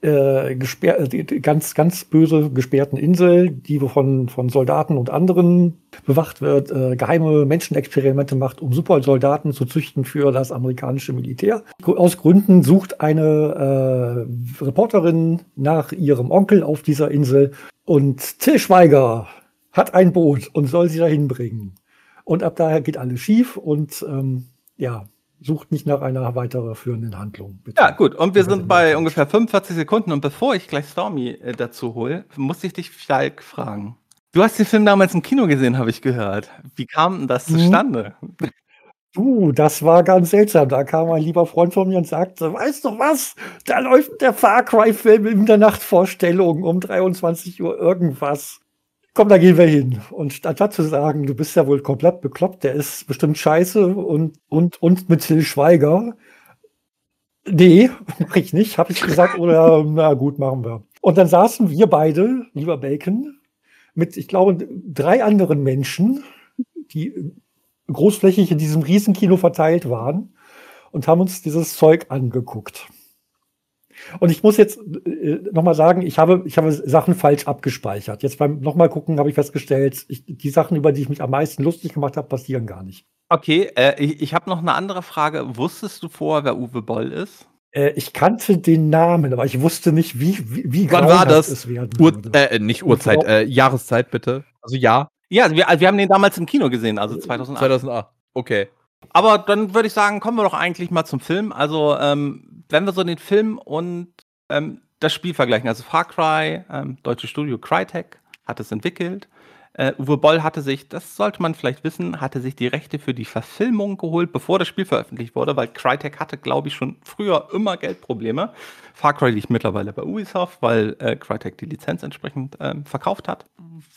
äh, gesperr äh, ganz, ganz böse gesperrten Insel, die von, von Soldaten und anderen bewacht wird, äh, geheime Menschenexperimente macht, um Supersoldaten zu züchten für das amerikanische Militär. Aus Gründen sucht eine äh, Reporterin nach ihrem Onkel auf dieser Insel und Till Schweiger hat ein Boot und soll sie dahin bringen. Und ab daher geht alles schief und ähm, ja, sucht nicht nach einer weiterführenden Handlung. Bitte. Ja, gut. Und wir sind bei ungefähr 45 Sekunden. Und bevor ich gleich Stormy äh, dazu hole, muss ich dich, Falk, fragen. Du hast den Film damals im Kino gesehen, habe ich gehört. Wie kam denn das mhm. zustande? Du, das war ganz seltsam. Da kam ein lieber Freund von mir und sagte, weißt du was? Da läuft der Far Cry-Film in der Nachtvorstellung um 23 Uhr irgendwas komm, da gehen wir hin. Und statt zu sagen, du bist ja wohl komplett bekloppt, der ist bestimmt scheiße und, und, und mit Till Schweiger. Nee, mach ich nicht, habe ich gesagt, oder na gut, machen wir. Und dann saßen wir beide, lieber Bacon, mit, ich glaube, drei anderen Menschen, die großflächig in diesem Riesenkino verteilt waren und haben uns dieses Zeug angeguckt. Und ich muss jetzt äh, nochmal sagen, ich habe, ich habe Sachen falsch abgespeichert. Jetzt beim nochmal gucken habe ich festgestellt, ich, die Sachen, über die ich mich am meisten lustig gemacht habe, passieren gar nicht. Okay, äh, ich, ich habe noch eine andere Frage. Wusstest du vorher, wer Uwe Boll ist? Äh, ich kannte den Namen, aber ich wusste nicht, wie, wie, wie Wann war das? es werden Ur äh, nicht Uhrzeit, äh, Jahreszeit bitte. Also ja. Ja, wir, wir haben den damals im Kino gesehen, also 2008. 2008, okay. Aber dann würde ich sagen, kommen wir doch eigentlich mal zum Film. Also, ähm, wenn wir so den Film und ähm, das Spiel vergleichen, also Far Cry, ähm, deutsche Studio Crytek hat es entwickelt. Äh, Uwe Boll hatte sich, das sollte man vielleicht wissen, hatte sich die Rechte für die Verfilmung geholt, bevor das Spiel veröffentlicht wurde, weil Crytek hatte, glaube ich, schon früher immer Geldprobleme. Far Cry liegt mittlerweile bei Ubisoft, weil äh, Crytek die Lizenz entsprechend ähm, verkauft hat.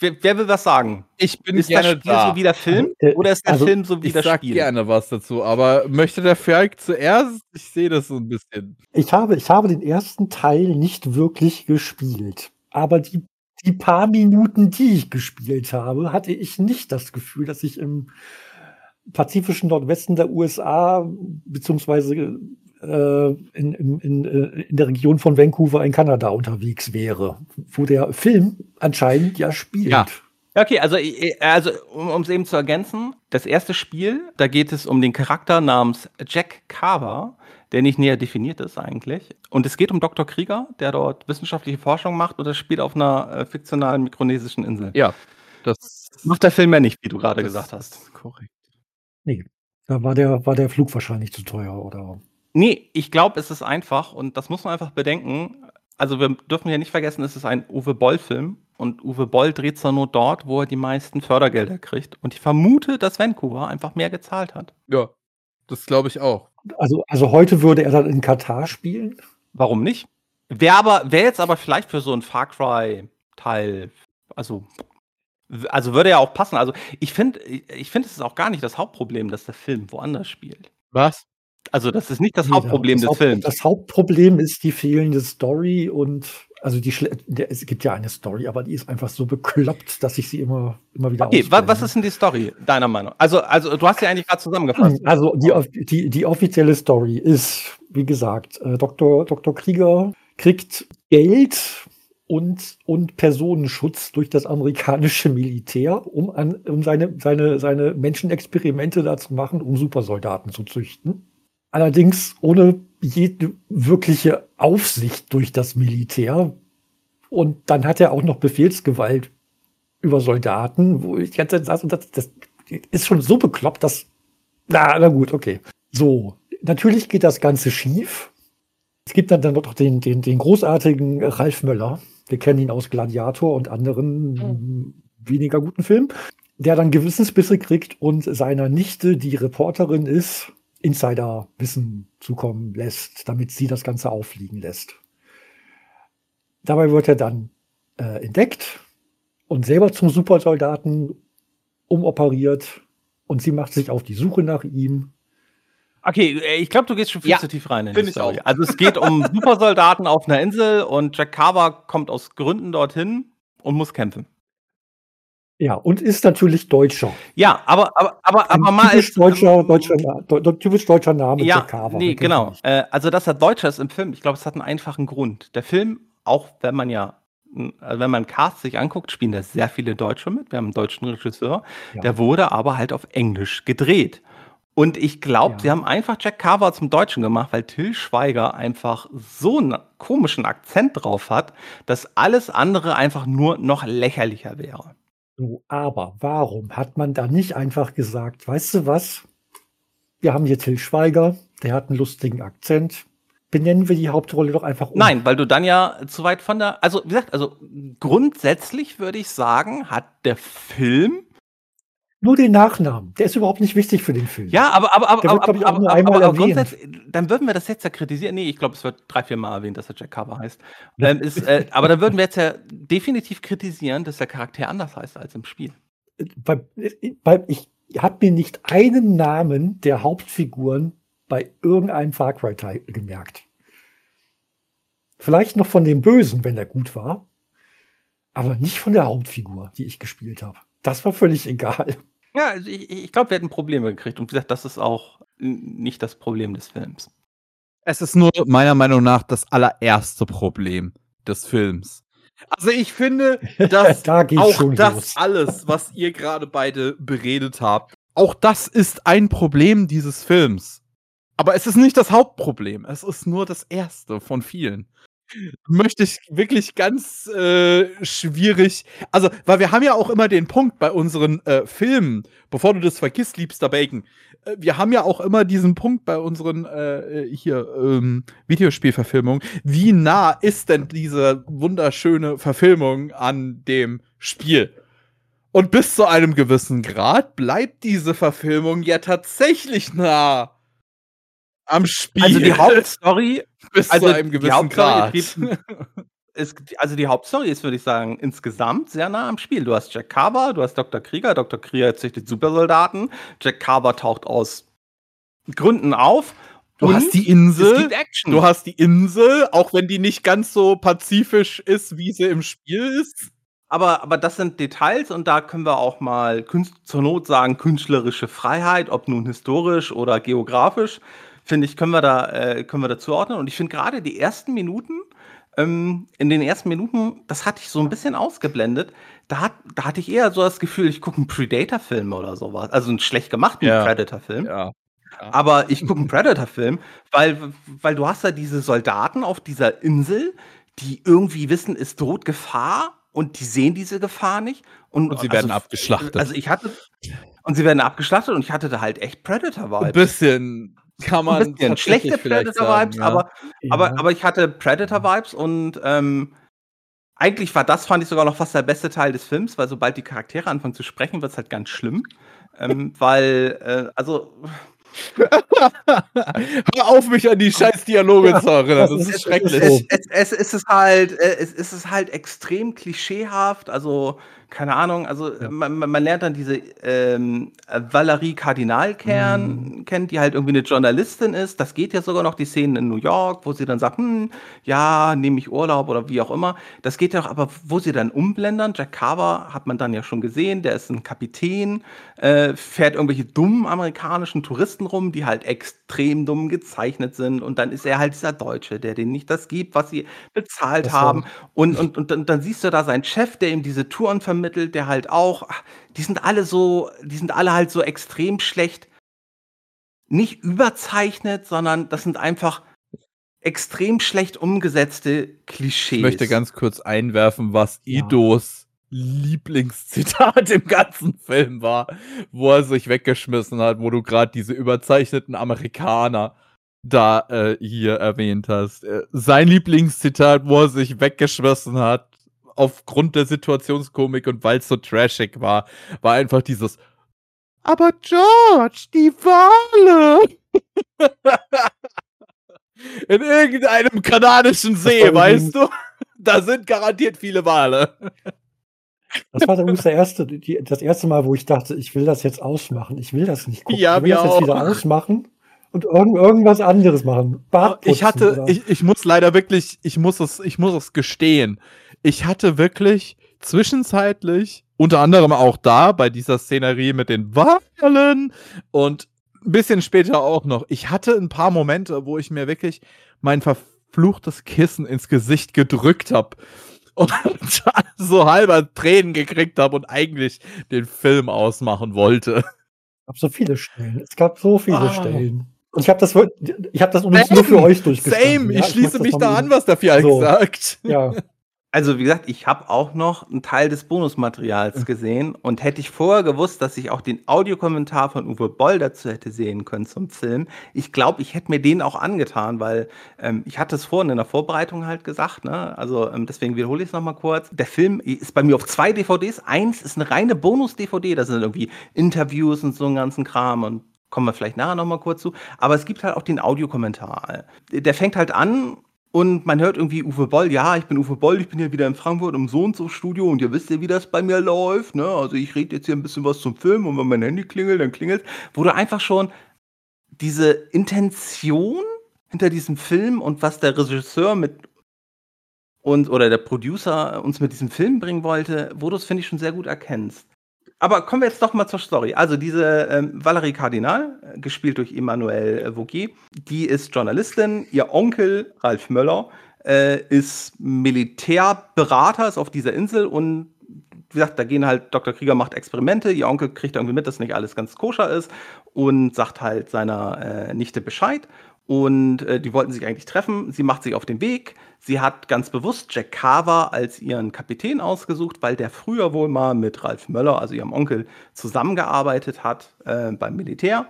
Wer, wer, will was sagen? Ich bin ist gerne das Spiel da. so wie der Film äh, oder ist der also, Film so wie das Spiel? Ich sag gerne was dazu, aber möchte der Ferg zuerst? Ich sehe das so ein bisschen. Ich habe, ich habe den ersten Teil nicht wirklich gespielt, aber die die paar Minuten, die ich gespielt habe, hatte ich nicht das Gefühl, dass ich im pazifischen Nordwesten der USA beziehungsweise äh, in, in, in, äh, in der Region von Vancouver in Kanada unterwegs wäre, wo der Film anscheinend ja spielt. Ja. Okay, also, also um es eben zu ergänzen, das erste Spiel, da geht es um den Charakter namens Jack Carver, der nicht näher definiert ist eigentlich. Und es geht um Dr. Krieger, der dort wissenschaftliche Forschung macht und das spielt auf einer äh, fiktionalen mikronesischen Insel. Ja, das macht der Film ja nicht, wie du gerade gesagt hast. Korrekt. Nee, da war der, war der Flug wahrscheinlich zu teuer, oder? Nee, ich glaube, es ist einfach und das muss man einfach bedenken. Also wir dürfen ja nicht vergessen, es ist ein Uwe Boll-Film und Uwe Boll dreht zwar nur dort, wo er die meisten Fördergelder kriegt. Und ich vermute, dass Vancouver einfach mehr gezahlt hat. Ja, das glaube ich auch. Also, also heute würde er dann in Katar spielen? Warum nicht? Wäre aber, wäre jetzt aber vielleicht für so ein Far Cry-Teil, also, also würde ja auch passen. Also ich finde, ich finde, es ist auch gar nicht das Hauptproblem, dass der Film woanders spielt. Was? Also das ist nicht das nee, Hauptproblem das des Haupt, Films. Das Hauptproblem ist die fehlende Story und also die der, es gibt ja eine Story, aber die ist einfach so bekloppt, dass ich sie immer, immer wieder Okay, wa was ist denn die Story, deiner Meinung? Also, also du hast ja eigentlich gerade zusammengefasst. Also die, die, die offizielle Story ist, wie gesagt, äh, Dr. Dr. Krieger kriegt Geld und, und Personenschutz durch das amerikanische Militär, um, an, um seine, seine, seine Menschenexperimente da zu machen, um Supersoldaten zu züchten. Allerdings ohne jede wirkliche Aufsicht durch das Militär. Und dann hat er auch noch Befehlsgewalt über Soldaten, wo ich die ganze Zeit saß und das, das ist schon so bekloppt, dass. Na, na gut, okay. So, natürlich geht das Ganze schief. Es gibt dann, dann noch den, den, den großartigen Ralf Möller. Wir kennen ihn aus Gladiator und anderen mhm. weniger guten Filmen, der dann Gewissensbisse kriegt und seiner Nichte, die Reporterin ist, Insiderwissen zukommen lässt, damit sie das Ganze auffliegen lässt. Dabei wird er dann äh, entdeckt und selber zum Supersoldaten umoperiert und sie macht sich auf die Suche nach ihm. Okay, äh, ich glaube, du gehst schon viel ja, zu tief rein in die Story. Also es geht um Supersoldaten auf einer Insel und Jack Carver kommt aus Gründen dorthin und muss kämpfen. Ja, und ist natürlich Deutscher. Ja, aber, aber, aber, aber mal typisch deutscher, deutscher, Na- deu- deu- typisch deutscher Name, Ja, Jack Carver. nee, genau. Äh, also, dass er Deutscher ist im Film, ich glaube, es hat einen einfachen Grund. Der Film, auch wenn man ja, also wenn man Cast sich anguckt, spielen da sehr viele Deutsche mit. Wir haben einen deutschen Regisseur. Ja. Der wurde aber halt auf Englisch gedreht. Und ich glaube, Ja. sie haben einfach Jack Carver zum Deutschen gemacht, weil Till Schweiger einfach so einen komischen Akzent drauf hat, dass alles andere einfach nur noch lächerlicher wäre. So, aber warum hat man da nicht einfach gesagt, weißt du was? Wir haben hier Till Schweiger, der hat einen lustigen Akzent. Benennen wir die Hauptrolle doch einfach um. Nein, weil du dann ja zu weit von der. Also, wie gesagt, also grundsätzlich würde ich sagen, hat der Film. Nur den Nachnamen. Der ist überhaupt nicht wichtig für den Film. Ja, aber, aber, aber, Der wird, aber, ich, aber, aber, aber grundsätzlich, dann würden wir das jetzt ja kritisieren. Nee, ich glaube, es wird drei, vier Mal erwähnt, dass er Jack Carver heißt. Ähm, ist, äh, aber dann würden wir jetzt ja definitiv kritisieren, dass der Charakter anders heißt als im Spiel. Bei, bei, ich habe mir nicht einen Namen der Hauptfiguren bei irgendeinem Far Cry-Teil gemerkt. Vielleicht noch von dem Bösen, wenn er gut war, aber nicht von der Hauptfigur, die ich gespielt habe. Das war völlig egal. Ja, also ich, ich glaube, wir hätten Probleme gekriegt. Und wie gesagt, das ist auch nicht das Problem des Films. Es ist nur meiner Meinung nach das allererste Problem des Films. Also ich finde, dass Da auch das los. alles, was ihr gerade beide beredet habt, auch das ist ein Problem dieses Films. Aber es ist nicht das Hauptproblem. Es ist nur das erste von vielen. Möchte ich wirklich ganz äh, schwierig. Also, weil wir haben ja auch immer den Punkt bei unseren äh, Filmen, bevor du das vergisst, liebster Bacon, äh, wir haben ja auch immer diesen Punkt bei unseren äh, äh, hier ähm, Videospielverfilmungen. Wie nah ist denn diese wunderschöne Verfilmung an dem Spiel? Und bis zu einem gewissen Grad bleibt diese Verfilmung ja tatsächlich nah am Spiel. Also die Hauptstory bis also zu einem gewissen Grad. ist, also die Hauptstory ist, würde ich sagen, insgesamt sehr nah am Spiel. Du hast Jack Carver, du hast Dr. Krieger, Dr. Krieger züchtet Supersoldaten, Jack Carver taucht aus Gründen auf. Du und hast die Insel, du hast die Insel, auch wenn die nicht ganz so pazifisch ist, wie sie im Spiel ist. aber, aber das sind Details und da können wir auch mal zur Not sagen, künstlerische Freiheit, ob nun historisch oder geografisch, finde ich, können wir da, äh, können wir da zuordnen. Und ich finde gerade die ersten Minuten, ähm, in den ersten Minuten, das hatte ich so ein bisschen ausgeblendet. Da, hat, da hatte ich eher so das Gefühl, ich gucke einen Predator-Film oder sowas. Also einen schlecht gemachten Ja. Predator-Film. Ja. Aber ich gucke einen Predator-Film, weil, weil du hast da diese Soldaten auf dieser Insel, die irgendwie wissen, es droht Gefahr und die sehen diese Gefahr nicht. Und, Und sie werden also, abgeschlachtet. Also ich hatte. Und sie werden abgeschlachtet und ich hatte da halt echt Ein Predator-Vibes. bisschen kann man. Schlechte Predator-Vibes, ja. aber, aber, aber ich hatte Predator-Vibes und ähm, eigentlich war das, fand ich sogar noch fast der beste Teil des Films, weil sobald die Charaktere anfangen zu sprechen, wird es halt ganz schlimm. ähm, weil, äh, also, Hör auf, mich an die scheiß Dialoge zu erinnern. das ist- schrecklich. so. es, es, es ist halt, äh, es, es ist halt extrem klischeehaft, also keine Ahnung, also Ja. man, man lernt dann diese ähm, Valerie Kardinalkern Mhm. kennen, die halt irgendwie eine Journalistin ist. Das geht ja sogar noch die Szenen in New York, wo sie dann sagt, hm, ja, nehme ich Urlaub oder wie auch immer. Das geht ja auch, aber wo sie dann umblendern, Jack Carver hat man dann ja schon gesehen, der ist ein Kapitän, äh, fährt irgendwelche dummen amerikanischen Touristen rum, die halt extrem dumm gezeichnet sind und dann ist er halt dieser Deutsche, der denen nicht das gibt, was sie bezahlt Das haben. Und, und, und dann, dann siehst du da seinen Chef, der ihm diese Touren vermittelt, der halt auch, ach, die sind alle so, die sind alle halt so extrem schlecht, nicht überzeichnet, sondern das sind einfach extrem schlecht umgesetzte Klischees. Ich möchte ganz kurz einwerfen, was Ja. Idos Lieblingszitat im ganzen Film war, wo er sich weggeschmissen hat, wo du gerade diese überzeichneten Amerikaner da äh, hier erwähnt hast. Äh, sein Lieblingszitat, wo er sich weggeschmissen hat, aufgrund der Situationskomik und weil es so trashig war, war einfach dieses Aber George, die Wale! In irgendeinem kanadischen See, weißt du? Da sind garantiert viele Wale. Das war übrigens der erste, die, das erste Mal, wo ich dachte, ich will das jetzt ausmachen. Ich will das nicht gucken. Ja, ich will das jetzt auch. wieder ausmachen und irgend, irgendwas anderes machen. Bartputzen Ich hatte, ich, ich muss leider wirklich, ich muss es, ich muss es gestehen. Ich hatte wirklich zwischenzeitlich, unter anderem auch da bei dieser Szenerie mit den Wahlen und ein bisschen später auch noch. Ich hatte ein paar Momente, wo ich mir wirklich mein verfluchtes Kissen ins Gesicht gedrückt habe und so halber Tränen gekriegt habe und eigentlich den Film ausmachen wollte. Es gab so viele Stellen. Es gab so viele oh. Stellen. Und ich habe das, ich hab das übrigens nur für euch durchgestanden. Same, ich ja? schließe ich mich da an, was der Fial so. gesagt. Ja. Also wie gesagt, ich habe auch noch einen Teil des Bonusmaterials gesehen und hätte ich vorher gewusst, dass ich auch den Audiokommentar von Uwe Boll dazu hätte sehen können zum Film. Ich glaube, ich hätte mir den auch angetan, weil ähm, ich hatte es vorhin in der Vorbereitung halt gesagt. Ne? Also ähm, deswegen wiederhole ich es nochmal kurz. Der Film ist bei mir auf zwei DVDs. Eins ist eine reine Bonus-DVD, da sind irgendwie Interviews und so einen ganzen Kram und kommen wir vielleicht nachher nochmal kurz zu. Aber es gibt halt auch den Audiokommentar. Der fängt halt an und man hört irgendwie Uwe Boll, ja, ich bin Uwe Boll, ich bin hier wieder in Frankfurt im so und so Studio und ihr wisst ja, wie das bei mir läuft, ne? Also ich rede jetzt hier ein bisschen was zum Film und wenn mein Handy klingelt, dann klingelt, wo du einfach schon diese Intention hinter diesem Film und was der Regisseur mit uns oder der Producer uns mit diesem Film bringen wollte, wo du es, finde ich, schon sehr gut erkennst. Aber kommen wir jetzt doch mal zur Story. Also diese ähm, Valerie Cardinal, äh, gespielt durch Emmanuel äh, Vauquier, die ist Journalistin. Ihr Onkel Ralf Möller äh, ist Militärberater, ist auf dieser Insel und wie gesagt, da gehen halt, Dr. Krieger macht Experimente, ihr Onkel kriegt irgendwie mit, dass nicht alles ganz koscher ist und sagt halt seiner äh, Nichte Bescheid. Und äh, die wollten sich eigentlich treffen. Sie macht sich auf den Weg. Sie hat ganz bewusst Jack Carver als ihren Kapitän ausgesucht, weil der früher wohl mal mit Ralf Möller, also ihrem Onkel, zusammengearbeitet hat äh, beim Militär.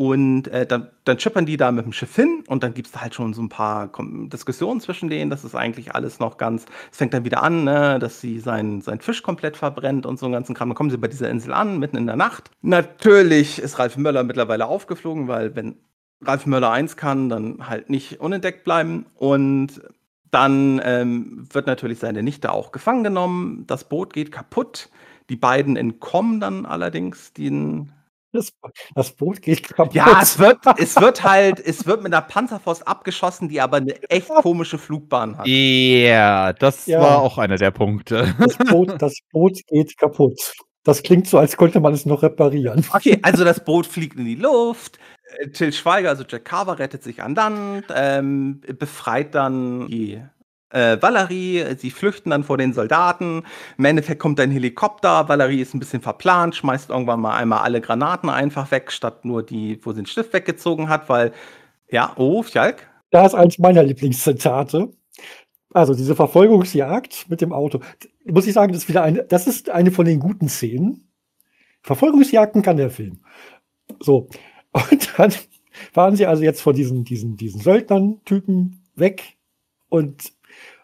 Und äh, dann, dann schippern die da mit dem Schiff hin und dann gibt es halt schon so ein paar Diskussionen zwischen denen. Das ist eigentlich alles noch ganz. Es fängt dann wieder an, ne, dass sie seinen sein Fisch komplett verbrennt und so einen ganzen Kram. Dann kommen sie bei dieser Insel an, mitten in der Nacht. Natürlich ist Ralf Möller mittlerweile aufgeflogen, weil wenn Ralf Möller 1 kann, dann halt nicht unentdeckt bleiben. Und dann ähm, wird natürlich seine Nichte auch gefangen genommen. Das Boot geht kaputt. Die beiden entkommen dann allerdings den. Das, das Boot geht kaputt. Ja, es wird, es wird halt, es wird mit einer Panzerfaust abgeschossen, die aber eine echt komische Flugbahn hat. Yeah, das ja, das war auch einer der Punkte. Das Boot, das Boot geht kaputt. Das klingt so, als könnte man es noch reparieren. Okay, also das Boot fliegt in die Luft, äh, Till Schweiger, also Jack Carver, rettet sich an Land, ähm, befreit dann die äh, Valerie, sie flüchten dann vor den Soldaten. Im Endeffekt kommt ein Helikopter, Valerie ist ein bisschen verplant, schmeißt irgendwann mal einmal alle Granaten einfach weg, statt nur die, wo sie den Stift weggezogen hat, weil, ja, oh, Fjalk? Da ist eins meiner Lieblingszitate. Also diese Verfolgungsjagd mit dem Auto. Muss ich sagen, das ist wieder eine, das ist eine von den guten Szenen. Verfolgungsjagden kann der Film. So, und dann waren sie also jetzt von diesen, diesen, diesen Söldnern-Typen weg und,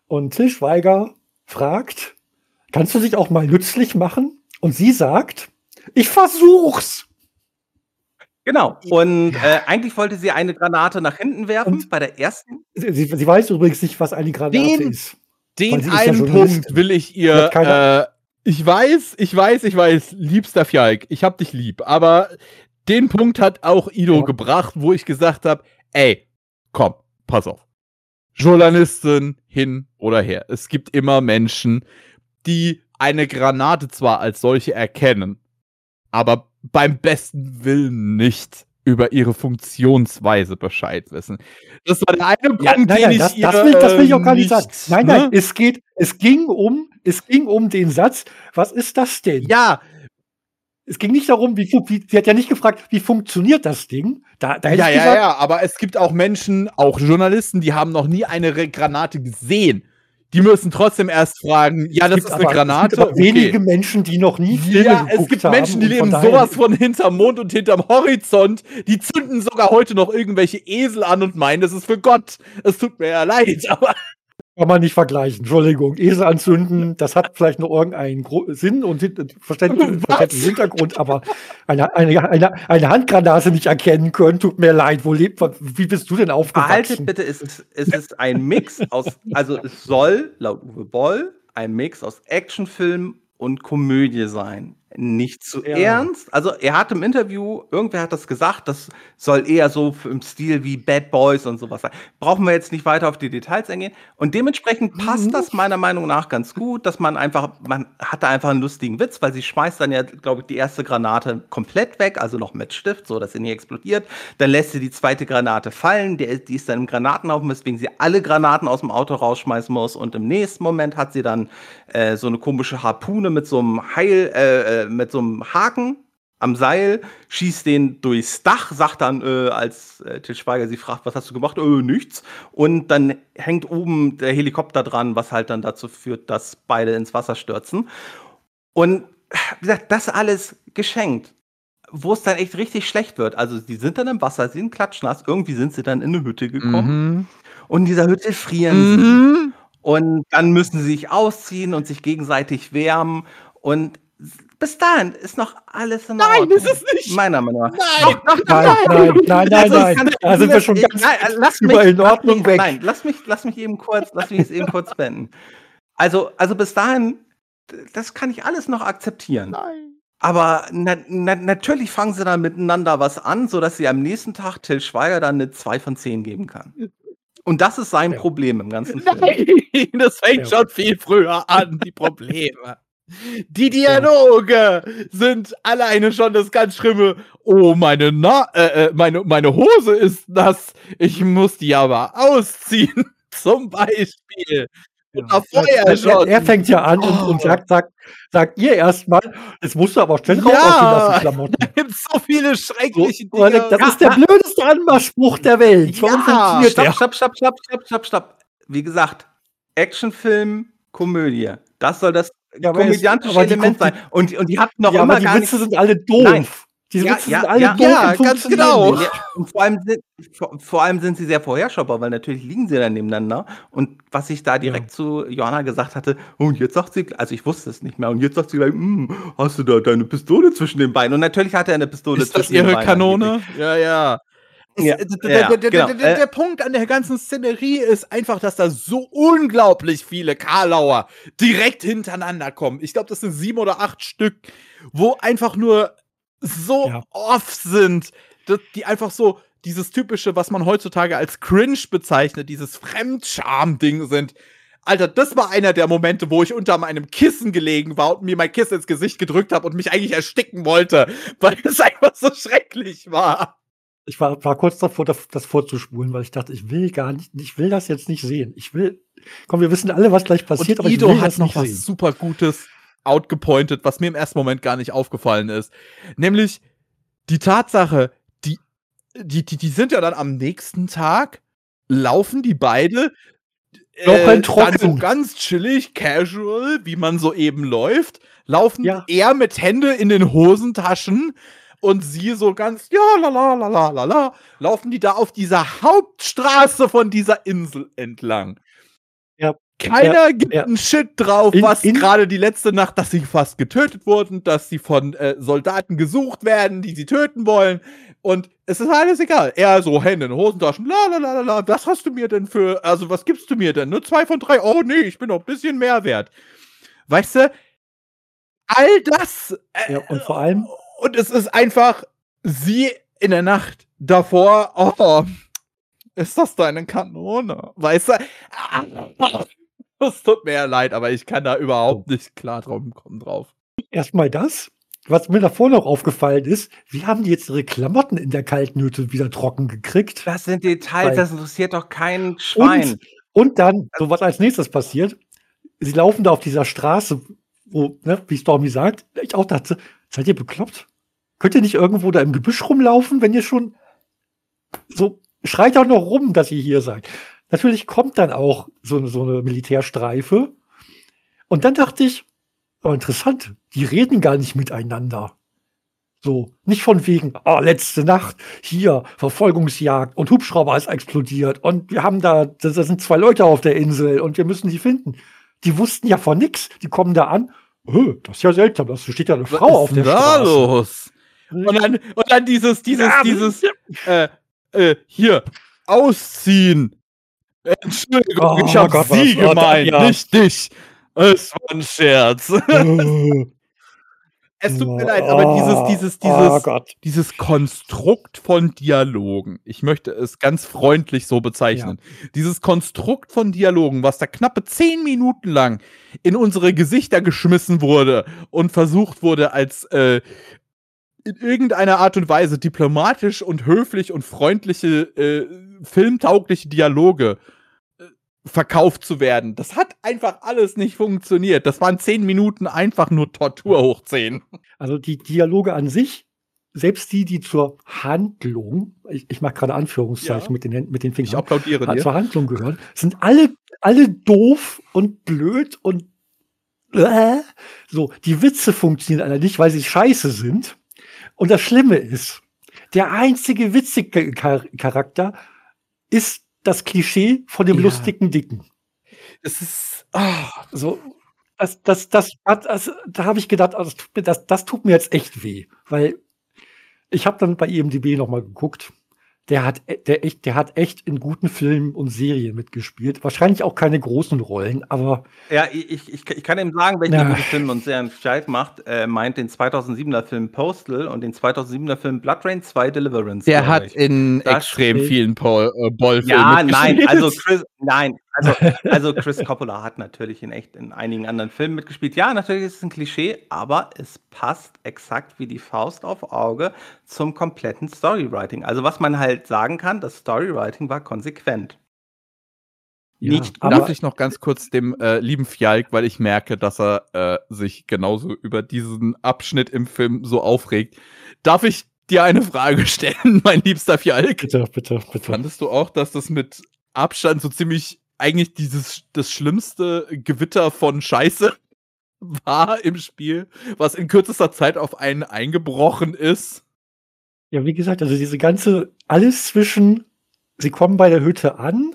und Till Schweiger fragt, kannst du dich auch mal nützlich machen? Und sie sagt, ich versuch's. Genau. Und äh, eigentlich wollte sie eine Granate nach hinten werfen und bei der ersten. Sie, sie, weiß übrigens nicht, was eine Granate den, ist. Den einen ja Punkt will ich ihr. Äh, ich weiß, ich weiß, ich weiß, liebster Fjalk, ich hab dich lieb, aber den Punkt hat auch Ido ja. gebracht, wo ich gesagt habe, ey, komm, pass auf. Journalistin hin oder her. Es gibt immer Menschen, die eine Granate zwar als solche erkennen, aber beim besten Willen nicht über ihre Funktionsweise Bescheid wissen. Das war der eine ja, Punkt, den ich das, das, will, das will ich auch gar nicht, sagen. Nein, nein, ne? es geht, es ging um, es ging um den Satz, was ist das denn? Ja, es ging nicht darum, wie, wie, sie hat ja nicht gefragt, wie funktioniert das Ding. Da, da ja, ja, gesagt, ja, aber es gibt auch Menschen, auch Journalisten, die haben noch nie eine Granate gesehen. Die müssen trotzdem erst fragen, ja, das ist eine aber, Granate. Es gibt okay. wenige Menschen, die noch nie Filme Ja, es gibt Menschen, die leben sowas von hinterm Mond und hinterm Horizont. Die zünden sogar heute noch irgendwelche Esel an und meinen, das ist für Gott. Es tut mir ja leid, aber kann man nicht vergleichen. Entschuldigung. Esel anzünden, das hat vielleicht noch irgendeinen Gro Sinn und verständlichen Hintergrund, aber eine, eine, eine, eine Handgranate nicht erkennen können, tut mir leid. Wo lebt, wie bist du denn aufgewachsen? Haltet bitte, es ist, es ist ein Mix aus, also es soll, laut Uwe Boll, ein Mix aus Actionfilm und Komödie sein. Nicht zu Ja. ernst. Also, er hat im Interview irgendwer hat das gesagt, das soll eher so im Stil wie Bad Boys und so was sein. Brauchen wir jetzt nicht weiter auf die Details eingehen. Und dementsprechend passt Mhm. das meiner Meinung nach ganz gut, dass man einfach man hat da einfach 'n lustigen Witz, weil sie schmeißt dann ja, glaube ich, die erste Granate komplett weg, also noch mit Stift, so dass sie nie explodiert. Dann lässt sie die zweite Granate fallen, der die ist dann im Granatenhaufen, weswegen sie alle Granaten aus'm Auto rausschmeißen muss und im nächsten Moment hat sie dann, äh, so 'ne komische Harpune mit so 'nem Heil äh, äh, mit so 'nem Haken am Seil, schießt den durchs Dach, sagt dann, äh, als, äh, Til Schweiger sie fragt: „Was hast du gemacht?“ „Äh, nichts.“ Und dann hängt oben der Helikopter dran, was halt dann dazu führt, dass beide ins Wasser stürzen. Und wie gesagt, das alles geschenkt. Wo es dann echt richtig schlecht wird. Also, die sind dann im Wasser, sie sind klatschnass. Irgendwie sind sie dann in 'ne Hütte gekommen. Mhm. Und in dieser Hütte frieren sie. Mhm. Und dann müssen sie sich ausziehen und sich gegenseitig wärmen. Und bis dahin ist noch alles in Nein, Ordnung. ist es nicht. Meiner Meinung nach. Nein. Doch, doch, Nein, nein, nein, nein, Also, nein. Da sind wir schon ganz nein, lass über mich, in Ordnung mich, weg. Nein, lass mich, lass mich eben kurz, lass mich es eben kurz beenden. Also, also bis dahin, das kann ich alles noch akzeptieren. Nein. Aber na na natürlich fangen sie dann miteinander was an, sodass sie am nächsten Tag Til Schweiger dann 'ne 2 von 10 geben kann. Und das ist sein Ja. Problem im ganzen Film. Nein, das fängt Ja. schon viel früher an, die Probleme. Die Dialoge sind alleine schon das ganz Schlimme. Oh, meine, Na äh, äh, meine, meine Hose ist nass. Ich muss die aber ausziehen, zum Beispiel. Ja. Er, er, schon. er fängt ja an und, Oh. und sagt, sagt, sagt ihr erstmal, jetzt musst du aber schnell raus Ja. aus Klamotten. Da gibt so viele So, schreckliche und er Dinge. denkt, das ist der blödeste Anmachspruch der Welt. Warum Ja. funktioniert Stopp, stopp, stopp, stopp, stopp, stopp, stopp. Wie gesagt, Actionfilm, Komödie. Das soll das Ja, aber es- komödiantische aber die Element sein. Und und die hatten noch ja, immer aber die gar Witze sind alle doof. Nein. Diese Ja, Witze ja, sind alle ja. doof. Ja, ganz genau. und vor allem, sind, vor, vor allem sind sie sehr vorherschaubar, weil natürlich liegen sie dann nebeneinander. Und was ich da direkt zu Johanna gesagt hatte, oh, und jetzt sagt sie, also ich wusste es nicht mehr, und jetzt sagt sie gleich, "Hm, hast du da deine Pistole zwischen den Beinen? Und natürlich hat er eine Pistole Ist das zwischen den ihre Beinen. Kanone? Ja, ja. Ja, ja, der, genau. Äh, Punkt an der ganzen Szenerie ist einfach, dass da so unglaublich viele Karlauer direkt hintereinander kommen. Ich glaube, das sind sieben oder acht Stück, wo einfach nur so Ja. off sind, dass die einfach so dieses typische, was man heutzutage als cringe bezeichnet, dieses Fremdscham-Ding sind. Alter, das war einer der Momente, wo ich unter meinem Kissen gelegen war und mir mein Kissen ins Gesicht gedrückt habe und mich eigentlich ersticken wollte, weil es einfach so schrecklich war. Ich war, war kurz davor, das, vorzuspulen, weil ich dachte, ich will gar nicht, ich will das jetzt nicht sehen. Ich will, komm, wir wissen alle, was gleich passiert, und aber ich Ido will hat das noch nicht was sehen. super Gutes outgepointet, was mir im ersten Moment gar nicht aufgefallen ist. Nämlich die Tatsache, die, die, die, die sind ja dann am nächsten Tag, laufen die beide Noch ein dann Trocken. so ganz chillig, casual, wie man so eben läuft, laufen Ja. er mit Hände in den Hosentaschen und sie so ganz, ja, la, la, la, la, la, la, laufen die da auf dieser Hauptstraße von dieser Insel entlang. Ja. Keiner gibt ja. einen Shit drauf, In- was gerade die letzte Nacht, dass sie fast getötet wurden, dass sie von äh, Soldaten gesucht werden, die sie töten wollen. Und es ist alles egal. Er so Hände in Hosentaschen, la la la la la, was hast du mir denn für, also was gibst du mir denn? Nur zwei von drei, oh nee, ich bin noch ein bisschen mehr wert. Weißt du, all das, äh, Ja, und vor allem, und es ist einfach sie in der Nacht davor, oh, ist das deine Kanone? Weißt du? Es tut mir ja leid, aber ich kann da überhaupt nicht klar drauf kommen drauf. erstmal das. Was mir davor noch aufgefallen ist, wie haben die jetzt ihre Klamotten in der kalten Hütte wieder trocken gekriegt? Das sind Details, Weil- das interessiert doch kein Schwein. Und, und dann, so was als nächstes passiert, sie laufen da auf dieser Straße, wo, ne, wie Stormy sagt, ich auch dachte, seid ihr bekloppt? Könnt ihr nicht irgendwo da im Gebüsch rumlaufen, wenn ihr schon so, schreit auch noch rum, dass ihr hier seid. Natürlich kommt dann auch so, eine- so eine Militärstreife. Und dann dachte ich, oh, interessant, die reden gar nicht miteinander. So, nicht von wegen, oh, letzte Nacht, hier, Verfolgungsjagd und Hubschrauber ist explodiert und wir haben da, da sind zwei Leute auf der Insel und wir müssen die finden. Die wussten ja von nix. Die kommen da an. "Hö, Das ist ja seltsam, da steht ja eine Frau auf der Straße. los? Und dann, und dann dieses, dieses, Ja, dieses, äh, äh, hier, ausziehen. Entschuldigung, Oh ich hab Gott, sie gemeint, Ja. nicht dich. Es war ein Scherz. Äh, Es tut mir Oh, leid, aber dieses, dieses, oh dieses, Gott. dieses Konstrukt von Dialogen, ich möchte es ganz freundlich so bezeichnen, dieses Konstrukt von Dialogen, was da knappe zehn Minuten lang in unsere Gesichter geschmissen wurde und versucht wurde, als äh, in irgendeiner Art und Weise diplomatisch und höflich und freundliche, äh, filmtaugliche Dialoge äh, verkauft zu werden. Das hat einfach alles nicht funktioniert. Das waren zehn Minuten einfach nur Tortur hoch zehn. Also die Dialoge an sich, selbst die, die zur Handlung, ich, ich mache gerade Anführungszeichen Ja. mit, den, mit den Ich Fingern, applaudiere äh, dir. zur Handlung gehören, sind alle, alle doof und blöd und äh, so. Die Witze funktionieren alle nicht, weil sie scheiße sind. Und das Schlimme ist, der einzige witzige Char Charakter ist das Klischee von dem Ja. lustigen Dicken. Es ist. ah, So, das, das, das, hat- das, da habe ich gedacht, oh, das, tut mir, das, das tut mir jetzt echt weh, weil ich habe dann bei IMDb noch mal geguckt. Der hat, der echt, der hat echt in guten Filmen und Serien mitgespielt. Wahrscheinlich auch keine großen Rollen, aber Ja, ich, ich, ich kann ihm sagen, welchen Ja. ja. gute Film und Serien Streit macht. Er meint den 2007er Film Postal und den 2007er Film Blood Rain 2 Deliverance. der hat ich. in Das extrem vielen Paul, äh, Boll-Filmen Ja, nein, also Chris, nein, also, also Chris Coppola hat natürlich in echt in einigen anderen Filmen mitgespielt. Ja, natürlich ist es ein Klischee, aber es passt exakt wie die Faust auf Auge zum kompletten Storywriting. Also was man halt sagen kann, das Storywriting war konsequent. ja, Nicht Darf ich noch ganz kurz dem äh, lieben Fjalk, weil ich merke, dass er äh, sich genauso über diesen Abschnitt im Film so aufregt. Darf ich dir eine Frage stellen, mein liebster Fjalk? bitte, bitte, bitte. Fandest du auch, dass das mit Abstand so ziemlich eigentlich dieses das schlimmste Gewitter von Scheiße war im Spiel, was in kürzester Zeit auf einen eingebrochen ist? Ja, wie gesagt, also diese ganze, alles zwischen, sie kommen bei der Hütte an,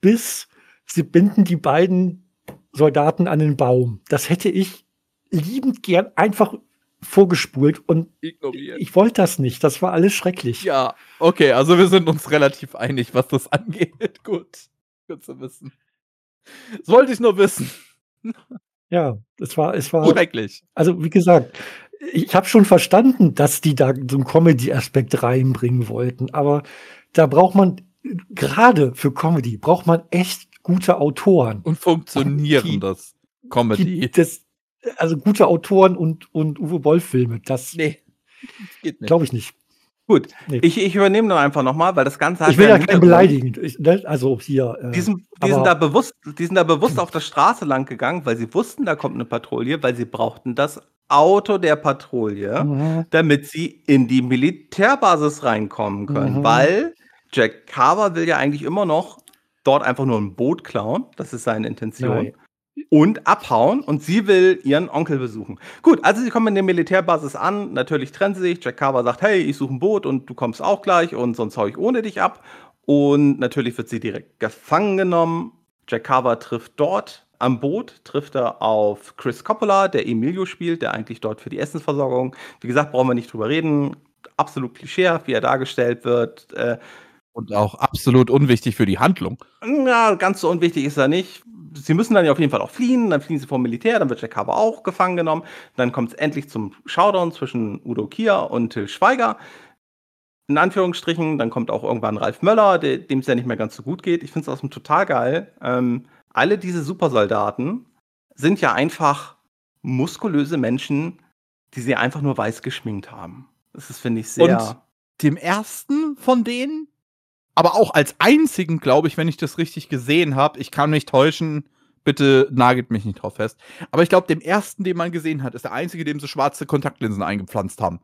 bis sie binden die beiden Soldaten an den Baum. Das hätte ich liebend gern einfach vorgespult und Ignoriert. ich wollte das nicht. Das war alles schrecklich. Ja, okay, also wir sind uns relativ einig, was das angeht. Gut, gut zu wissen. Das wollte ich nur wissen. Ja, es war, es war, Schrecklich. also wie gesagt, ich habe schon verstanden, dass die da so einen Comedy-Aspekt reinbringen wollten, aber da braucht man, gerade für Comedy, braucht man echt gute Autoren. Und funktionierendes Comedy. Die, das, also gute Autoren und, und Uwe Boll-Filme, das Nee, geht nicht. glaube ich nicht. Gut, Nee. ich, ich übernehme dann einfach nochmal, weil das Ganze hat Ich will ja ja einen keinen beleidigen. Ich, ne, also hier. Äh, Die sind, die, sind da bewusst, die sind da bewusst auf der Straße lang gegangen, weil sie wussten, da kommt eine Patrouille, weil sie brauchten das Auto der Patrouille, Mhm. damit sie in die Militärbasis reinkommen können. Mhm. Weil Jack Carver will ja eigentlich immer noch dort einfach nur ein Boot klauen. Das ist seine Intention. Nein. Und abhauen und sie will ihren Onkel besuchen. Gut, also sie kommen in der Militärbasis an, natürlich trennen sie sich. Jack Carver sagt, hey, ich suche ein Boot und du kommst auch gleich und sonst hau ich ohne dich ab. Und natürlich wird sie direkt gefangen genommen. Jack Carver trifft dort am Boot, trifft er auf Chris Coppola, der Emilio spielt, der eigentlich dort für die Essensversorgung. Wie gesagt, brauchen wir nicht drüber reden. Absolut klischeehaft, wie er dargestellt wird. Äh, Und auch absolut unwichtig für die Handlung. ja, ganz so unwichtig ist er nicht. Sie müssen dann ja auf jeden Fall auch fliehen. Dann fliehen sie vom Militär, dann wird Jack Harbour auch gefangen genommen. Dann kommt es endlich zum Showdown zwischen Udo Kier und Till Schweiger. In Anführungsstrichen, dann kommt auch irgendwann Ralf Möller, der- dem es ja nicht mehr ganz so gut geht. Ich finde es außerdem total geil. Ähm, alle diese Supersoldaten sind ja einfach muskulöse Menschen, die sie einfach nur weiß geschminkt haben. Das ist, finde ich, sehr. Und dem ersten von denen, aber auch als einzigen, glaube ich, wenn ich das richtig gesehen habe, ich kann mich täuschen, bitte nagelt mich nicht drauf fest, aber ich glaube, dem ersten, den man gesehen hat, ist der einzige, dem sie schwarze Kontaktlinsen eingepflanzt haben.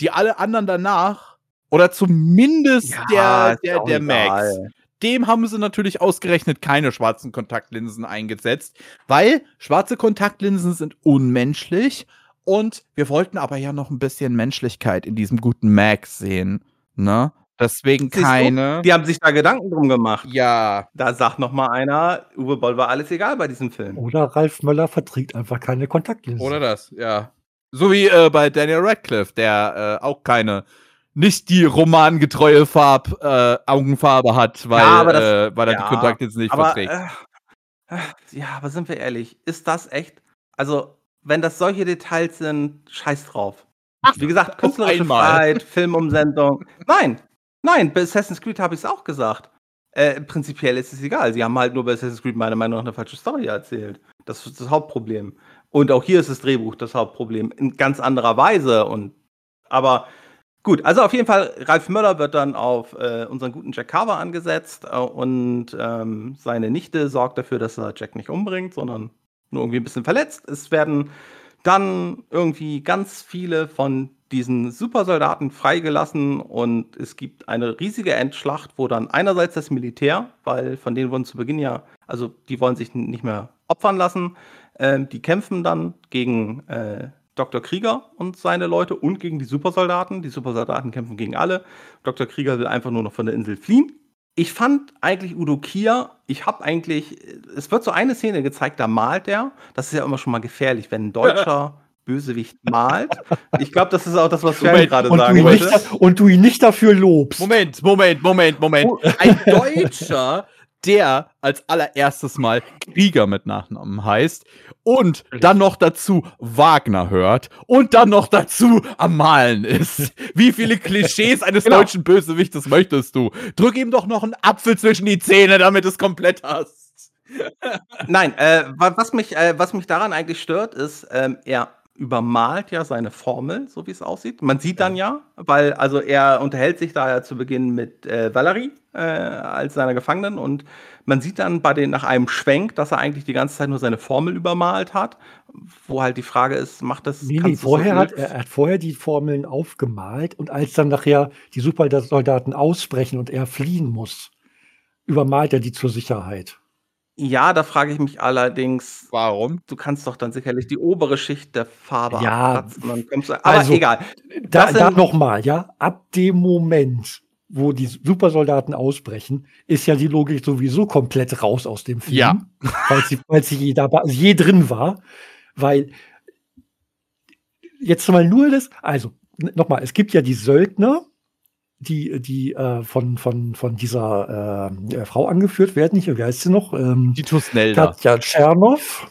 Die alle anderen danach, oder zumindest der, ist der, auch der Max, egal. dem haben sie natürlich ausgerechnet keine schwarzen Kontaktlinsen eingesetzt, weil schwarze Kontaktlinsen sind unmenschlich und wir wollten aber ja noch ein bisschen Menschlichkeit in diesem guten Max sehen, ne? Deswegen Siehst du? keine. Die haben sich da Gedanken drum gemacht. ja, Da sagt noch mal einer, Uwe Boll war alles egal bei diesem Film. Oder Ralf Möller verträgt einfach keine Kontaktlinsen. oder das, ja. So wie äh, bei Daniel Radcliffe, der äh, auch keine, nicht die romangetreue Farb, äh, Augenfarbe hat, weil, Ja, das- äh, weil er ja, die Kontaktlinsen nicht aber, verträgt. äh, ja, aber sind wir ehrlich, ist das echt? Also, wenn das solche Details sind, scheiß drauf. Wie gesagt, künstlerische. Freiheit, Filmumsendung. Nein, nein, bei Assassin's Creed habe ich es auch gesagt. Äh, prinzipiell ist es egal. Sie haben halt nur bei Assassin's Creed meiner Meinung nach eine falsche Story erzählt. Das ist das Hauptproblem. Und auch hier ist das Drehbuch das Hauptproblem. In ganz anderer Weise. Und, aber gut, also auf jeden Fall, Ralf Möller wird dann auf äh, unseren guten Jack Carver angesetzt äh, und ähm, seine Nichte sorgt dafür, dass er Jack nicht umbringt, sondern nur irgendwie ein bisschen verletzt. Es werden dann irgendwie ganz viele von diesen Supersoldaten freigelassen und es gibt eine riesige Endschlacht, wo dann einerseits das Militär, weil von denen wurden zu Beginn ja, also die wollen sich nicht mehr opfern lassen, ähm, die kämpfen dann gegen äh, Dr. Krieger und seine Leute und gegen die Supersoldaten. Die Supersoldaten kämpfen gegen alle. Dr. Krieger will einfach nur noch von der Insel fliehen. Ich fand eigentlich Udo Kier, ich habe eigentlich, es wird so eine Szene gezeigt, da malt er. Das ist ja immer schon mal gefährlich, wenn ein deutscher Bösewicht malt. Ich glaube, das ist auch das, was Moment, gerade sagen wollte. und du ihn nicht dafür lobst. Moment, Moment, Moment, Moment. Oh. Ein Deutscher, der als allererstes Mal Krieger mit Nachnamen heißt und dann noch dazu Wagner hört und dann noch dazu am Malen ist. Wie viele Klischees eines Genau. deutschen Bösewichtes möchtest du? Drück ihm doch noch einen Apfel zwischen die Zähne, damit du es komplett hast. Nein, äh, wa- was, mich, äh, was mich daran eigentlich stört, ist, ähm, er übermalt ja seine Formel, so wie es aussieht. Man sieht dann ja, weil also er unterhält sich da ja zu Beginn mit äh, Valerie äh, als seiner Gefangenen und man sieht dann bei den nach einem Schwenk, dass er eigentlich die ganze Zeit nur seine Formel übermalt hat, wo halt die Frage ist, macht das Nee, nee, vorher so hat er, er hat vorher die Formeln aufgemalt und als dann nachher die Supersoldaten ausbrechen und er fliehen muss, übermalt er die zur Sicherheit. Ja, da frage ich mich allerdings, Warum? du kannst doch dann sicherlich die obere Schicht der Farbe Ja, abkratzen, dann kommst du, aber also, egal. Da, Das da sind- nochmal, ja, ab dem Moment, wo die Supersoldaten ausbrechen, ist ja die Logik sowieso komplett raus aus dem Film. Ja. Weil sie, weil sie je, da, war- je drin war. Weil jetzt mal nur das, also nochmal, es gibt ja die Söldner, die, die äh, von, von, von dieser äh, Frau angeführt werden. Nicht, wie heißt sie noch? Ähm, Die Tusnelda. Katja Tschernow,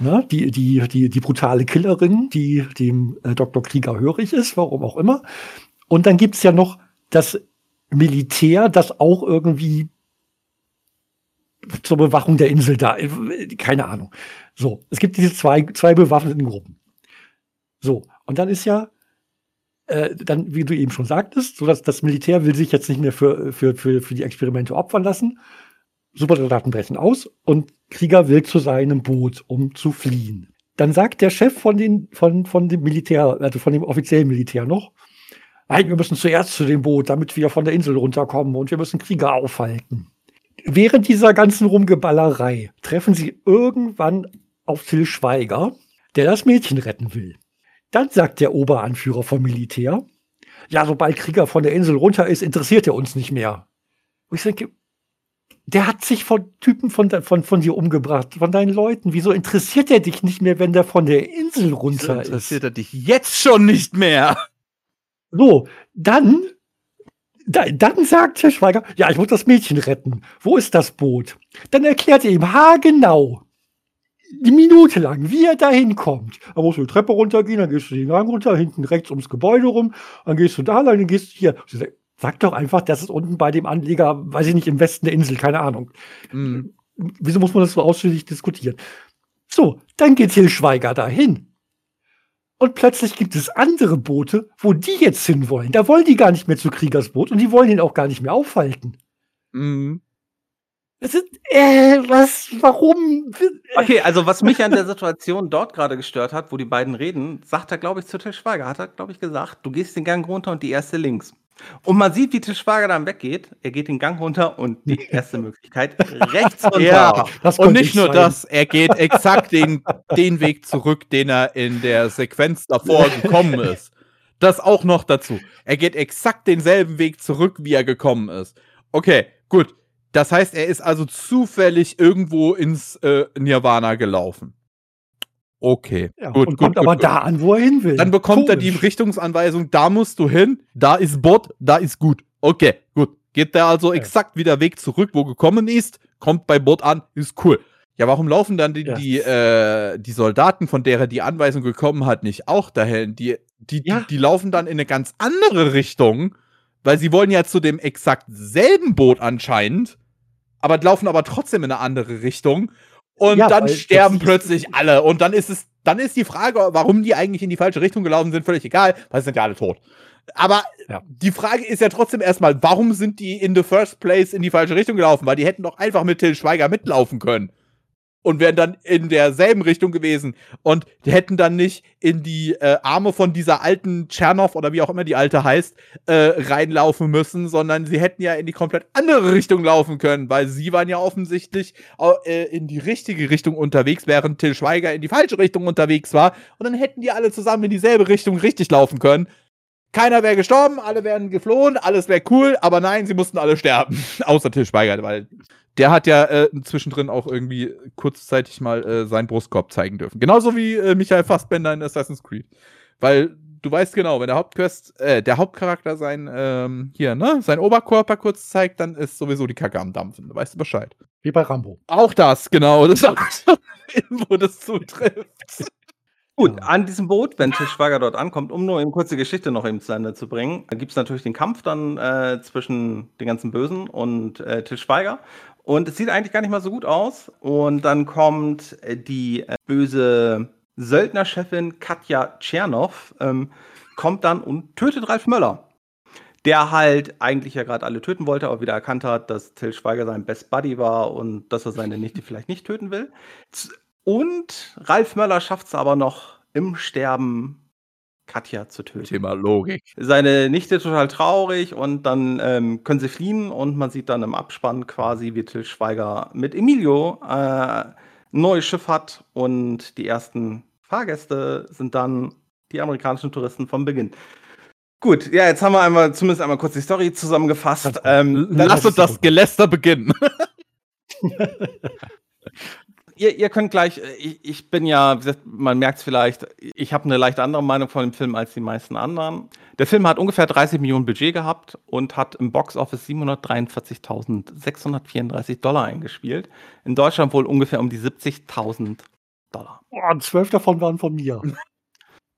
ne, die, die, die, die brutale Killerin, die dem äh, Dr. Krieger hörig ist, warum auch immer. Und dann gibt's ja noch das Militär, das auch irgendwie zur Bewachung der Insel da, äh, keine Ahnung. So, es gibt diese zwei, zwei bewaffneten Gruppen. So, und dann ist ja, äh, dann, wie du eben schon sagtest, so dass das Militär will sich jetzt nicht mehr für, für, für, für die Experimente opfern lassen. Supersoldaten brechen aus und Krieger will zu seinem Boot, um zu fliehen. Dann sagt der Chef von, den, von, von dem Militär, also von dem offiziellen Militär noch, nein, wir müssen zuerst zu dem Boot, damit wir von der Insel runterkommen und wir müssen Krieger aufhalten. Während dieser ganzen Rumgeballerei treffen sie irgendwann auf Till Schweiger, der das Mädchen retten will. Dann sagt der Oberanführer vom Militär, ja, sobald Krieger von der Insel runter ist, interessiert er uns nicht mehr. Und ich denke, der hat sich von Typen von, von, von dir umgebracht, von deinen Leuten. Wieso interessiert er dich nicht mehr, wenn der von der Insel runter ist? interessiert er dich jetzt schon nicht mehr. So, dann, da, dann sagt Herr Schweiger, ja, ich muss das Mädchen retten. Wo ist das Boot? Dann erklärt er ihm haargenau, die Minute lang, wie er da hinkommt. Da musst du die Treppe runtergehen, dann gehst du den Gang runter, hinten rechts ums Gebäude rum, dann gehst du da lang, dann gehst du hier. Sag doch einfach, das ist unten bei dem Anleger, weiß ich nicht, im Westen der Insel, keine Ahnung. Mhm. Wieso muss man das so ausführlich diskutieren? So, dann geht Till Schweiger dahin. Und plötzlich gibt es andere Boote, wo die jetzt hinwollen. Da wollen die gar nicht mehr zu Kriegersboot und die wollen ihn auch gar nicht mehr aufhalten. Mhm. Das ist, äh, was, warum? Okay, also was mich an der Situation dort gerade gestört hat, wo die beiden reden, sagt er, glaube ich, zu Til Schweiger, hat er, glaube ich, gesagt, du gehst den Gang runter und die erste links. Und man sieht, wie Til Schweiger dann weggeht. Er geht den Gang runter und die erste Möglichkeit rechts runter. Ja, Das und nicht ich nur sein. das, er geht exakt den, den Weg zurück, den er in der Sequenz davor gekommen ist. Das auch noch dazu. Er geht exakt denselben Weg zurück, wie er gekommen ist. Okay, gut. Das heißt, er ist also zufällig irgendwo ins äh, Nirvana gelaufen. Okay, Ja, gut, und gut, kommt gut, aber gut. da an, wo er hin will. Dann bekommt er die Komisch. Richtungsanweisung, da musst du hin, da ist Bot, da ist gut. Okay, gut. Geht der also Ja. exakt wieder Weg zurück, wo gekommen ist, kommt bei Bot an, ist cool. Ja, warum laufen dann die, Ja. die, äh, die Soldaten, von der er die Anweisung bekommen hat, nicht auch dahin? Die, die, die, die laufen dann in eine ganz andere Richtung, weil sie wollen ja zu dem exakt selben Boot anscheinend, aber laufen aber trotzdem in eine andere Richtung. Und Ja, dann sterben plötzlich alle. Und dann ist es, dann ist die Frage, warum die eigentlich in die falsche Richtung gelaufen sind, völlig egal, weil sie sind ja alle tot. Aber Ja. die Frage ist ja trotzdem erstmal, warum sind die in the first place in die falsche Richtung gelaufen? Weil die hätten doch einfach mit Till Schweiger mitlaufen können. Und wären dann in derselben Richtung gewesen. Und hätten dann nicht in die äh, Arme von dieser alten Tschernow oder wie auch immer die alte heißt, äh, reinlaufen müssen, sondern sie hätten ja in die komplett andere Richtung laufen können, weil sie waren ja offensichtlich äh, in die richtige Richtung unterwegs, während Till Schweiger in die falsche Richtung unterwegs war. Und dann hätten die alle zusammen in dieselbe Richtung richtig laufen können. Keiner wäre gestorben, alle wären geflohen, alles wäre cool, aber nein, sie mussten alle sterben. Außer Till Schweiger, weil der hat ja äh, zwischendrin auch irgendwie kurzzeitig mal äh, seinen Brustkorb zeigen dürfen. Genauso wie äh, Michael Fassbender in Assassin's Creed. Weil du weißt genau, wenn der Hauptquest, äh, der Hauptcharakter sein, ähm, hier, ne, sein Oberkörper kurz zeigt, dann ist sowieso die Kacke am Dampfen. Da weißt du Bescheid. Wie bei Rambo. Auch das, genau. Das ist auch so ein Film, wo das zutrifft. Gut, Ja. an diesem Boot, wenn Til Schweiger dort ankommt, um nur eben kurze Geschichte noch eben zu Ende zu bringen, gibt es natürlich den Kampf dann äh, zwischen den ganzen Bösen und äh, Til Schweiger. Und es sieht eigentlich gar nicht mal so gut aus. Und dann kommt äh, die äh, böse Söldnerchefin Katja Tschernow, ähm, kommt dann und tötet Ralf Möller. Der halt eigentlich ja gerade alle töten wollte, aber wieder erkannt hat, dass Till Schweiger sein Best Buddy war und dass er seine Nichte vielleicht nicht töten will. Z- Und Ralf Möller schafft es aber noch im Sterben, Katja zu töten. Thema Logik. Seine Nichte total traurig und dann ähm, können sie fliehen und man sieht dann im Abspann quasi, wie Till Schweiger mit Emilio äh, ein neues Schiff hat und die ersten Fahrgäste sind dann die amerikanischen Touristen vom Beginn. Gut, ja, jetzt haben wir einmal zumindest einmal kurz die Story zusammengefasst. Ähm, Lass uns das Geläster beginnen. ihr, ihr könnt gleich, äh, ich, ich bin ja, man merkt es vielleicht, ich habe eine leicht andere Meinung von dem Film als die meisten anderen. Der Film hat ungefähr 30 Millionen Budget gehabt und hat im Boxoffice 743.634 Dollar eingespielt. In Deutschland wohl ungefähr um die 70.000 Dollar. Oh, zwölf davon waren von mir.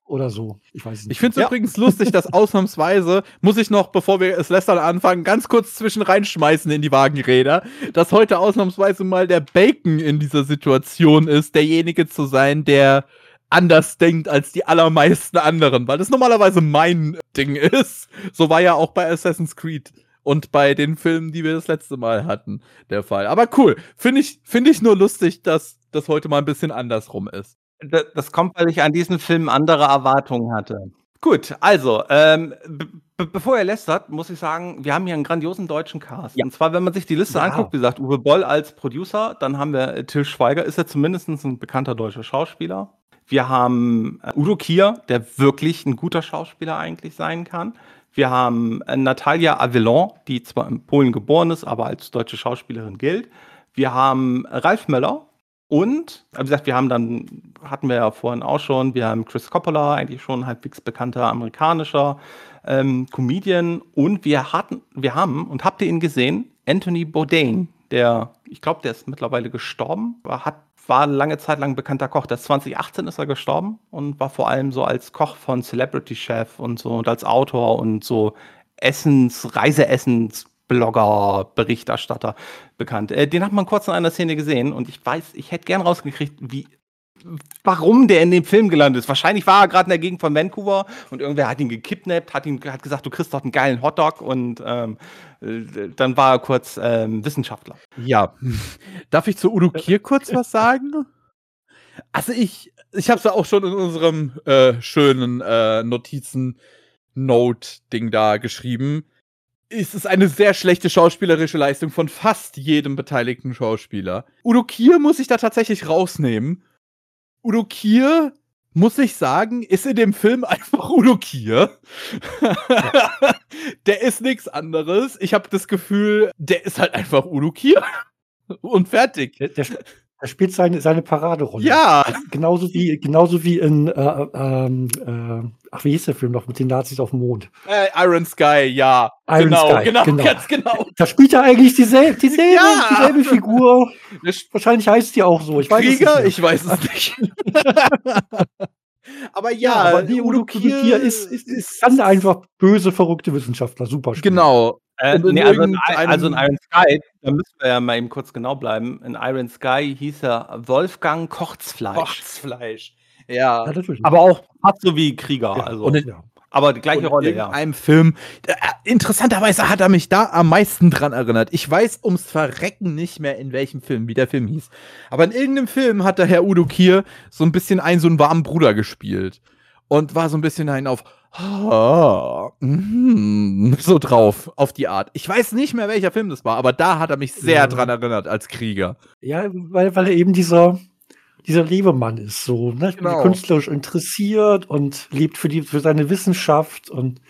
Oder so. Ich weiß es nicht. Ich finde es Ja. übrigens lustig, dass ausnahmsweise, muss ich noch, bevor wir es lästern anfangen, ganz kurz zwischen reinschmeißen in die Wagenräder, dass heute ausnahmsweise mal der Bacon in dieser Situation ist, derjenige zu sein, der anders denkt als die allermeisten anderen, weil das normalerweise mein Ding ist. So war ja auch bei Assassin's Creed und bei den Filmen, die wir das letzte Mal hatten, der Fall. Aber cool, finde ich, finde ich nur lustig, dass das heute mal ein bisschen andersrum ist. Da- Das kommt, weil ich an diesen Film andere Erwartungen hatte. Gut, also, ähm, be- be bevor ihr lästert, muss ich sagen, wir haben hier einen grandiosen deutschen Cast. Ja. Und zwar, wenn man sich die Liste Ja. anguckt, wie gesagt, Uwe Boll als Producer, dann haben wir äh, Till Schweiger, ist ja zumindest ein bekannter deutscher Schauspieler. Wir haben äh, Udo Kier, der wirklich ein guter Schauspieler eigentlich sein kann. Wir haben äh, Natalia Avellon, die zwar in Polen geboren ist, aber als deutsche Schauspielerin gilt. Wir haben Ralf Möller, und, wie gesagt, wir haben dann, hatten wir ja vorhin auch schon, wir haben Chris Coppola, eigentlich schon halbwegs bekannter amerikanischer ähm, Comedian. Und wir hatten, wir haben, und habt ihr ihn gesehen, Anthony Bourdain, der, ich glaube, der ist mittlerweile gestorben, war, hat, war lange Zeit lang bekannter Koch. Das 2018 ist er gestorben und war vor allem so als Koch von Celebrity Chef und so und als Autor und so Essens, Reiseessens, Blogger, Berichterstatter bekannt. Äh, den hat man kurz in einer Szene gesehen und ich weiß, ich hätte gern rausgekriegt, wie, warum der in dem Film gelandet ist. Wahrscheinlich war er gerade in der Gegend von Vancouver und irgendwer hat ihn gekidnappt, hat ihm hat gesagt, du kriegst dort einen geilen Hotdog und ähm, äh, dann war er kurz ähm, Wissenschaftler. Ja. Darf ich zu Udo Kier kurz was sagen? Also ich, ich habe es ja auch schon in unserem äh, schönen äh, Notizen-Note-Ding da geschrieben. Es ist eine sehr schlechte schauspielerische Leistung von fast jedem beteiligten Schauspieler. Udo Kier muss ich da tatsächlich rausnehmen. Udo Kier, muss ich sagen, ist in dem Film einfach Udo Kier. der ist nichts anderes. Ich habe das Gefühl, der ist halt einfach Udo Kier. Und fertig. Der, der, der spielt seine, seine Paraderolle. Ja, Genauso wie, genauso wie in äh, ähm, äh, ach, wie hieß der Film noch mit den Nazis auf dem Mond? Äh, Iron Sky, ja. Iron genau, Sky, genau, genau. ganz genau. Da spielt er eigentlich dieselbe, dieselbe, Ja. dieselbe Figur. Wahrscheinlich heißt die auch so. Ich weiß es Krieger? nicht. Ich weiß es nicht. aber ja, Ja, aber nee, Udo Kier ist, ist, ist ganz einfach böse, verrückte Wissenschaftler. Super Spiel. Genau. Äh, nee, also, in, also in Iron Sky, da müssen wir ja mal eben kurz genau bleiben. In Iron Sky hieß er Wolfgang Kochsfleisch. Kochsfleisch. Ja. Ja, natürlich. Aber auch fast so wie Krieger. Ja, also, und in- ja. aber die gleiche Und in Rolle, ja. irgendeinem Film. Äh, interessanterweise hat er mich da am meisten dran erinnert. Ich weiß ums Verrecken nicht mehr, in welchem Film, wie der Film hieß. Aber in irgendeinem Film hat der Herr Udo Kier so ein bisschen einen so einen warmen Bruder gespielt. Und war so ein bisschen ein auf ah, mm, so drauf, auf die Art. Ich weiß nicht mehr, welcher Film das war, aber da hat er mich sehr Ja. dran erinnert als Krieger. Ja, weil, weil er eben dieser, dieser Lebemann ist, so, ne? Genau. künstlerisch interessiert und lebt für, die, für seine Wissenschaft und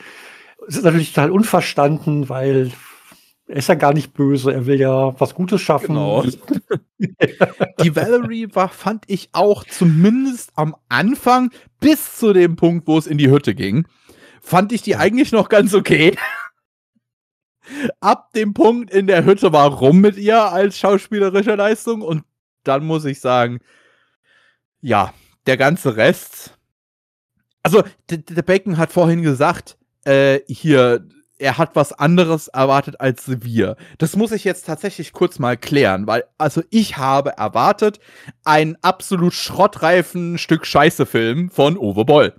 ist natürlich total unverstanden, weil er ist ja gar nicht böse, er will ja was Gutes schaffen. Genau. Die Valerie war, fand ich auch zumindest am Anfang bis zu dem Punkt, wo es in die Hütte ging, fand ich die eigentlich noch ganz okay. Ab dem Punkt in der Hütte war rum mit ihr als schauspielerische Leistung und dann muss ich sagen, ja, der ganze Rest. Also, der Becken hat vorhin gesagt, äh, hier, er hat was anderes erwartet als wir. Das muss ich jetzt tatsächlich kurz mal klären, weil, also ich habe erwartet, einen absolut schrottreifen Stück Scheiße-Film von Uwe Boll.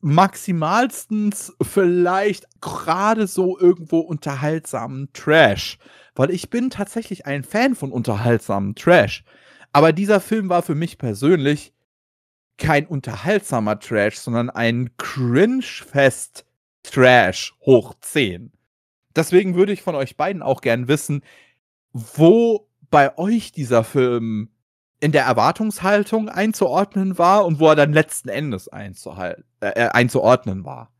Maximalstens vielleicht gerade so irgendwo unterhaltsamen Trash. Weil ich bin tatsächlich ein Fan von unterhaltsamen Trash. Aber dieser Film war für mich persönlich kein unterhaltsamer Trash, sondern ein Cringe-Fest Trash hoch 10. Deswegen würde ich von euch beiden auch gern wissen, wo bei euch dieser Film in der Erwartungshaltung einzuordnen war und wo er dann letzten Endes einzuhal- äh, einzuordnen war.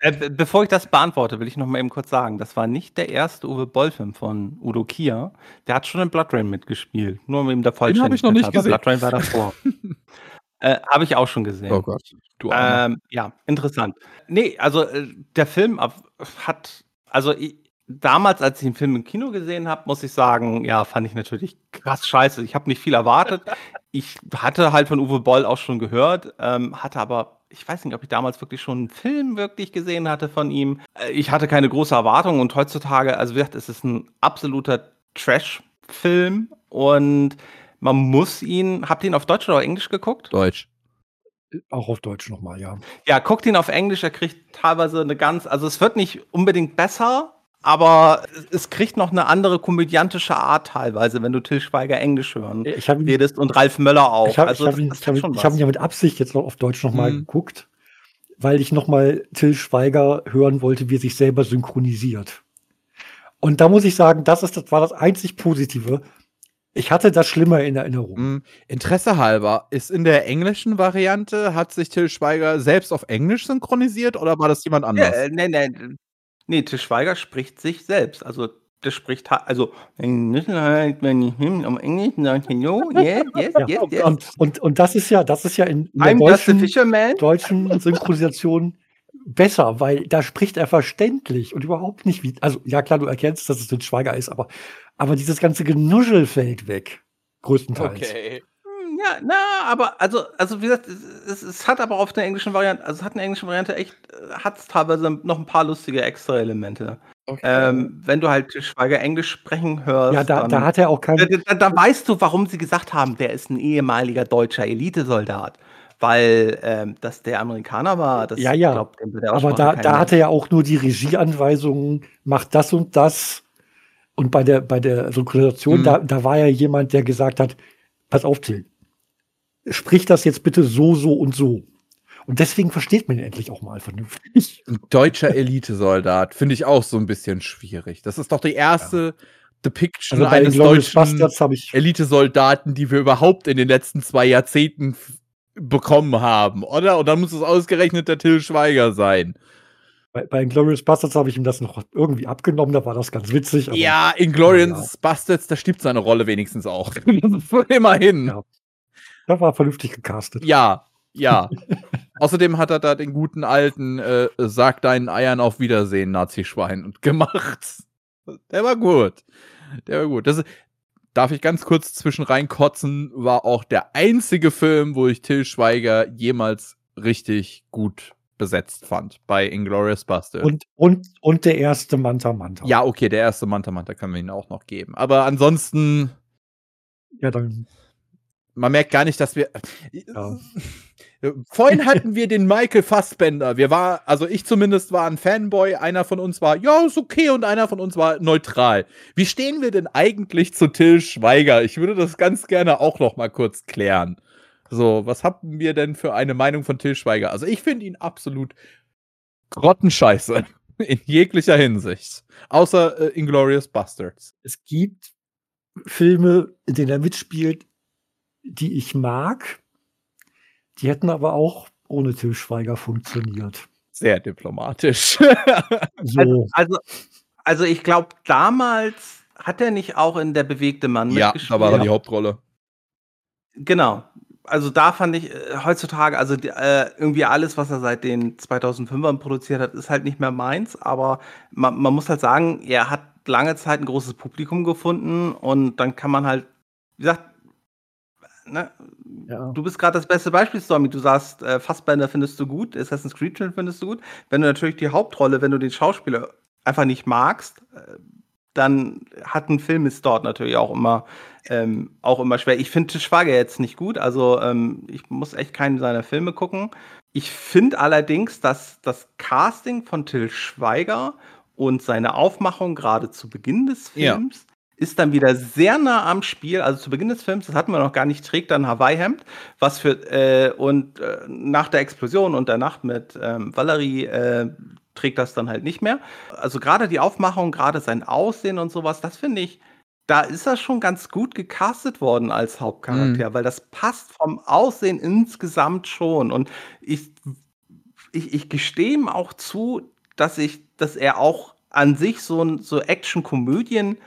Äh, be- bevor ich das beantworte, will ich noch mal eben kurz sagen, das war nicht der erste Uwe Boll-Film von Udo Kier. Der hat schon in Blood Rain mitgespielt. Nur um eben der Den hab ich noch nicht gesehen. Blood Rain war davor. äh, Habe ich auch schon gesehen. Oh Gott. Du. Ähm, ja, interessant. Nee, also äh, der Film hat, also ich, damals, als ich den Film im Kino gesehen habe, muss ich sagen, ja, fand ich natürlich krass scheiße. Ich habe nicht viel erwartet. Ich hatte halt von Uwe Boll auch schon gehört, ähm, hatte aber, ich weiß nicht, ob ich damals wirklich schon einen Film wirklich gesehen hatte von ihm. Äh, Ich hatte keine große Erwartung und heutzutage, also wie gesagt, es ist ein absoluter Trash-Film und man muss ihn, habt ihr ihn auf Deutsch oder Englisch geguckt? Deutsch. Auch auf Deutsch nochmal, ja. Ja, guckt ihn auf Englisch, er kriegt teilweise eine ganz, also es wird nicht unbedingt besser, aber es- kriegt noch eine andere komödiantische Art teilweise, wenn du Till Schweiger Englisch hören Ich habe ihn, redest und Ralf Möller auch. ich hab, also hab ihn, ich hab, ich hab ihn ja mit Absicht jetzt noch auf Deutsch nochmal Mhm. geguckt, weil ich nochmal Till Schweiger hören wollte, wie er sich selber synchronisiert. Und da muss ich sagen, das, ist, das war das einzig Positive. Ich hatte das Schlimme in Erinnerung. Mm, Interesse halber, ist in der englischen Variante, hat sich Till Schweiger selbst auf Englisch synchronisiert oder war das jemand anders? äh, nee, nee, nee, Till Schweiger spricht sich selbst. Also der spricht also wenn ich halt, wenn ich hin am Englisch sage, hello, yes, yes, Ja, yes, yes. und, und, und das ist ja, das ist ja in, in der I'm deutschen, fisherman. deutschen Synchronisation besser, weil da spricht er verständlich und überhaupt nicht wie. Also, ja klar, du erkennst, dass es ein Schweiger ist, aber, aber dieses ganze Genuschel fällt weg. Größtenteils. Okay. Hm, Ja, na, aber also, also wie gesagt, es, es, hat aber auf der englischen Variante, also es hat eine englische Variante echt, hat es teilweise noch ein paar lustige Extra-Elemente. okay. Ähm, wenn du halt Schweiger Englisch sprechen hörst, Ja, da, dann, da hat er auch da, kein. da, da weißt du, warum sie gesagt haben, der ist ein ehemaliger deutscher Elitesoldat. Weil ähm, das der Amerikaner war, das Ja, ja. der Aber da, da hat er ja auch nur die Regieanweisungen, macht das und das. Und bei der, bei der Synchronisation, Mhm. da, da war ja jemand, der gesagt hat, pass auf, Till, sprich das jetzt bitte so, so und so. Und deswegen versteht man ihn endlich auch mal vernünftig. Ein deutscher Elitesoldat finde ich auch so ein bisschen schwierig. Das ist doch die erste Depiction Also eines deutschen Elitesoldaten, die wir überhaupt in den letzten zwei Jahrzehnten bekommen haben, oder? Und dann muss es ausgerechnet der Till Schweiger sein. Bei, bei den Glorious Bastards habe ich ihm das noch irgendwie abgenommen, da war das ganz witzig. ja, in Glorious Ja. Bastards, da stimmt seine Rolle wenigstens auch. Immerhin. Ja. Da war vernünftig gecastet. Ja, ja. Außerdem hat er da den guten alten äh, Sag deinen Eiern auf Wiedersehen, Nazi-Schwein gemacht. Der war gut. Der war gut. Das, darf ich ganz kurz zwischen reinkotzen, war auch der einzige Film, wo ich Till Schweiger jemals richtig gut besetzt fand bei Inglourious Bastard. Und, und, und der erste Manta Manta. Ja, okay, der erste Manta Manta können wir ihn auch noch geben. Aber ansonsten. Ja, dann. Man merkt gar nicht, dass wir. Ja. Vorhin hatten wir den Michael Fassbender. Wir war, also ich zumindest war ein Fanboy. Einer von uns war, ja, ist okay, und einer von uns war neutral. Wie stehen wir denn eigentlich zu Till Schweiger? Ich würde das ganz gerne auch noch mal kurz klären. So, was haben wir denn für eine Meinung von Till Schweiger? Also ich finde ihn absolut grottenscheiße. In jeglicher Hinsicht. Außer äh, Inglorious Bastards. Es gibt Filme, in denen er mitspielt, die ich mag. Die hätten aber auch ohne Till Schweiger funktioniert. Sehr diplomatisch. so. also, also, also ich glaube, damals hat er nicht auch in Der bewegte Mann ja, mitgespielt. Ja, da war er die Hauptrolle. Genau also da fand ich äh, heutzutage, also äh, irgendwie alles, was er seit den 2005ern produziert hat, ist halt nicht mehr meins. Aber man, man, muss halt sagen, er hat lange Zeit ein großes Publikum gefunden und dann kann man halt, wie gesagt, ne, ja. du bist gerade das beste Beispiel, Stormy. Du sagst, äh, Fassbender findest du gut, Assassin's Creed findest du gut. Wenn du natürlich die Hauptrolle, wenn du den Schauspieler einfach nicht magst, äh, dann hat ein Film es dort natürlich auch immer, ähm, auch immer schwer. Ich finde Schwager jetzt nicht gut, also ähm, ich muss echt keinen seiner Filme gucken. Ich finde allerdings, dass das Casting von Till Schweiger und seine Aufmachung gerade zu Beginn des Films ja. ist dann wieder sehr nah am Spiel. Also zu Beginn des Films, das hatten wir noch gar nicht, trägt dann Hawaii-Hemd, was für äh, und äh, nach der Explosion und der Nacht mit ähm, Valerie äh, trägt das dann halt nicht mehr. Also gerade die Aufmachung, gerade sein Aussehen und sowas, das finde ich, da ist er schon ganz gut gecastet worden als Hauptcharakter, mhm. weil das passt vom Aussehen insgesamt schon. Und ich, ich, ich gestehe ihm auch zu, dass ich, dass er auch an sich so, so Action-Komödien,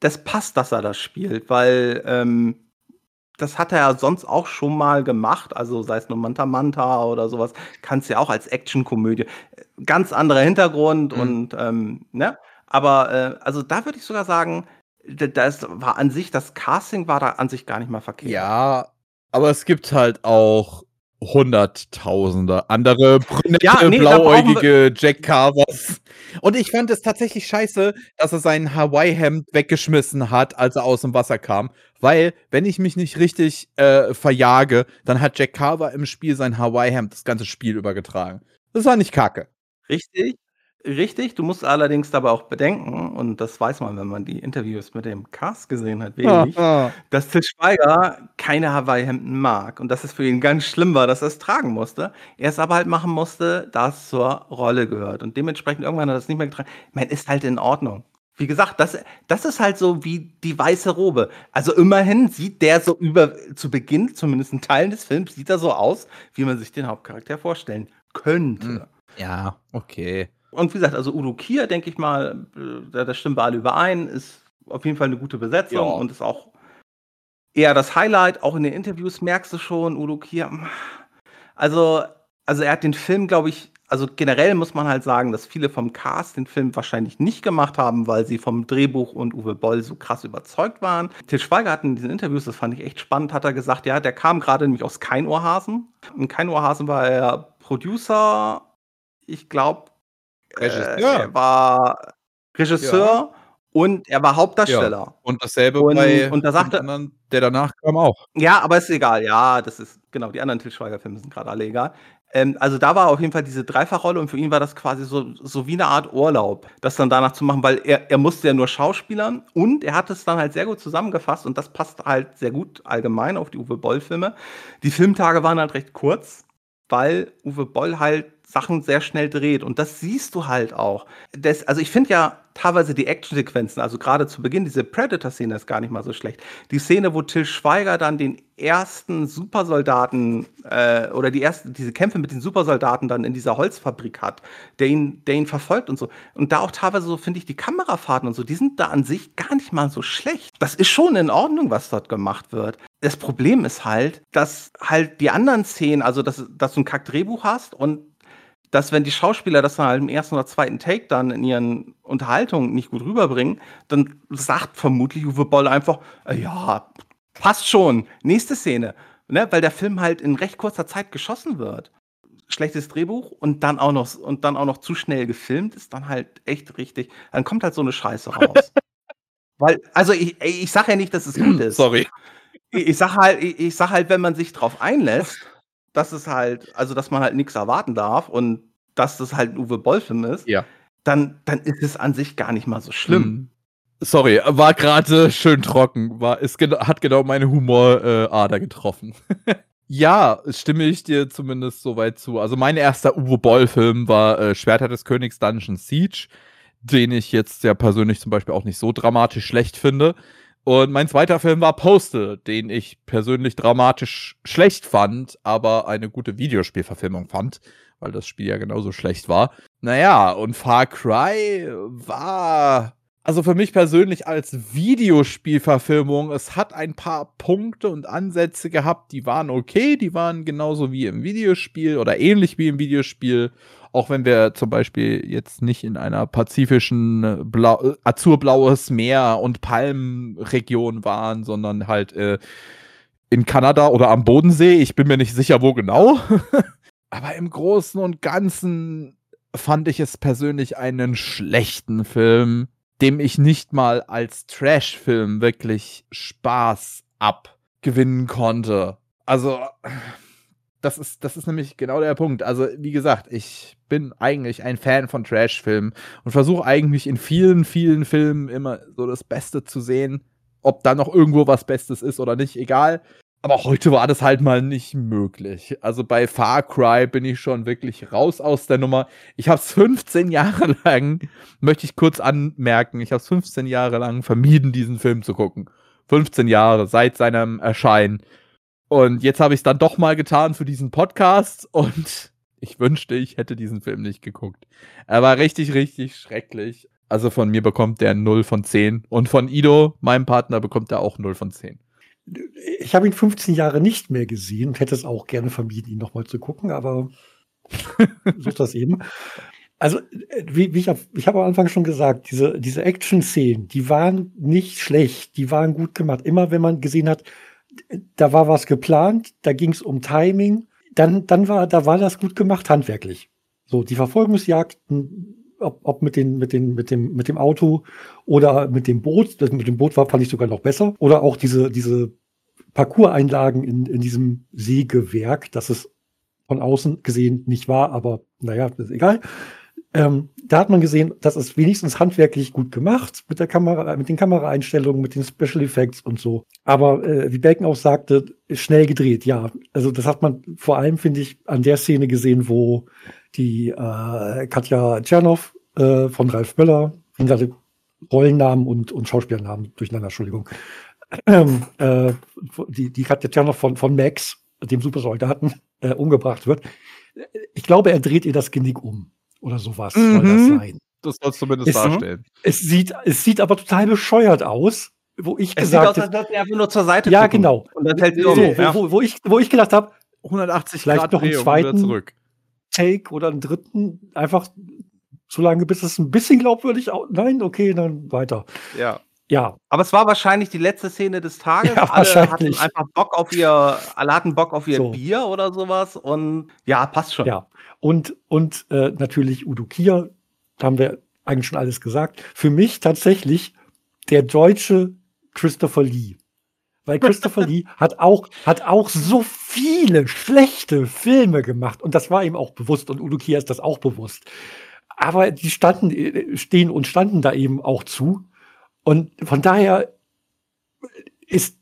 das passt, dass er das spielt, weil ähm, das hat er ja sonst auch schon mal gemacht, also sei es nur Manta Manta oder sowas, kannst ja auch als Actionkomödie. Ganz anderer Hintergrund mhm. und ähm, ne? Aber äh, also da würde ich sogar sagen, das war an sich, das Casting war da an sich gar nicht mal verkehrt. Ja, aber es gibt halt auch Hunderttausende andere brünette, ja, nee, blauäugige Jack Carvers. Und ich fand es tatsächlich scheiße, dass er sein Hawaii-Hemd weggeschmissen hat, als er aus dem Wasser kam. Weil, wenn ich mich nicht richtig äh, verjage, dann hat Jack Carver im Spiel sein Hawaii-Hemd das ganze Spiel übergetragen. Das war nicht kacke. Richtig. Richtig, du musst allerdings dabei auch bedenken, und das weiß man, wenn man die Interviews mit dem Cast gesehen hat, wenig, dass Til Schweiger keine Hawaii-Hemden mag und dass es für ihn ganz schlimm war, dass er es tragen musste. Er es aber halt machen musste, da es zur Rolle gehört. Und dementsprechend irgendwann hat er es nicht mehr getragen. Meine, ist halt in Ordnung. Wie gesagt, das, das ist halt so wie die weiße Robe. Also immerhin sieht der so über, zu Beginn, zumindest in Teilen des Films, sieht er so aus, wie man sich den Hauptcharakter vorstellen könnte. Hm. Ja, okay. Und wie gesagt, also Udo Kier, denke ich mal, äh, da stimmen wir alle überein, ist auf jeden Fall eine gute Besetzung ja. und ist auch eher das Highlight. Auch in den Interviews merkst du schon, Udo Kier. Also, also er hat den Film, glaube ich, also generell muss man halt sagen, dass viele vom Cast den Film wahrscheinlich nicht gemacht haben, weil sie vom Drehbuch und Uwe Boll so krass überzeugt waren. Til Schweiger hat in diesen Interviews, das fand ich echt spannend, hat er gesagt, ja, der kam gerade nämlich aus Keinohrhasen. In Keinohrhasen war er Producer, ich glaube, Regisseur. Äh, er war Regisseur ja. und er war Hauptdarsteller. Ja. Und dasselbe und, bei und da sagte, anderen, der danach kam auch. Ja, aber ist egal. Ja, das ist genau. Die anderen Til Schweiger-Filme sind gerade alle egal. Ähm, also da war auf jeden Fall diese Dreifachrolle und für ihn war das quasi so, so wie eine Art Urlaub, das dann danach zu machen, weil er, er musste ja nur Schauspielern und er hat es dann halt sehr gut zusammengefasst und das passt halt sehr gut allgemein auf die Uwe Boll-Filme. Die Filmtage waren halt recht kurz, weil Uwe Boll halt Sachen sehr schnell dreht. Und das siehst du halt auch. Das, also ich finde ja teilweise die Actionsequenzen, also gerade zu Beginn, diese Predator-Szene ist gar nicht mal so schlecht. Die Szene, wo Till Schweiger dann den ersten Supersoldaten äh, oder die ersten, diese Kämpfe mit den Supersoldaten dann in dieser Holzfabrik hat, der ihn, der ihn verfolgt und so. Und da auch teilweise so, finde ich, die Kamerafahrten und so, die sind da an sich gar nicht mal so schlecht. Das ist schon in Ordnung, was dort gemacht wird. Das Problem ist halt, dass halt die anderen Szenen, also dass, dass du ein Kack-Drehbuch hast und dass wenn die Schauspieler das dann halt im ersten oder zweiten Take dann in ihren Unterhaltungen nicht gut rüberbringen, dann sagt vermutlich Uwe Boll einfach, äh, ja, passt schon, nächste Szene. Ne? Weil der Film halt in recht kurzer Zeit geschossen wird. Schlechtes Drehbuch und dann auch noch und dann auch noch zu schnell gefilmt, ist dann halt echt richtig. Dann kommt halt so eine Scheiße raus. Weil, also ich, ich sage ja nicht, dass es gut ist. Sorry. Ich, ich sag halt, ich, ich sag halt, wenn man sich drauf einlässt, dass es halt, also dass man halt nichts erwarten darf und dass das halt ein Uwe Boll-Film ist, Ja. dann, dann ist es an sich gar nicht mal so schlimm. Mhm. Sorry, war gerade schön trocken. War, ist gena hat genau meine Humorader äh, getroffen. ja, stimme ich dir zumindest soweit zu. Also mein erster Uwe Boll-Film war äh, Schwerter des Königs Dungeon Siege, den ich jetzt ja persönlich zum Beispiel auch nicht so dramatisch schlecht finde. Und mein zweiter Film war Postal, den ich persönlich dramatisch schlecht fand, aber eine gute Videospielverfilmung fand, weil das Spiel ja genauso schlecht war. Naja, und Far Cry war. Also für mich persönlich als Videospielverfilmung, es hat ein paar Punkte und Ansätze gehabt, die waren okay, die waren genauso wie im Videospiel oder ähnlich wie im Videospiel. Auch wenn wir zum Beispiel jetzt nicht in einer pazifischen äh, Blau äh, azurblaues Meer und Palmenregion waren, sondern halt äh, in Kanada oder am Bodensee. Ich bin mir nicht sicher, wo genau. Aber im Großen und Ganzen fand ich es persönlich einen schlechten Film, dem ich nicht mal als Trash-Film wirklich Spaß abgewinnen konnte. Also, das ist, das ist nämlich genau der Punkt. Also, wie gesagt, ich bin eigentlich ein Fan von Trash-Filmen und versuche eigentlich in vielen, vielen Filmen immer so das Beste zu sehen. Ob da noch irgendwo was Bestes ist oder nicht, egal. Aber heute war das halt mal nicht möglich. Also bei Far Cry bin ich schon wirklich raus aus der Nummer. Ich habe es 15 Jahre lang, möchte ich kurz anmerken, ich habe es 15 Jahre lang vermieden, diesen Film zu gucken. 15 Jahre seit seinem Erscheinen. Und jetzt habe ich es dann doch mal getan für diesen Podcast und ich wünschte, ich hätte diesen Film nicht geguckt. Er war richtig, richtig schrecklich. Also von mir bekommt der 0 von 10 und von Ido, meinem Partner, bekommt er auch 0 von 10. Ich habe ihn 15 Jahre nicht mehr gesehen und hätte es auch gerne vermieden, ihn nochmal zu gucken, aber so ist das eben. Also, äh, wie, wie ich, ich habe am Anfang schon gesagt, diese, diese Action-Szenen, die waren nicht schlecht, die waren gut gemacht. Immer wenn man gesehen hat, da war was geplant, da ging es um Timing, dann, dann war, da war das gut gemacht, handwerklich. So, die Verfolgungsjagden, ob, ob mit, den, mit, den, mit, dem, mit dem Auto oder mit dem Boot, das mit dem Boot war, fand ich sogar noch besser. Oder auch diese, diese Parcours-Einlagen in, in diesem Sägewerk, das es von außen gesehen nicht war, aber naja, ist egal. Ähm, da hat man gesehen, das ist wenigstens handwerklich gut gemacht mit der Kamera, mit den Kameraeinstellungen, mit den Special Effects und so. Aber äh, wie Becken auch sagte, schnell gedreht, ja. Also das hat man vor allem, finde ich, an der Szene gesehen, wo die äh, Katja Tschernow äh, von Ralf Möller, wie gesagt, Rollennamen und, und Schauspielernamen durcheinander, Entschuldigung. Ähm, äh, die, die Katja von, von Max, dem Supersoldaten, äh, umgebracht wird. Ich glaube, er dreht ihr das Genick um oder sowas Mhm. soll das sein. Das soll zumindest Ist so. darstellen. Es sieht, es sieht aber total bescheuert aus, wo ich Es sieht aus, gesagt als habe, würde er einfach nur zur Seite ja, gucken. genau. Und dann hält sie So, um. wo, ja. wo, wo, ich, wo ich gedacht habe, 180 Vielleicht Grad noch einen Drehung zweiten. zurück. Take oder einen dritten, einfach so lange, bis es ein bisschen glaubwürdig au- Nein, okay, dann weiter. ja. Ja, Aber es war wahrscheinlich die letzte Szene des Tages. Ja, alle hatten einfach Bock auf ihr, alle hatten Bock auf ihr So. Bier oder sowas. Und ja, passt schon. ja. Und, und äh, natürlich Udo Kier, da haben wir eigentlich schon alles gesagt. Für mich tatsächlich der deutsche Christopher Lee. Weil Christopher Lee hat auch, hat auch so viele schlechte Filme gemacht. Und das war ihm auch bewusst. Und Udo Kier ist das auch bewusst. Aber die standen, äh, stehen und standen da eben auch zu. Und von daher ist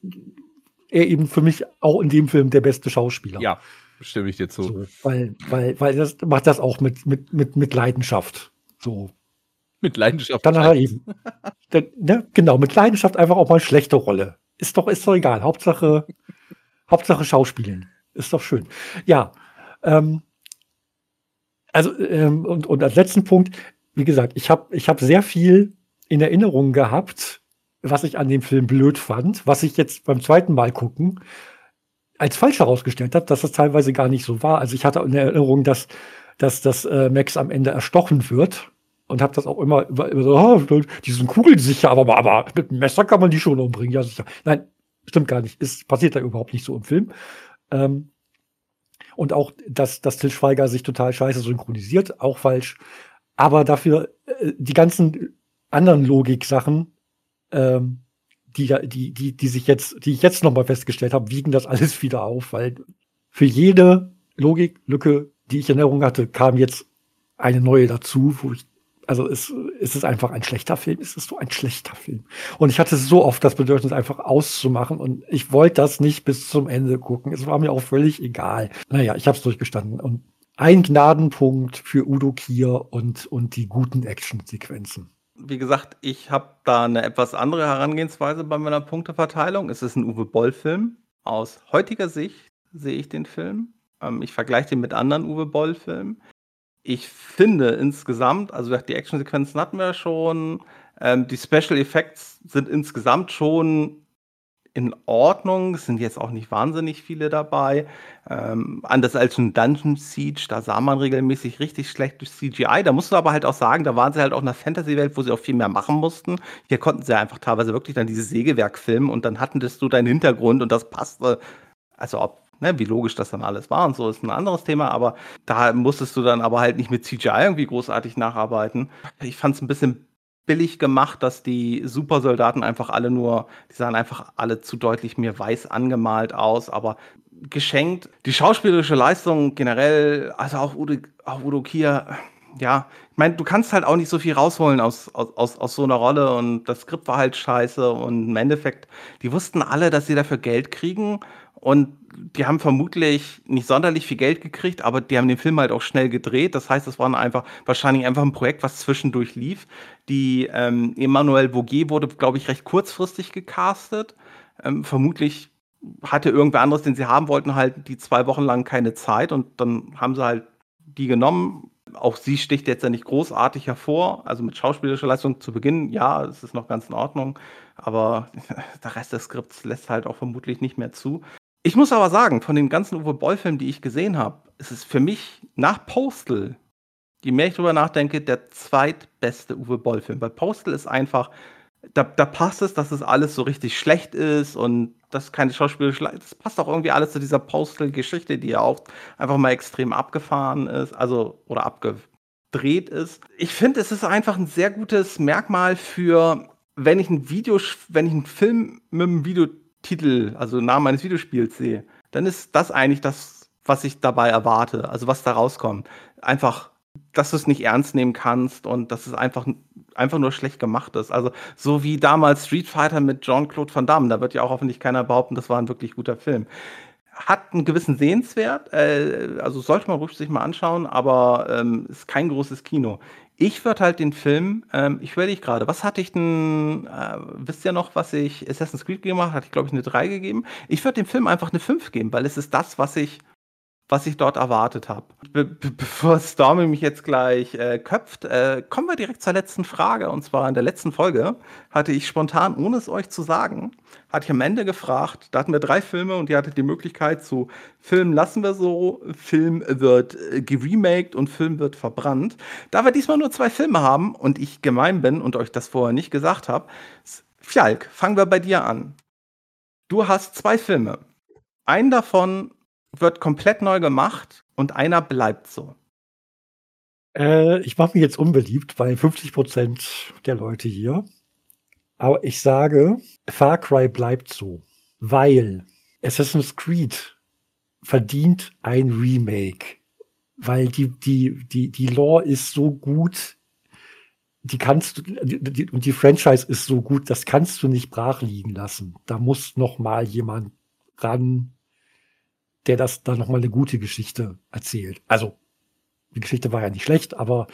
er eben für mich auch in dem Film der beste Schauspieler. Ja. stimme ich dir zu. So, weil, weil, weil das macht das auch mit, mit, mit, mit Leidenschaft. So. Mit Leidenschaft. Dann hat er eben. Dann, ne, genau, mit Leidenschaft einfach auch mal eine schlechte Rolle. Ist doch, ist doch egal. Hauptsache, Hauptsache Schauspielen. Ist doch schön. Ja. Ähm, also, ähm, und, und als letzten Punkt, wie gesagt, ich habe ich hab sehr viel in Erinnerung gehabt, was ich an dem Film blöd fand, was ich jetzt beim zweiten Mal gucken als falsch herausgestellt habe, dass das teilweise gar nicht so war. Also ich hatte in Erinnerung, dass, dass, dass äh, Max am Ende erstochen wird und habe das auch immer, immer, immer so, oh, die sind kugelsicher, aber, aber mit einem Messer kann man die schon umbringen, ja sicher. Nein, stimmt gar nicht. Es passiert da überhaupt nicht so im Film. Ähm, und auch, dass, dass Til Schweiger sich total scheiße synchronisiert, auch falsch. Aber dafür äh, die ganzen anderen Logik-Sachen, ähm, die, die, die, die sich jetzt, die ich jetzt nochmal festgestellt habe, wiegen das alles wieder auf, weil für jede Logiklücke, die ich in Erinnerung hatte, kam jetzt eine neue dazu, wo ich, also es, es ist einfach ein schlechter Film, es ist so ein schlechter Film. Und ich hatte so oft das Bedürfnis, einfach auszumachen und ich wollte das nicht bis zum Ende gucken. Es war mir auch völlig egal. Naja, ich habe es durchgestanden und ein Gnadenpunkt für Udo Kier und, und die guten Actionsequenzen wie gesagt, ich habe da eine etwas andere Herangehensweise bei meiner Punkteverteilung. Es ist ein Uwe Boll-Film. Aus heutiger Sicht sehe ich den Film. Ähm, ich vergleiche den mit anderen Uwe Boll-Filmen. Ich finde insgesamt, also die Actionsequenzen hatten wir schon, ähm, die Special Effects sind insgesamt schon in Ordnung. Es sind jetzt auch nicht wahnsinnig viele dabei. Ähm, anders als ein Dungeon Siege, da sah man regelmäßig richtig schlecht durch CGI. Da musst du aber halt auch sagen, da waren sie halt auch in einer Fantasy-Welt, wo sie auch viel mehr machen mussten. Hier konnten sie einfach teilweise wirklich dann dieses Sägewerk filmen und dann hatten du deinen Hintergrund und das passte. Also ob, ne, wie logisch das dann alles war und so ist ein anderes Thema, aber da musstest du dann aber halt nicht mit CGI irgendwie großartig nacharbeiten. Ich fand es ein bisschen billig gemacht, dass die Supersoldaten einfach alle nur, die sahen einfach alle zu deutlich mir weiß angemalt aus, aber geschenkt. Die schauspielerische Leistung generell, also auch Udo, auch Udo Kier, ja, ich meine, du kannst halt auch nicht so viel rausholen aus, aus, aus so einer Rolle und das Skript war halt scheiße und im Endeffekt, die wussten alle, dass sie dafür Geld kriegen und die haben vermutlich nicht sonderlich viel Geld gekriegt, aber die haben den Film halt auch schnell gedreht. Das heißt, es war einfach wahrscheinlich einfach ein Projekt, was zwischendurch lief. Die ähm, Emmanuel Bourget wurde, glaube ich, recht kurzfristig gecastet. Ähm, vermutlich hatte irgendwer anderes, den sie haben wollten, halt die zwei Wochen lang keine Zeit und dann haben sie halt die genommen. Auch sie sticht jetzt ja nicht großartig hervor. Also mit schauspielerischer Leistung zu Beginn, ja, es ist noch ganz in Ordnung. Aber der Rest des Skripts lässt halt auch vermutlich nicht mehr zu. Ich muss aber sagen, von den ganzen Uwe Boll-Filmen, die ich gesehen habe, ist es für mich nach Postal, je mehr ich drüber nachdenke, der zweitbeste Uwe Boll-Film. Weil Postal ist einfach, da, da passt es, dass es alles so richtig schlecht ist und das keine schauspielerische Das passt auch irgendwie alles zu dieser Postal-Geschichte, die ja auch einfach mal extrem abgefahren ist, also oder abgedreht ist. Ich finde, es ist einfach ein sehr gutes Merkmal für, wenn ich ein Video, wenn ich einen Film mit einem Video Titel, also Namen eines Videospiels sehe, dann ist das eigentlich das, was ich dabei erwarte, also was da rauskommt. Einfach, dass du es nicht ernst nehmen kannst und dass es einfach, einfach nur schlecht gemacht ist. Also so wie damals Street Fighter mit Jean-Claude Van Damme, da wird ja auch hoffentlich keiner behaupten, das war ein wirklich guter Film. Hat einen gewissen Sehenswert, äh, also sollte man ruhig sich mal anschauen, aber ähm, ist kein großes Kino. Ich würde halt den Film, ähm, ich überlege gerade, was hatte ich denn, äh, wisst ihr noch, was ich Assassin's Creed gemacht habe? Hatte ich, glaube ich, eine 3 gegeben. Ich würde dem Film einfach eine 5 geben, weil es ist das, was ich was ich dort erwartet habe. Be be bevor Stormy mich jetzt gleich äh, köpft, äh, kommen wir direkt zur letzten Frage. Und zwar in der letzten Folge hatte ich spontan, ohne es euch zu sagen, hatte ich am Ende gefragt, da hatten wir drei Filme und ihr hattet die Möglichkeit zu Film lassen wir so, Film wird äh, geremaked und Film wird verbrannt. Da wir diesmal nur zwei Filme haben und ich gemein bin und euch das vorher nicht gesagt habe, Fjalk, fangen wir bei dir an. Du hast zwei Filme. Einen davon wird komplett neu gemacht und einer bleibt so. Äh, ich mache mich jetzt unbeliebt bei 50 Prozent der Leute hier. Aber ich sage, Far Cry bleibt so, weil Assassin's Creed verdient ein Remake, weil die, die, die, die Lore ist so gut, die kannst du, die, und die Franchise ist so gut, das kannst du nicht brach liegen lassen. Da muss noch mal jemand ran, der das dann nochmal eine gute Geschichte erzählt. Also, die Geschichte war ja nicht schlecht, aber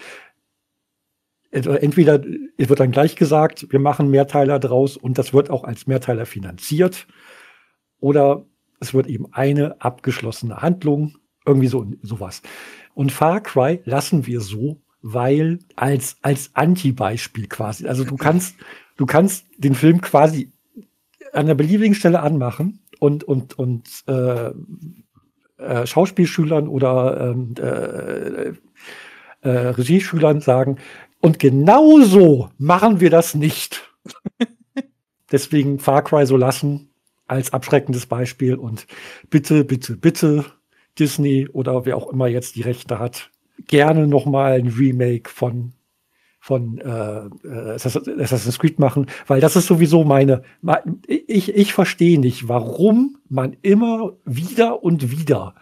entweder es wird dann gleich gesagt, wir machen Mehrteiler draus und das wird auch als Mehrteiler finanziert, oder es wird eben eine abgeschlossene Handlung, irgendwie so sowas. Und Far Cry lassen wir so, weil als als Anti-Beispiel quasi. Also du kannst du kannst den Film quasi an einer beliebigen Stelle anmachen und und und äh, äh, Schauspielschülern oder ähm, äh, äh, Regieschülern sagen, und genauso machen wir das nicht. Deswegen Far Cry so lassen als abschreckendes Beispiel und bitte, bitte, bitte Disney oder wer auch immer jetzt die Rechte hat, gerne noch mal ein Remake von von äh, äh Assassin's Creed machen, weil das ist sowieso meine. Ich, ich verstehe nicht, warum man immer wieder und wieder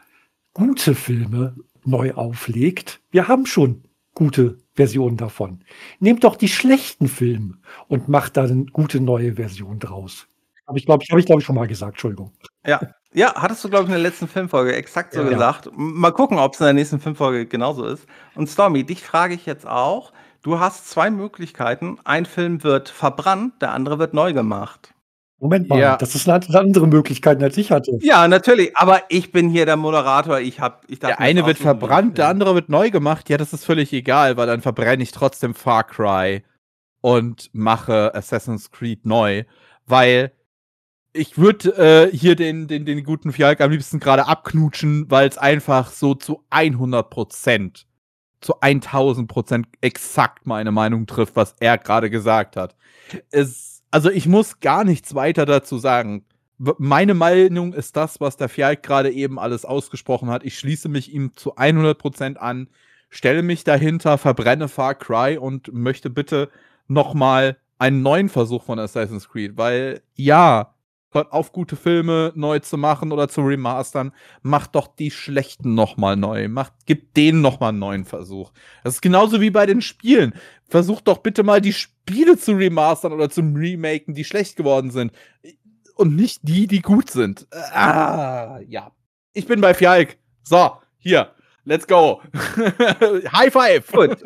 gute Filme neu auflegt. Wir haben schon gute Versionen davon. Nehmt doch die schlechten Filme und macht da eine gute neue Version draus. Habe ich, glaube ich, habe ich, glaube ich, schon mal gesagt. Entschuldigung. Ja, ja, hattest du, glaube ich, in der letzten Filmfolge exakt so ja, gesagt. Mal gucken, ob es in der nächsten Filmfolge genauso ist. Und Stormy, dich frage ich jetzt auch. Du hast zwei Möglichkeiten. Ein Film wird verbrannt, der andere wird neu gemacht. Moment mal, ja. das ist eine andere Möglichkeit, als ich hatte. Ja, natürlich, aber ich bin hier der Moderator. Ich hab, ich der eine wird verbrannt, der andere wird neu gemacht. Ja, das ist völlig egal, weil dann verbrenne ich trotzdem Far Cry und mache Assassin's Creed neu, weil ich würde äh, hier den, den, den guten Fialk am liebsten gerade abknutschen, weil es einfach so zu 100 Prozent, zu 1000 Prozent exakt meine Meinung trifft, was er gerade gesagt hat. Es also ich muss gar nichts weiter dazu sagen. Meine Meinung ist das, was der Fialk gerade eben alles ausgesprochen hat. Ich schließe mich ihm zu 100% an, stelle mich dahinter, verbrenne Far Cry und möchte bitte nochmal einen neuen Versuch von Assassin's Creed, weil ja, hört auf, gute Filme neu zu machen oder zu remastern. Macht doch die schlechten nochmal neu. Macht, gibt denen nochmal einen neuen Versuch. Das ist genauso wie bei den Spielen. Versucht doch bitte mal die Spiele zu remastern oder zu remaken, die schlecht geworden sind. Und nicht die, die gut sind. Ah, ja. Ich bin bei Fjalk. So, hier. Let's go. High five. Gut.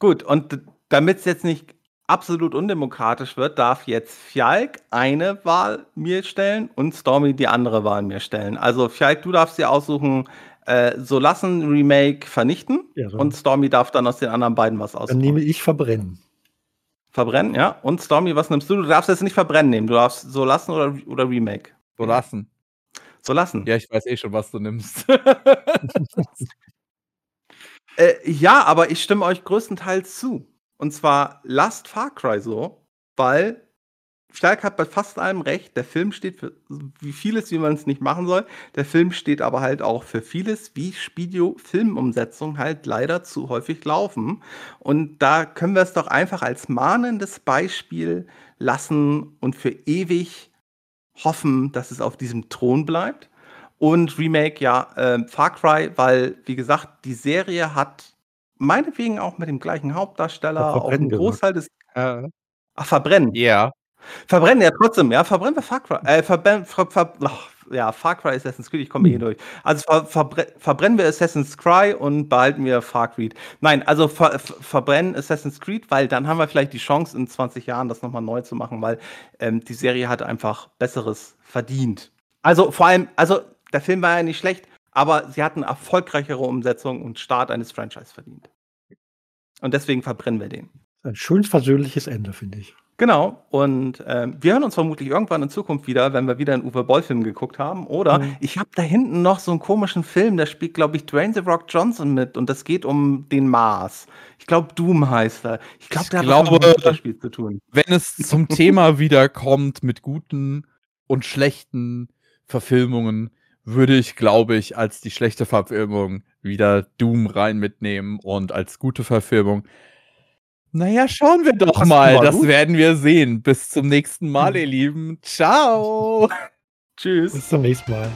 Gut, und damit es jetzt nicht absolut undemokratisch wird, darf jetzt Fjalk eine Wahl mir stellen und Stormy die andere Wahl mir stellen. Also Fjalk, du darfst dir aussuchen, äh, so lassen, Remake vernichten ja, und Stormy darf dann aus den anderen beiden was aussuchen. Dann nehme ich verbrennen. Verbrennen, ja. Und Stormy, was nimmst du? Du darfst jetzt nicht verbrennen nehmen. Du darfst so lassen oder, oder Remake. So lassen. So lassen. Ja, ich weiß eh schon, was du nimmst. äh, ja, aber ich stimme euch größtenteils zu. Und zwar lasst Far Cry so, weil Stark hat bei fast allem recht. Der Film steht für wie vieles, wie man es nicht machen soll. Der Film steht aber halt auch für vieles, wie Spidio-Filmumsetzungen halt leider zu häufig laufen. Und da können wir es doch einfach als mahnendes Beispiel lassen und für ewig hoffen, dass es auf diesem Thron bleibt. Und Remake, ja, äh, Far Cry, weil, wie gesagt, die Serie hat meinetwegen auch mit dem gleichen Hauptdarsteller, auch ein Großteil des. Äh, ach, verbrennen. Ja. Verbrennen, ja, trotzdem, ja, verbrennen wir Far Cry. Äh, verbrennen, ver, ver, ach, ja, Far Cry Assassin's Creed, ich komme hm. eh durch. Also ver, verbre verbrennen wir Assassin's Creed und behalten wir Far Creed. Nein, also ver, verbrennen Assassin's Creed, weil dann haben wir vielleicht die Chance, in 20 Jahren das nochmal neu zu machen, weil ähm, die Serie hat einfach Besseres verdient. Also vor allem, also der Film war ja nicht schlecht, aber sie hatten erfolgreichere Umsetzung und Start eines Franchise verdient. Und deswegen verbrennen wir den. Ein schönes versöhnliches Ende, finde ich. Genau. Und ähm, wir hören uns vermutlich irgendwann in Zukunft wieder, wenn wir wieder einen Uwe Boll-Film geguckt haben. Oder mhm. ich habe da hinten noch so einen komischen Film, da spielt, glaube ich, Dwayne The Rock Johnson mit und das geht um den Mars. Ich glaube, Doom heißt er. Ich, glaub, der glaube, mit dem Spiel zu tun. Wenn es zum Thema wiederkommt mit guten und schlechten Verfilmungen, würde ich, glaube ich, als die schlechte Verfilmung wieder Doom rein mitnehmen und als gute Verfilmung. Naja, schauen wir doch mal. Das gut? werden wir sehen. Bis zum nächsten Mal, hm. ihr Lieben. Ciao. Tschüss. Bis zum nächsten Mal.